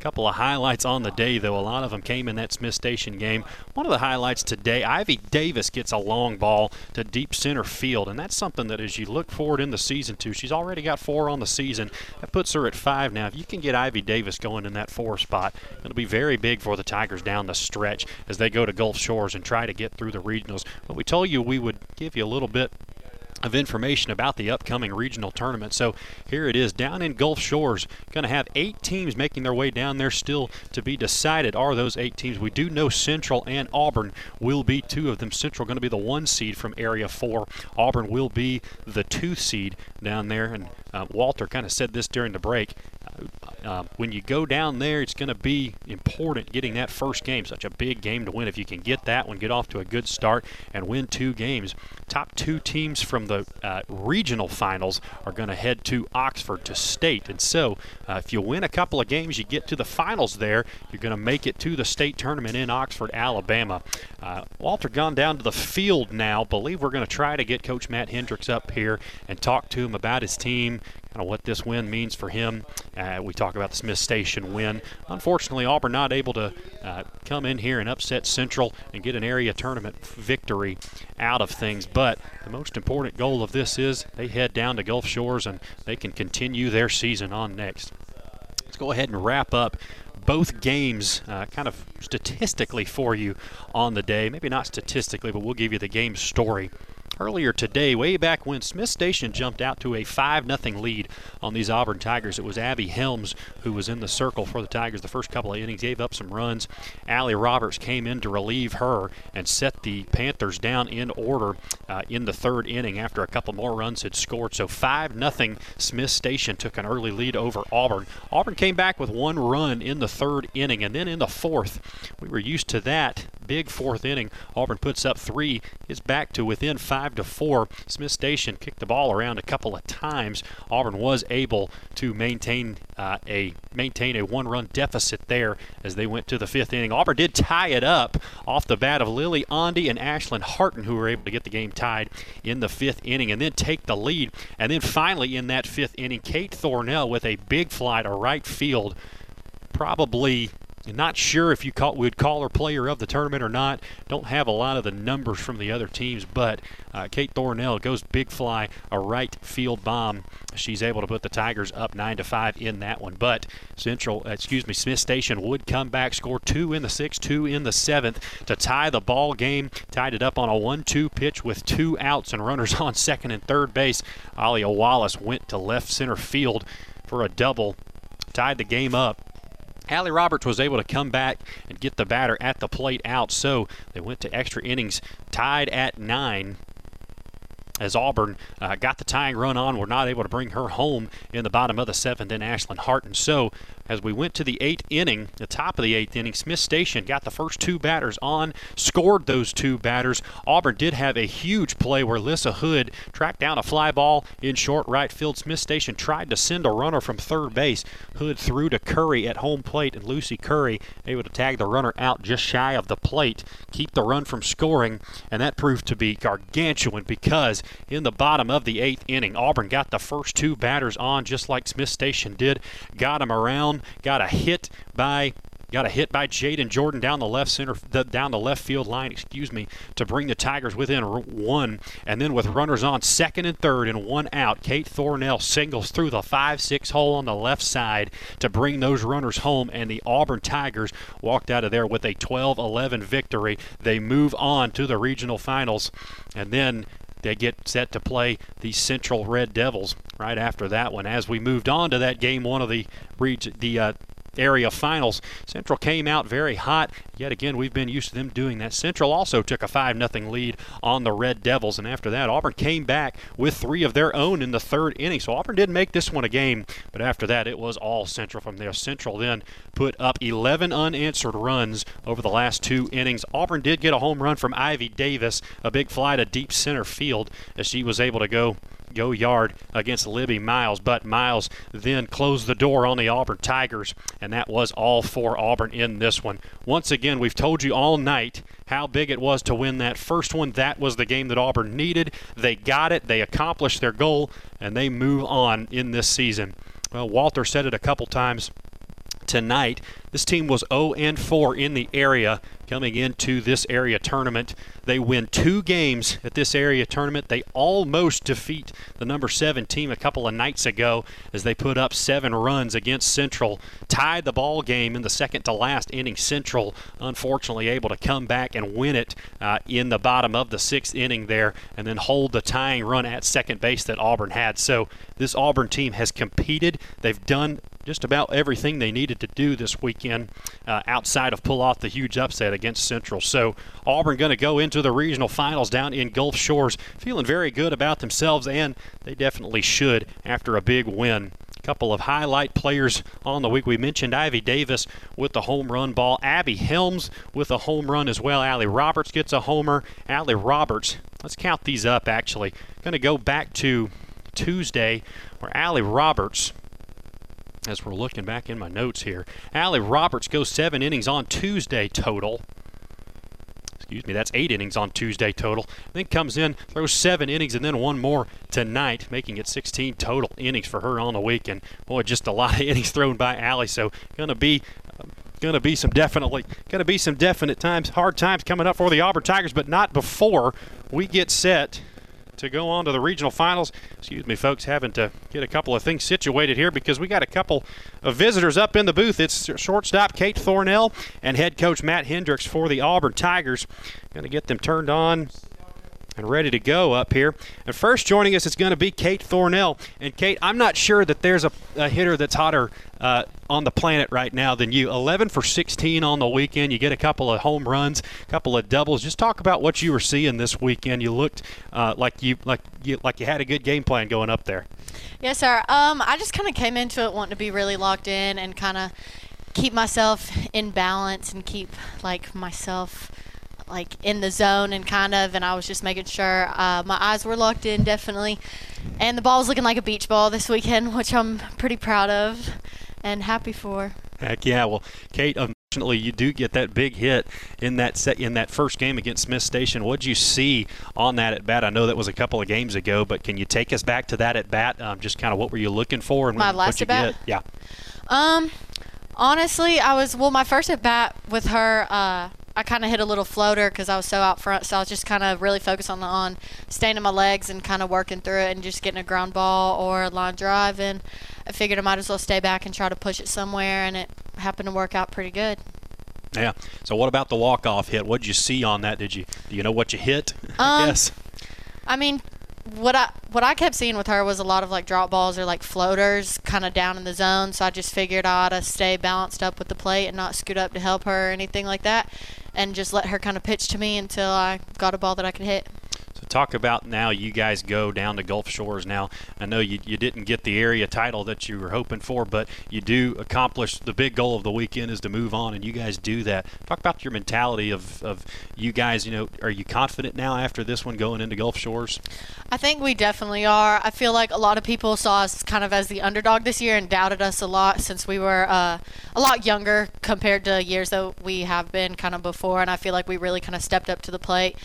couple of highlights on the day, though. A lot of them came in that Smiths Station game. One of the highlights today, Ivy Davis gets a long ball to deep center field, and that's something that as you look forward in the season to, she's already got four on the season. That puts her at five now. If you can get Ivy Davis going in that four spot, it'll be very big for the Tigers down the stretch as they go to Gulf Shores and try to get through the regionals. But we told you we would give you a little bit of information about the upcoming regional tournament. So here it is down in Gulf Shores. Going to have eight teams making their way down there still to be decided. Are those eight teams? We do know Central and Auburn will be two of them. Central going to be the one seed from Area 4. Auburn will be the two seed down there. And uh, Walter kind of said this during the break. Uh, when you go down there, it's going to be important getting that first game. Such a big game to win. If you can get that one, get off to a good start, and win two games. Top two teams from the uh, regional finals are going to head to Oxford to state. And so, uh, if you win a couple of games, you get to the finals there. You're going to make it to the state tournament in Oxford, Alabama. Uh, Walter gone down to the field now. Believe we're going to try to get Coach Matt Hendricks up here and talk to him about his team, kind of what this win means for him. Uh, we talk about the Smiths Station win. Unfortunately, Auburn not able to uh, come in here and upset Central and get an area tournament victory out of things. But the most important goal of this is they head down to Gulf Shores and they can continue their season on next. Let's go ahead and wrap up both games uh, kind of statistically for you on the day. Maybe not statistically, but we'll give you the game story earlier today, way back when Smiths Station jumped out to a 5 0 lead on these Auburn Tigers. It was Abby Helms who was in the circle for the Tigers the first couple of innings, gave up some runs. Allie Roberts came in to relieve her and set the Panthers down in order uh, in the third inning after a couple more runs had scored. So 5 0 Smiths Station took an early lead over Auburn. Auburn came back with one run in the third inning, and then in the fourth, we were used to that big fourth inning. Auburn puts up three, is back to within five to four. Smiths Station kicked the ball around a couple of times. Auburn was able to maintain uh, a maintain a one-run deficit there as they went to the fifth inning. Auburn did tie it up off the bat of Lily Ondy and Ashlyn Harton, who were able to get the game tied in the fifth inning and then take the lead. And then finally in that fifth inning, Kate Thornell with a big fly to right field, probably not sure if you call, would call her player of the tournament or not. Don't have a lot of the numbers from the other teams, but uh, Kate Thornell goes big fly, a right field bomb. She's able to put the Tigers up nine to five in that one. But Central, excuse me, Smiths Station would come back, score two in the sixth, two in the seventh to tie the ball game. Tied it up on a one-two pitch with two outs and runners on second and third base. Alia Wallace went to left center field for a double, tied the game up. Allie Roberts was able to come back and get the batter at the plate out, so they went to extra innings tied at nine as Auburn uh, got the tying run on, were not able to bring her home in the bottom of the seventh in Ashlyn Harton. So as we went to the eighth inning, the top of the eighth inning, Smiths Station got the first two batters on, scored those two batters. Auburn did have a huge play where Lissa Hood tracked down a fly ball in short right field. Smiths Station tried to send a runner from third base. Hood threw to Curry at home plate, and Lucy Curry able to tag the runner out just shy of the plate, keep the run from scoring, and that proved to be gargantuan because in the bottom of the eighth inning, Auburn got the first two batters on just like Smiths Station did, got them around got a hit by got a hit by Jaden Jordan down the left center, the, down the left field line, excuse me, to bring the Tigers within one. And then with runners on second and third and one out, Kate Thornell singles through the five-six hole on the left side to bring those runners home. And the Auburn Tigers walked out of there with a 12-11 victory. They move on to the regional finals, and then they get set to play the Central Red Devils right after that one. As we moved on to that game, one of the the uh, area finals. Central came out very hot. Yet again, we've been used to them doing that. Central also took a 5 0 lead on the Red Devils, and after that, Auburn came back with three of their own in the third inning. So Auburn did make this one a game, but after that, it was all Central from there. Central then put up 11 unanswered runs over the last two innings. Auburn did get a home run from Ivy Davis, a big fly to deep center field as she was able to go go yard against Libby Miles, but Miles then closed the door on the Auburn Tigers, and that was all for Auburn in this one. Once again, we've told you all night how big it was to win that first one. That was the game that Auburn needed. They got it, they accomplished their goal, and they move on in this season. Well, Walter said it a couple times tonight. This team was 0 and 4 in the area coming into this area tournament. They win two games at this area tournament. They almost defeat the number seven team a couple of nights ago as they put up seven runs against Central. Tied the ball game in the second to last inning. Central, unfortunately, able to come back and win it uh, in the bottom of the sixth inning there, and then hold the tying run at second base that Auburn had. So this Auburn team has competed. They've done just about everything they needed to do this weekend uh, outside of pull off the huge upset against Central. So Auburn going to go into the regional finals down in Gulf Shores feeling very good about themselves, and they definitely should after a big win. Couple of highlight players on the week. We mentioned Ivy Davis with the home run ball. Abby Helms with a home run as well. Allie Roberts gets a homer. Allie Roberts, let's count these up actually. Going to go back to Tuesday where Allie Roberts as we're looking back in my notes here. Allie Roberts goes seven innings on Tuesday total. Excuse me, that's eight innings on Tuesday total. Then comes in, throws seven innings, and then one more tonight, making it 16 total innings for her on the weekend. Boy, just a lot of innings thrown by Allie. So gonna be going to be some definitely going to be some definite times, hard times coming up for the Auburn Tigers, but not before we get set to go on to the regional finals. Excuse me, folks, having to get a couple of things situated here because we got a couple of visitors up in the booth. It's shortstop Kate Thornell and head coach Matt Hendricks for the Auburn Tigers. Going to get them turned on and ready to go up here. And first joining us is going to be Kate Thornell. And Kate, I'm not sure that there's a, a hitter that's hotter uh, on the planet right now than you. 11 for 16 on the weekend. You get a couple of home runs, a couple of doubles. Just talk about what you were seeing this weekend. You looked uh, like you like you like you had a good game plan going up there. Yes, sir. Um, I just kind of came into it wanting to be really locked in and kind of keep myself in balance and keep like myself like in the zone and kind of, and I was just making sure uh, my eyes were locked in definitely. And the ball was looking like a beach ball this weekend, which I'm pretty proud of and happy for. Heck yeah! Well, Kate, unfortunately, you do get that big hit in that set in that first game against Smiths Station. What'd you see on that at bat? I know that was a couple of games ago, but can you take us back to that at bat? Um, just kind of what were you looking for and my last at bat? Get? Yeah. Um. Honestly, I was well. My first at bat with her, uh, I kind of hit a little floater because I was so out front. So I was just kind of really focused on the on staying in my legs and kind of working through it and just getting a ground ball or a line drive. And I figured I might as well stay back and try to push it somewhere, and it happened to work out pretty good. Yeah. So what about the walk off hit? What did you see on that? Did you do you know what you hit? Um, yes. I mean, what I what I kept seeing with her was a lot of like drop balls or like floaters kind of down in the zone. So I just figured I ought to stay balanced up with the plate and not scoot up to help her or anything like that, and just let her kind of pitch to me until I got a ball that I could hit. Talk about now you guys go down to Gulf Shores now. I know you, you didn't get the area title that you were hoping for, but you do accomplish the big goal of the weekend is to move on, and you guys do that. Talk about your mentality of, of you guys, you know, are you confident now after this one going into Gulf Shores? I think we definitely are. I feel like a lot of people saw us kind of as the underdog this year and doubted us a lot since we were uh, a lot younger compared to years that we have been kind of before. And I feel like we really kind of stepped up to the plate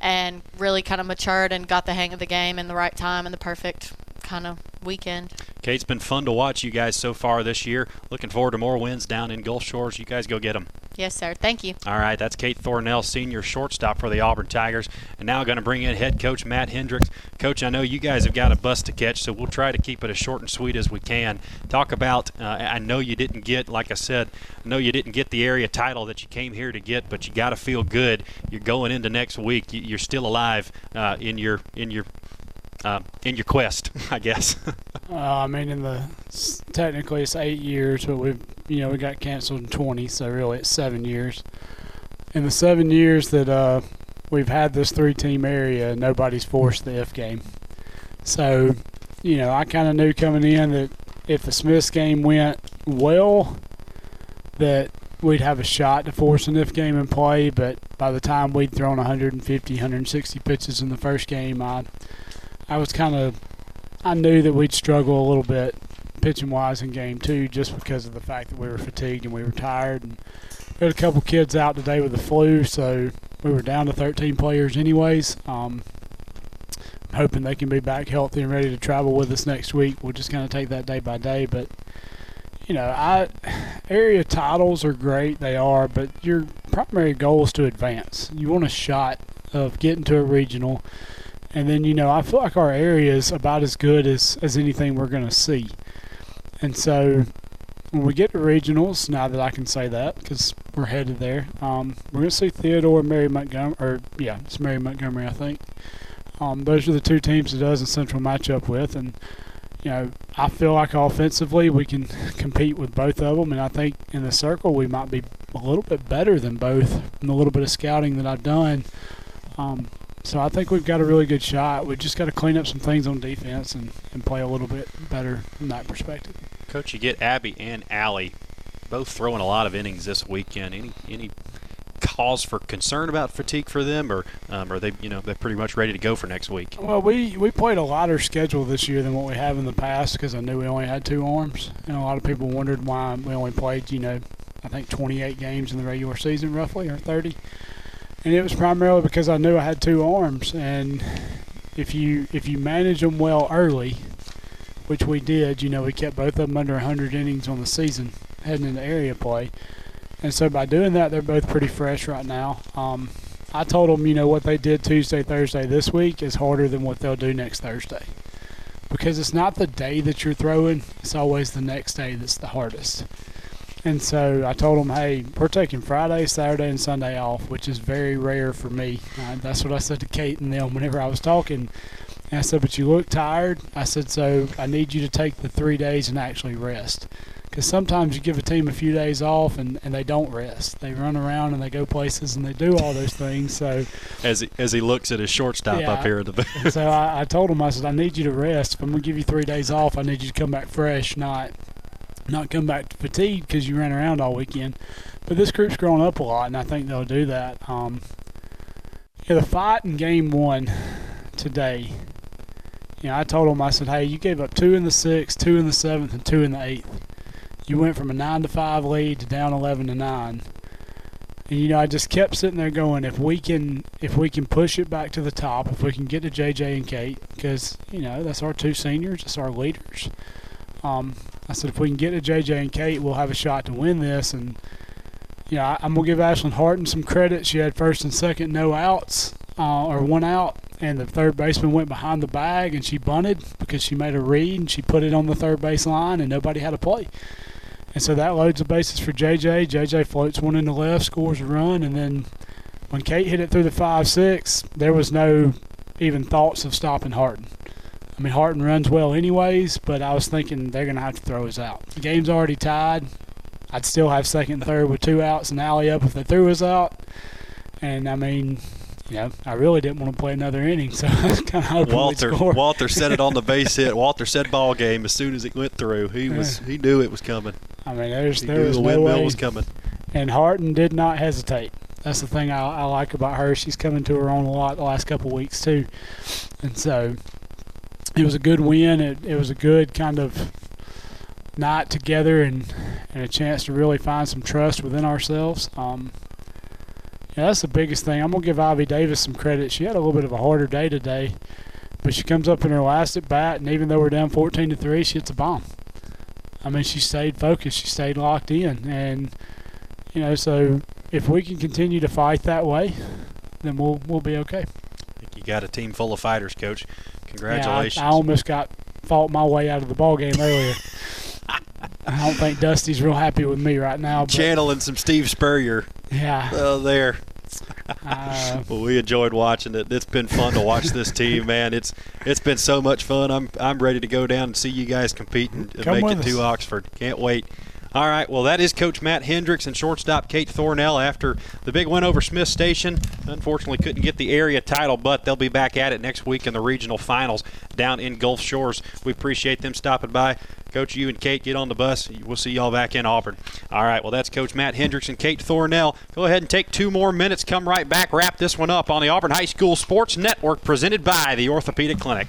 and really kind of matured and got the hang of the game in the right time and the perfect kind of weekend. Okay, it's been fun to watch you guys so far this year. Looking forward to more wins down in Gulf Shores. You guys go get them. Yes, sir. Thank you. All right, that's Kate Thornell, senior shortstop for the Auburn Tigers. And now going to bring in head coach Matt Hendricks. Coach, I know you guys have got a bus to catch, so we'll try to keep it as short and sweet as we can. Talk about, uh, I know you didn't get, like I said, I know you didn't get the area title that you came here to get, but you got to feel good. You're going into next week. You're still alive uh, in your in your uh, in your quest, I guess. uh, I mean, in the technically it's eight years, but we've you know we got canceled in 20, so really it's seven years. In the seven years that uh, we've had this three-team area, nobody's forced the F game. So, you know, I kind of knew coming in that if the Smiths game went well, that we'd have a shot to force an if game and play. But by the time we'd thrown 150, 160 pitches in the first game, I I was kind of I knew that we'd struggle a little bit pitching wise in game two just because of the fact that we were fatigued and we were tired. And we had a couple kids out today with the flu so we were down to 13 players anyways. Um, I'm hoping they can be back healthy and ready to travel with us next week. We'll just kind of take that day by day. But you know I area titles are great they are but your primary goal is to advance. You want a shot of getting to a regional and then, you know, I feel like our area is about as good as, as anything we're going to see. And so when we get to regionals, now that I can say that because we're headed there, um, we're going to see Theodore and Mary Montgomery, or yeah, it's Mary Montgomery, I think. Um, those are the two teams it does in Central match up with. And, you know, I feel like offensively we can compete with both of them. And I think in the circle we might be a little bit better than both in a little bit of scouting that I've done. Um, so I think we've got a really good shot. We've just got to clean up some things on defense and, and play a little bit better from that perspective. Coach, you get Abby and Allie both throwing a lot of innings this weekend. Any any cause for concern about fatigue for them, or um, are they you know they're pretty much ready to go for next week? Well, we we played a lighter schedule this year than what we have in the past because I knew we only had two arms, and a lot of people wondered why we only played you know I think 28 games in the regular season roughly or 30 and it was primarily because I knew I had two arms, and if you if you manage them well early, which we did, you know, we kept both of them under 100 innings on the season heading into area play, and so by doing that, they're both pretty fresh right now. Um, I told them, you know, what they did Tuesday, Thursday this week is harder than what they'll do next Thursday. Because it's not the day that you're throwing, it's always the next day that's the hardest. And so I told them, hey, we're taking Friday, Saturday, and Sunday off, which is very rare for me. Uh, that's what I said to Kate and them whenever I was talking. And I said, but you look tired. I said, so I need you to take the three days and actually rest. Because sometimes you give a team a few days off and, and they don't rest. They run around and they go places and they do all those things. So as he, as he looks at his shortstop yeah, up here at the booth. so I, I told him, I said, I need you to rest. If I'm going to give you three days off, I need you to come back fresh, not not come back fatigued because you ran around all weekend. But this group's grown up a lot, and I think they'll do that. Um, yeah, the fight in game one today. You know, I told them, I said, hey, you gave up two in the sixth, two in the seventh, and two in the eighth. You went from a nine to five lead to down eleven to nine. And you know, I just kept sitting there going, if we can, if we can push it back to the top, if we can get to JJ and Kate, because you know that's our two seniors, that's our leaders Um, I said, if we can get to JJ and Kate, we'll have a shot to win this. And you know, I, am gonna give Ashlyn Harton some credit. She had first and second, no outs, uh, or one out, and the third baseman went behind the bag and she bunted because she made a read and she put it on the third base line and nobody had a play. And so that loads the bases for JJ. JJ floats one in the left, scores a run, and then when Kate hit it through the five six, there was no even thoughts of stopping Harton. I mean, Harton runs well anyways, but I was thinking they're going to have to throw us out. The game's already tied. I'd still have second and third with two outs and Allie up if they threw us out. And I mean, you know, I really didn't want to play another inning, so I was kind of hoping Walter score. Walter Walter said it on the base hit. Walter said ball game as soon as it went through. He was he knew it was coming. I mean, there's he there knew was the no windmill way. was coming. And Harton did not hesitate. That's the thing I, I like about her. She's coming to her own a lot the last couple of weeks too, and so it was a good win. It it was a good kind of night together and and a chance to really find some trust within ourselves. Um, yeah, that's the biggest thing. I'm gonna give Ivy Davis some credit. She had a little bit of a harder day today, but she comes up in her last at bat, and even though we're down 14 to three, she hits a bomb. I mean, she stayed focused. She stayed locked in, and you know, so if we can continue to fight that way, then we'll we'll be okay. You got a team full of fighters, coach. Yeah, I- Congratulations. I, almost got fought my way out of the ball game earlier. I don't think Dusty's real happy with me right now. But Channeling some Steve Spurrier. Yeah. Uh, there. Uh, well, we enjoyed watching it. It's been fun to watch this team, man. It's it's been so much fun. I'm I'm ready to go down and see you guys compete and make it to. Oxford. Can't wait. All right, well, that is Coach Matt Hendricks and shortstop Kate Thornell after the big win over Smiths Station. Unfortunately, couldn't get the area title, but they'll be back at it next week in the regional finals down in Gulf Shores. We appreciate them stopping by. Coach, you and Kate get on the bus. We'll see y'all back in Auburn. All right, well, that's Coach Matt Hendricks and Kate Thornell. Go ahead and take two more minutes. Come right back. Wrap this one up on the Auburn High School Sports Network presented by the Orthopedic Clinic.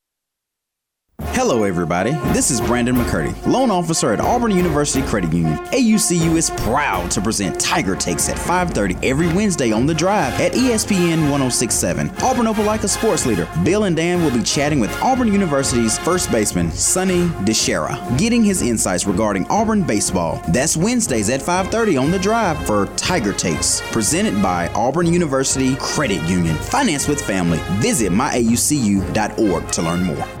Hello, everybody. This is Brandon McCurdy, loan officer at Auburn University Credit Union. AUCU is proud to present Tiger Takes at 5:30 every Wednesday on the Drive at ESPN 1067. Auburn Opelika sports leader Bill and Dan will be chatting with Auburn University's first baseman Sonny DiChiara, getting his insights regarding Auburn baseball. That's Wednesdays at 5:30 on the Drive for Tiger Takes, presented by Auburn University Credit Union. Finance with family. Visit myaucu.org to learn more.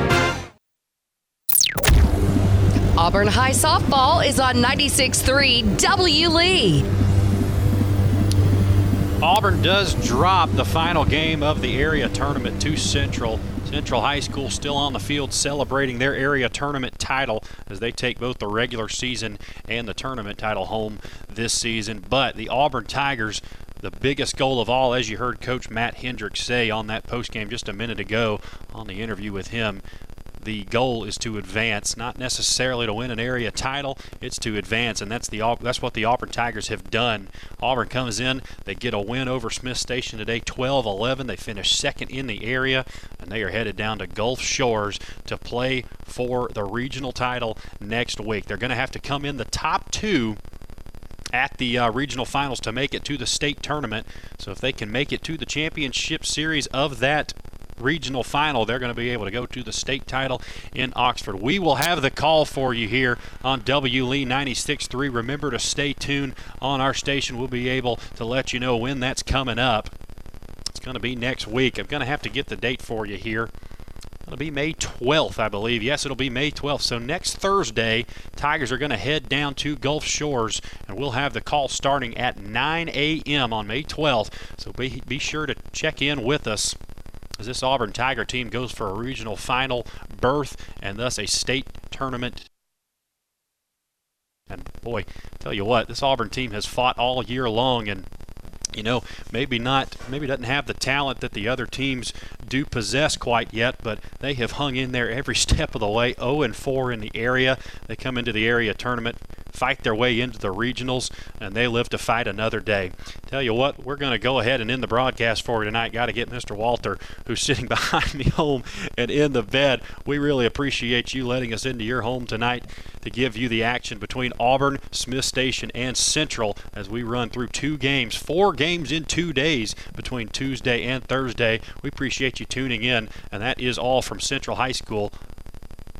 Auburn High Softball is on 96.3 W. Lee. Auburn does drop the final game of the area tournament to Central. Central High School still on the field celebrating their area tournament title as they take both the regular season and the tournament title home this season. But the Auburn Tigers, the biggest goal of all, as you heard Coach Matt Hendricks say on that postgame just a minute ago on the interview with him, the goal is to advance, not necessarily to win an area title. It's to advance, and that's the that's what the Auburn Tigers have done. Auburn comes in, they get a win over Smiths Station today, 12-11. They finish second in the area, and they are headed down to Gulf Shores to play for the regional title next week. They're going to have to come in the top two at the uh, regional finals to make it to the state tournament. So if they can make it to the championship series of that regional final, they're going to be able to go to the state title in Oxford. We will have the call for you here on W Lee 96.3. Remember to stay tuned on our station. We'll be able to let you know when that's coming up. It's going to be next week. I'm going to have to get the date for you here. It'll be May 12th, I believe. Yes, it'll be May 12th. So next Thursday, Tigers are going to head down to Gulf Shores, and we'll have the call starting at 9 a.m. on May 12th. So be, be sure to check in with us as this Auburn Tiger team goes for a regional final berth and thus a state tournament. And boy, tell you what, this Auburn team has fought all year long and you know, maybe not, maybe doesn't have the talent that the other teams do possess quite yet, but they have hung in there every step of the way. 0 and 4 in the area. They come into the area tournament, fight their way into the regionals, and they live to fight another day. Tell you what, we're going to go ahead and end the broadcast for tonight. Got to get Mr. Walter, who's sitting behind me home and in the bed. We really appreciate you letting us into your home tonight to give you the action between Auburn, Smiths Station, and Central as we run through two games, four games in two days between Tuesday and Thursday. We appreciate you tuning in, and that is all from Central High School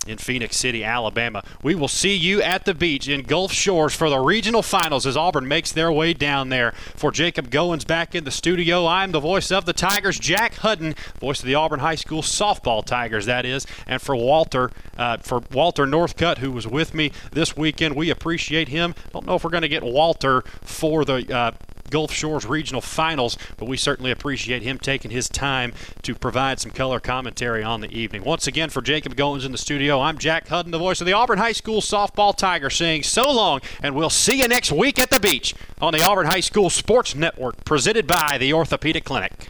in Phenix City, Alabama. We will see you at the beach in Gulf Shores for the regional finals as Auburn makes their way down there. For Jacob Goins back in the studio, I'm the voice of the Tigers, Jack Hutton, voice of the Auburn High School softball Tigers, that is. And for Walter, uh, for Walter Northcutt, who was with me this weekend, we appreciate him. Don't know if we're going to get Walter for the uh, Gulf Shores Regional Finals, but we certainly appreciate him taking his time to provide some color commentary on the evening. Once again, for Jacob Goins in the studio, I'm Jack Hutton, the voice of the Auburn High School softball Tiger, saying so long, and we'll see you next week at the beach on the Auburn High School Sports Network, presented by the Orthopedic Clinic.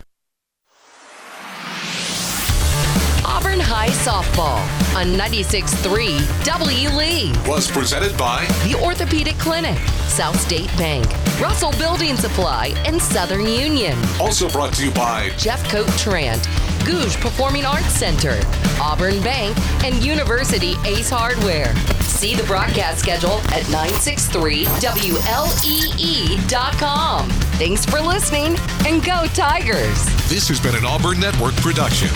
Auburn High Softball on 96.3 W. Lee. Was presented by The Orthopedic Clinic, South State Bank, Russell Building Supply, and Southern Union. Also brought to you by Jeffcoat Trant, Gogue Performing Arts Center, Auburn Bank, and University Ace Hardware. See the broadcast schedule at 963WLEE.com. Thanks for listening and go Tigers. This has been an Auburn Network production.